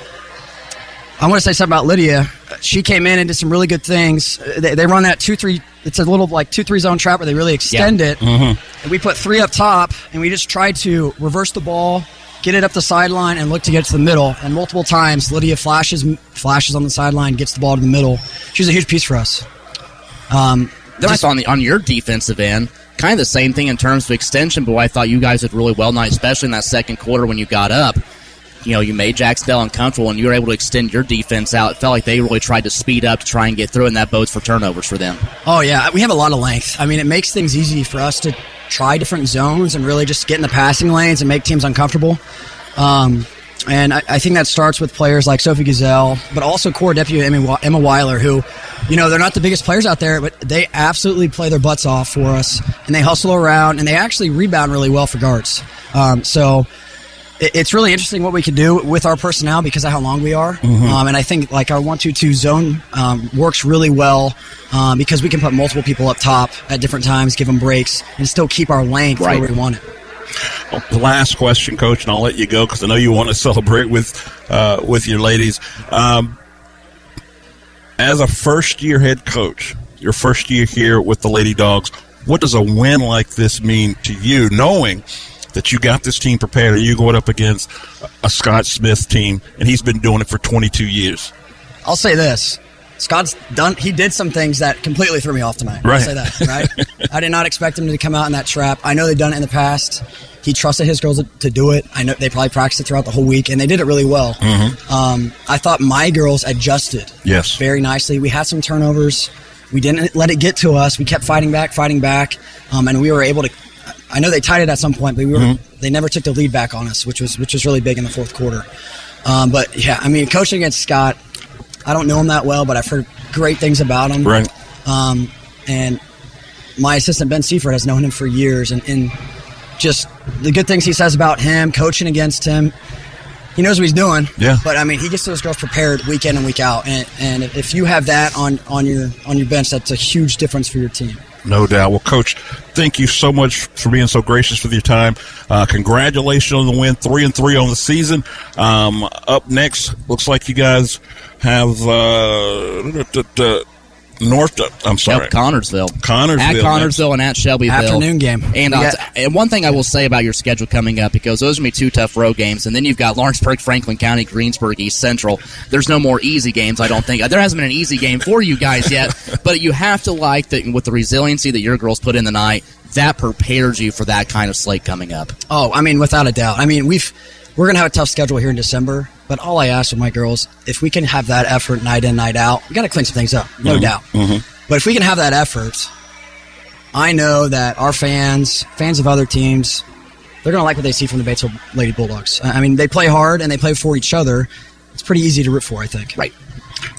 I want to say something about Lydia. She came in and did some really good things. They, they run that two three. It's a little like two three zone trap where they really extend Yeah. it. Mhm. And we put three up top, and we just tried to reverse the ball, get it up the sideline, and look to get to the middle. And multiple times, Lydia flashes flashes on the sideline, gets the ball to the middle. She's a huge piece for us. Um, I on, the, on your defensive end, kind of the same thing in terms of extension, but I thought you guys did really well tonight, especially in that second quarter when you got up. You know, you made Jacksonville uncomfortable and you were able to extend your defense out. It felt like they really tried to speed up to try and get through, and that bodes for turnovers for them. Oh yeah, we have a lot of length. I mean, it makes things easy for us to try different zones and really just get in the passing lanes and make teams uncomfortable. Um, and I, I, think that starts with players like Sophie Gazelle, but also Cora Deputy Emma, Emma Weiler, who, you know, they're not the biggest players out there, but they absolutely play their butts off for us, and they hustle around, and they actually rebound really well for guards. Um, so it's really interesting what we can do with our personnel because of how long we are. Mm-hmm. Um, and I think like our one-two-two zone um, works really well um, because we can put multiple people up top at different times, give them breaks, and still keep our length Right. where we want it. Well, last question, Coach, and I'll let you go because I know you want to celebrate with uh, with your ladies. Um, as a first year head coach, your first year here with the Lady Dogs, what does a win like this mean to you, knowing that you got this team prepared and you're going up against a Scott Smith team, and he's been doing it for 22 years? I'll say this. Scott's done. He did some things that completely threw me off tonight. Right. I'll say that. Right. I did not expect him to come out in that trap. I know they've done it in the past. He trusted his girls to, do it. I know they probably practiced it throughout the whole week, and they did it really well. Mm-hmm. Um, I thought my girls adjusted Yes. very nicely. We had some turnovers. We didn't let it get to us. We kept fighting back, fighting back, um, and we were able to. I know they tied it at some point, but we were. Mhm. They never took the lead back on us, which was which was really big in the fourth quarter. Um, but yeah, I mean, coaching against Scott, I don't know him that well, but I've heard great things about him. Right. Um, and my assistant Ben Seifert has known him for years, and, and just the good things he says about him, coaching against him. He knows what he's doing. Yeah. But I mean, he gets those girls prepared week in and week out, and, and if you have that on, on your on your bench, that's a huge difference for your team. No doubt. Well, Coach, thank you so much for being so gracious with your time. Uh, congratulations on the win, three and three on the season. Um, up next, looks like you guys have uh, North. Uh, I'm sorry, Yep, Connersville. Connersville. At next. Connersville and at Shelbyville. Afternoon game. And, We I'll got- and one thing I will say about your schedule coming up, because those are going to be two tough road games, and then you've got Lawrenceburg, Franklin County, Greensburg, East Central. There's no more easy games, I don't think. There hasn't been an easy game for you guys yet, but you have to like that with the resiliency that your girls put in the night, that prepares you for that kind of slate coming up. Oh, I mean, without a doubt. I mean, we've we're gonna have a tough schedule here in December, but all I ask of my girls, if we can have that effort night in, night out, we got to clean some things up, no Mhm. doubt. Mhm. But if we can have that effort, I know that our fans, fans of other teams, they're gonna like what they see from the Batesville Lady Bulldogs. I I mean, they play hard and they play for each other. It's pretty easy to root for, I think. Right.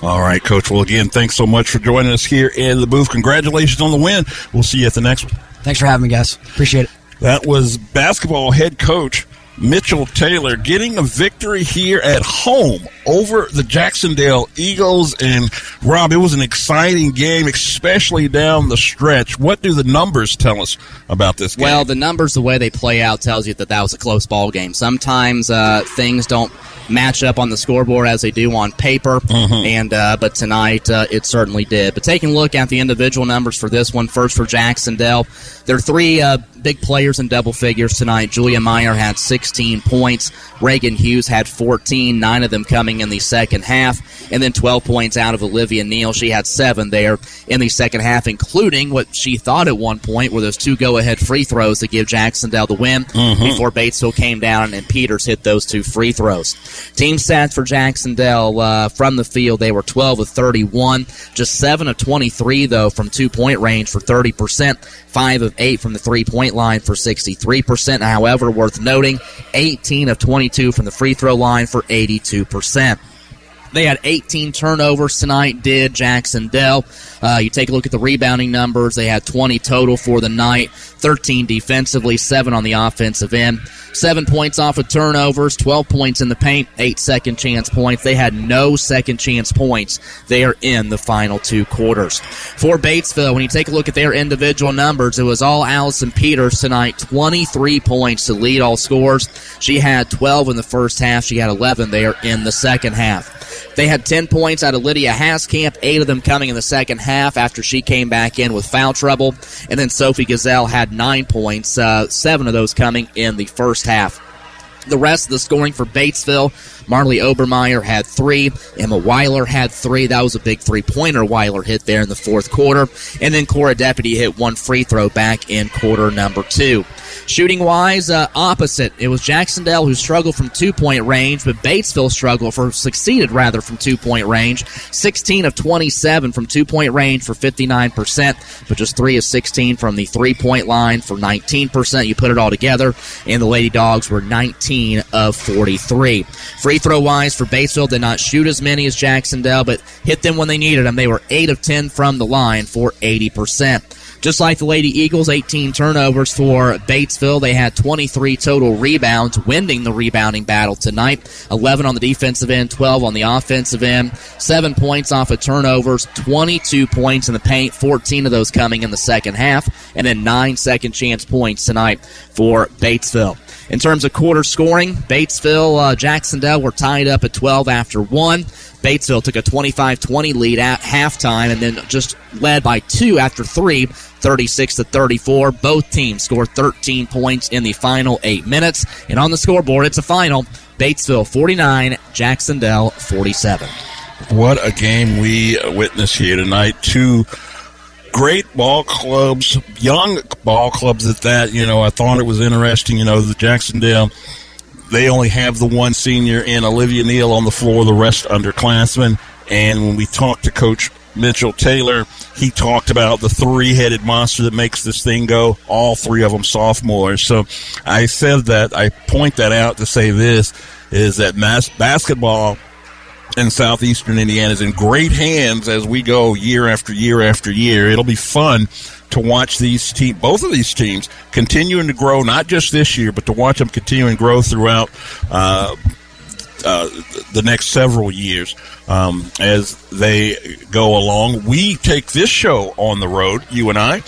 All right, Coach. Well, again, thanks so much for joining us here in the booth. Congratulations on the win. We'll see you at the next one. Thanks for having me, guys. Appreciate it. That was basketball head coach Mitchell Taylor getting a victory here at home over the Jac-Cen-Del Eagles. And Rob, it was an exciting game, especially down the stretch. What do the numbers tell us about this game? Well, the numbers, the way they play out, tells you that that was a close ball game. Sometimes uh, things don't match up on the scoreboard as they do on paper, and uh, but tonight uh, it certainly did. But taking a look at the individual numbers for this one, first for Jac-Cen-Del, there are three uh, big players in double figures tonight. Julia Meyer had 16 points. Reagan Hughes had 14, nine of them coming in the second half, and then 12 points out of Olivia Neal. She had seven there in the second half, including what she thought at one point were those two go-ahead free throws to give Jac-Cen-Del the win Mhm. before Batesville came down and Peters hit those two free throws. Team stats for Jac-Cen-Del uh, from the field, they were 12 of 31, just 7 of 23, though, from two point range for 30%, 5 of 8 from the three point line for 63%. However, worth noting, 18 of 22 from the free throw line for 82%. They had 18 turnovers tonight, did Jac-Cen-Del. Uh, you take a look at the rebounding numbers. They had 20 total for the night, 13 defensively, 7 on the offensive end. 7 points off of turnovers, 12 points in the paint, 8 second chance points. They had no second chance points. They are in the final two quarters. For Batesville, when you take a look at their individual numbers, it was all Allison Peters tonight, 23 points to lead all scores. She had 12 in the first half. She had 11 there in the second half. They had 10 points out of Lydia Haskamp, eight of them coming in the second half after she came back in with foul trouble. And then Sophie Gazelle had nine points, uh, seven of those coming in the first half. The rest of the scoring for Batesville, Marley Obermeyer had three. Emma Weiler had three. That was a big three pointer Weiler hit there in the fourth quarter. And then Cora Deputy hit one free throw back in quarter number two. Shooting wise, uh, opposite. It was Jac-Cen-Del who struggled from two point range, but Batesville struggled for succeeded rather from two point range. 16 of 27 from two point range for 59%, but just 3 of 16 from the three point line for 19%. You put it all together, and the Lady Dogs were 19 of 43. Free throw wise for Batesville, did not shoot as many as Jac-Cen-Del, but hit them when they needed them. They were 8 of 10 from the line for 80%. Just like the Lady Eagles, 18 turnovers for Batesville. They had 23 total rebounds, winning the rebounding battle tonight. 11 on the defensive end, 12 on the offensive end. Seven points off of turnovers, 22 points in the paint, 14 of those coming in the second half, and then nine second chance points tonight for Batesville. In terms of quarter scoring, Batesville, uh, Jacksonville were tied up at 12 after one. Batesville took a 25 20 lead at halftime and then just led by two after three, 36 to 34. Both teams scored 13 points in the final eight minutes. And on the scoreboard, it's a final Batesville 49, Jac-Cen-Del 47. What a game we witnessed here tonight. Two great ball clubs, young ball clubs at that. You know, I thought it was interesting. You know, the Jac-Cen-Del, they only have the one senior in Olivia Neal on the floor, the rest underclassmen. And when we talked to Coach Mitchell Taylor, he talked about the three headed monster that makes this thing go, all three of them sophomores. So I said that, I point that out to say this is that mass basketball in southeastern Indiana is in great hands as we go year after year after year. It'll be fun to watch these team, both of these teams, continuing to grow, not just this year, but to watch them continue and grow throughout. Uh, uh, the next several years um, as they go along. We take this show on the road. You and I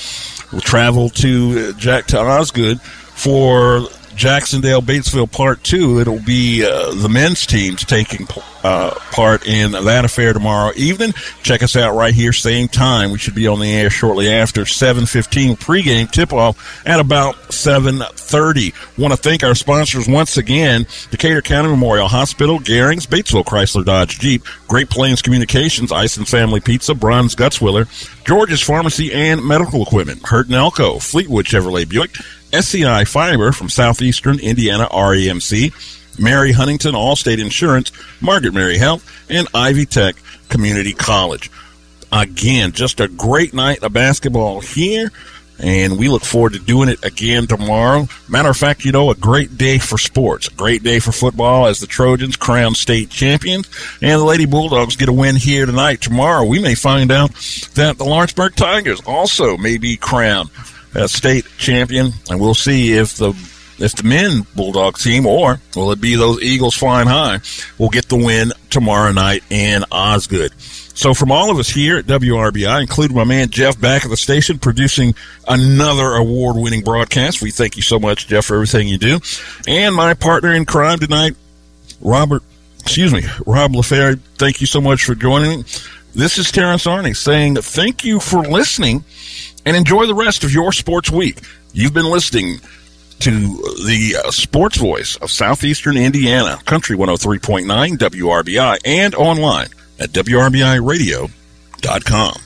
will travel to Jack to Osgood for Jac-Cen-Del Batesville Part Two. It'll be uh, the men's teams taking uh, part in that affair tomorrow evening. Check us out right here, same time. We should be on the air shortly after seven fifteen pregame tip off at about seven thirty. Want to thank our sponsors once again: Decatur County Memorial Hospital, Garings, Batesville Chrysler Dodge Jeep, Great Plains Communications, Ice and Family Pizza, Bronze Gutzwiller, George's Pharmacy and Medical Equipment, Hurt and Elko, Fleetwood Chevrolet Buick. SEI Fiber from Southeastern Indiana REMC, Mary Huntington Allstate Insurance, Margaret Mary Health, and Ivy Tech Community College. Again, just a great night of basketball here, and we look forward to doing it again tomorrow. Matter of fact, you know, a great day for sports, a great day for football as the Trojans crown state champions, and the Lady Bulldogs get a win here tonight. Tomorrow, we may find out that the Lawrenceburg Tigers also may be crowned uh, state champion, and we'll see if the if the men Bulldog team or will it be those Eagles flying high will get the win tomorrow night in Osgood. So from all of us here at WRBI, including my man Jeff back at the station producing another award-winning broadcast, we thank you so much, Jeff, for everything you do, and my partner in crime tonight, Robert. Excuse me, Rob LaFerre. Thank you so much for joining me. This is Terrence Arney saying thank you for listening and enjoy the rest of your sports week. You've been listening to the uh, sports voice of Southeastern Indiana, Country 103.9 WRBI, and online at WRBIRadio.com.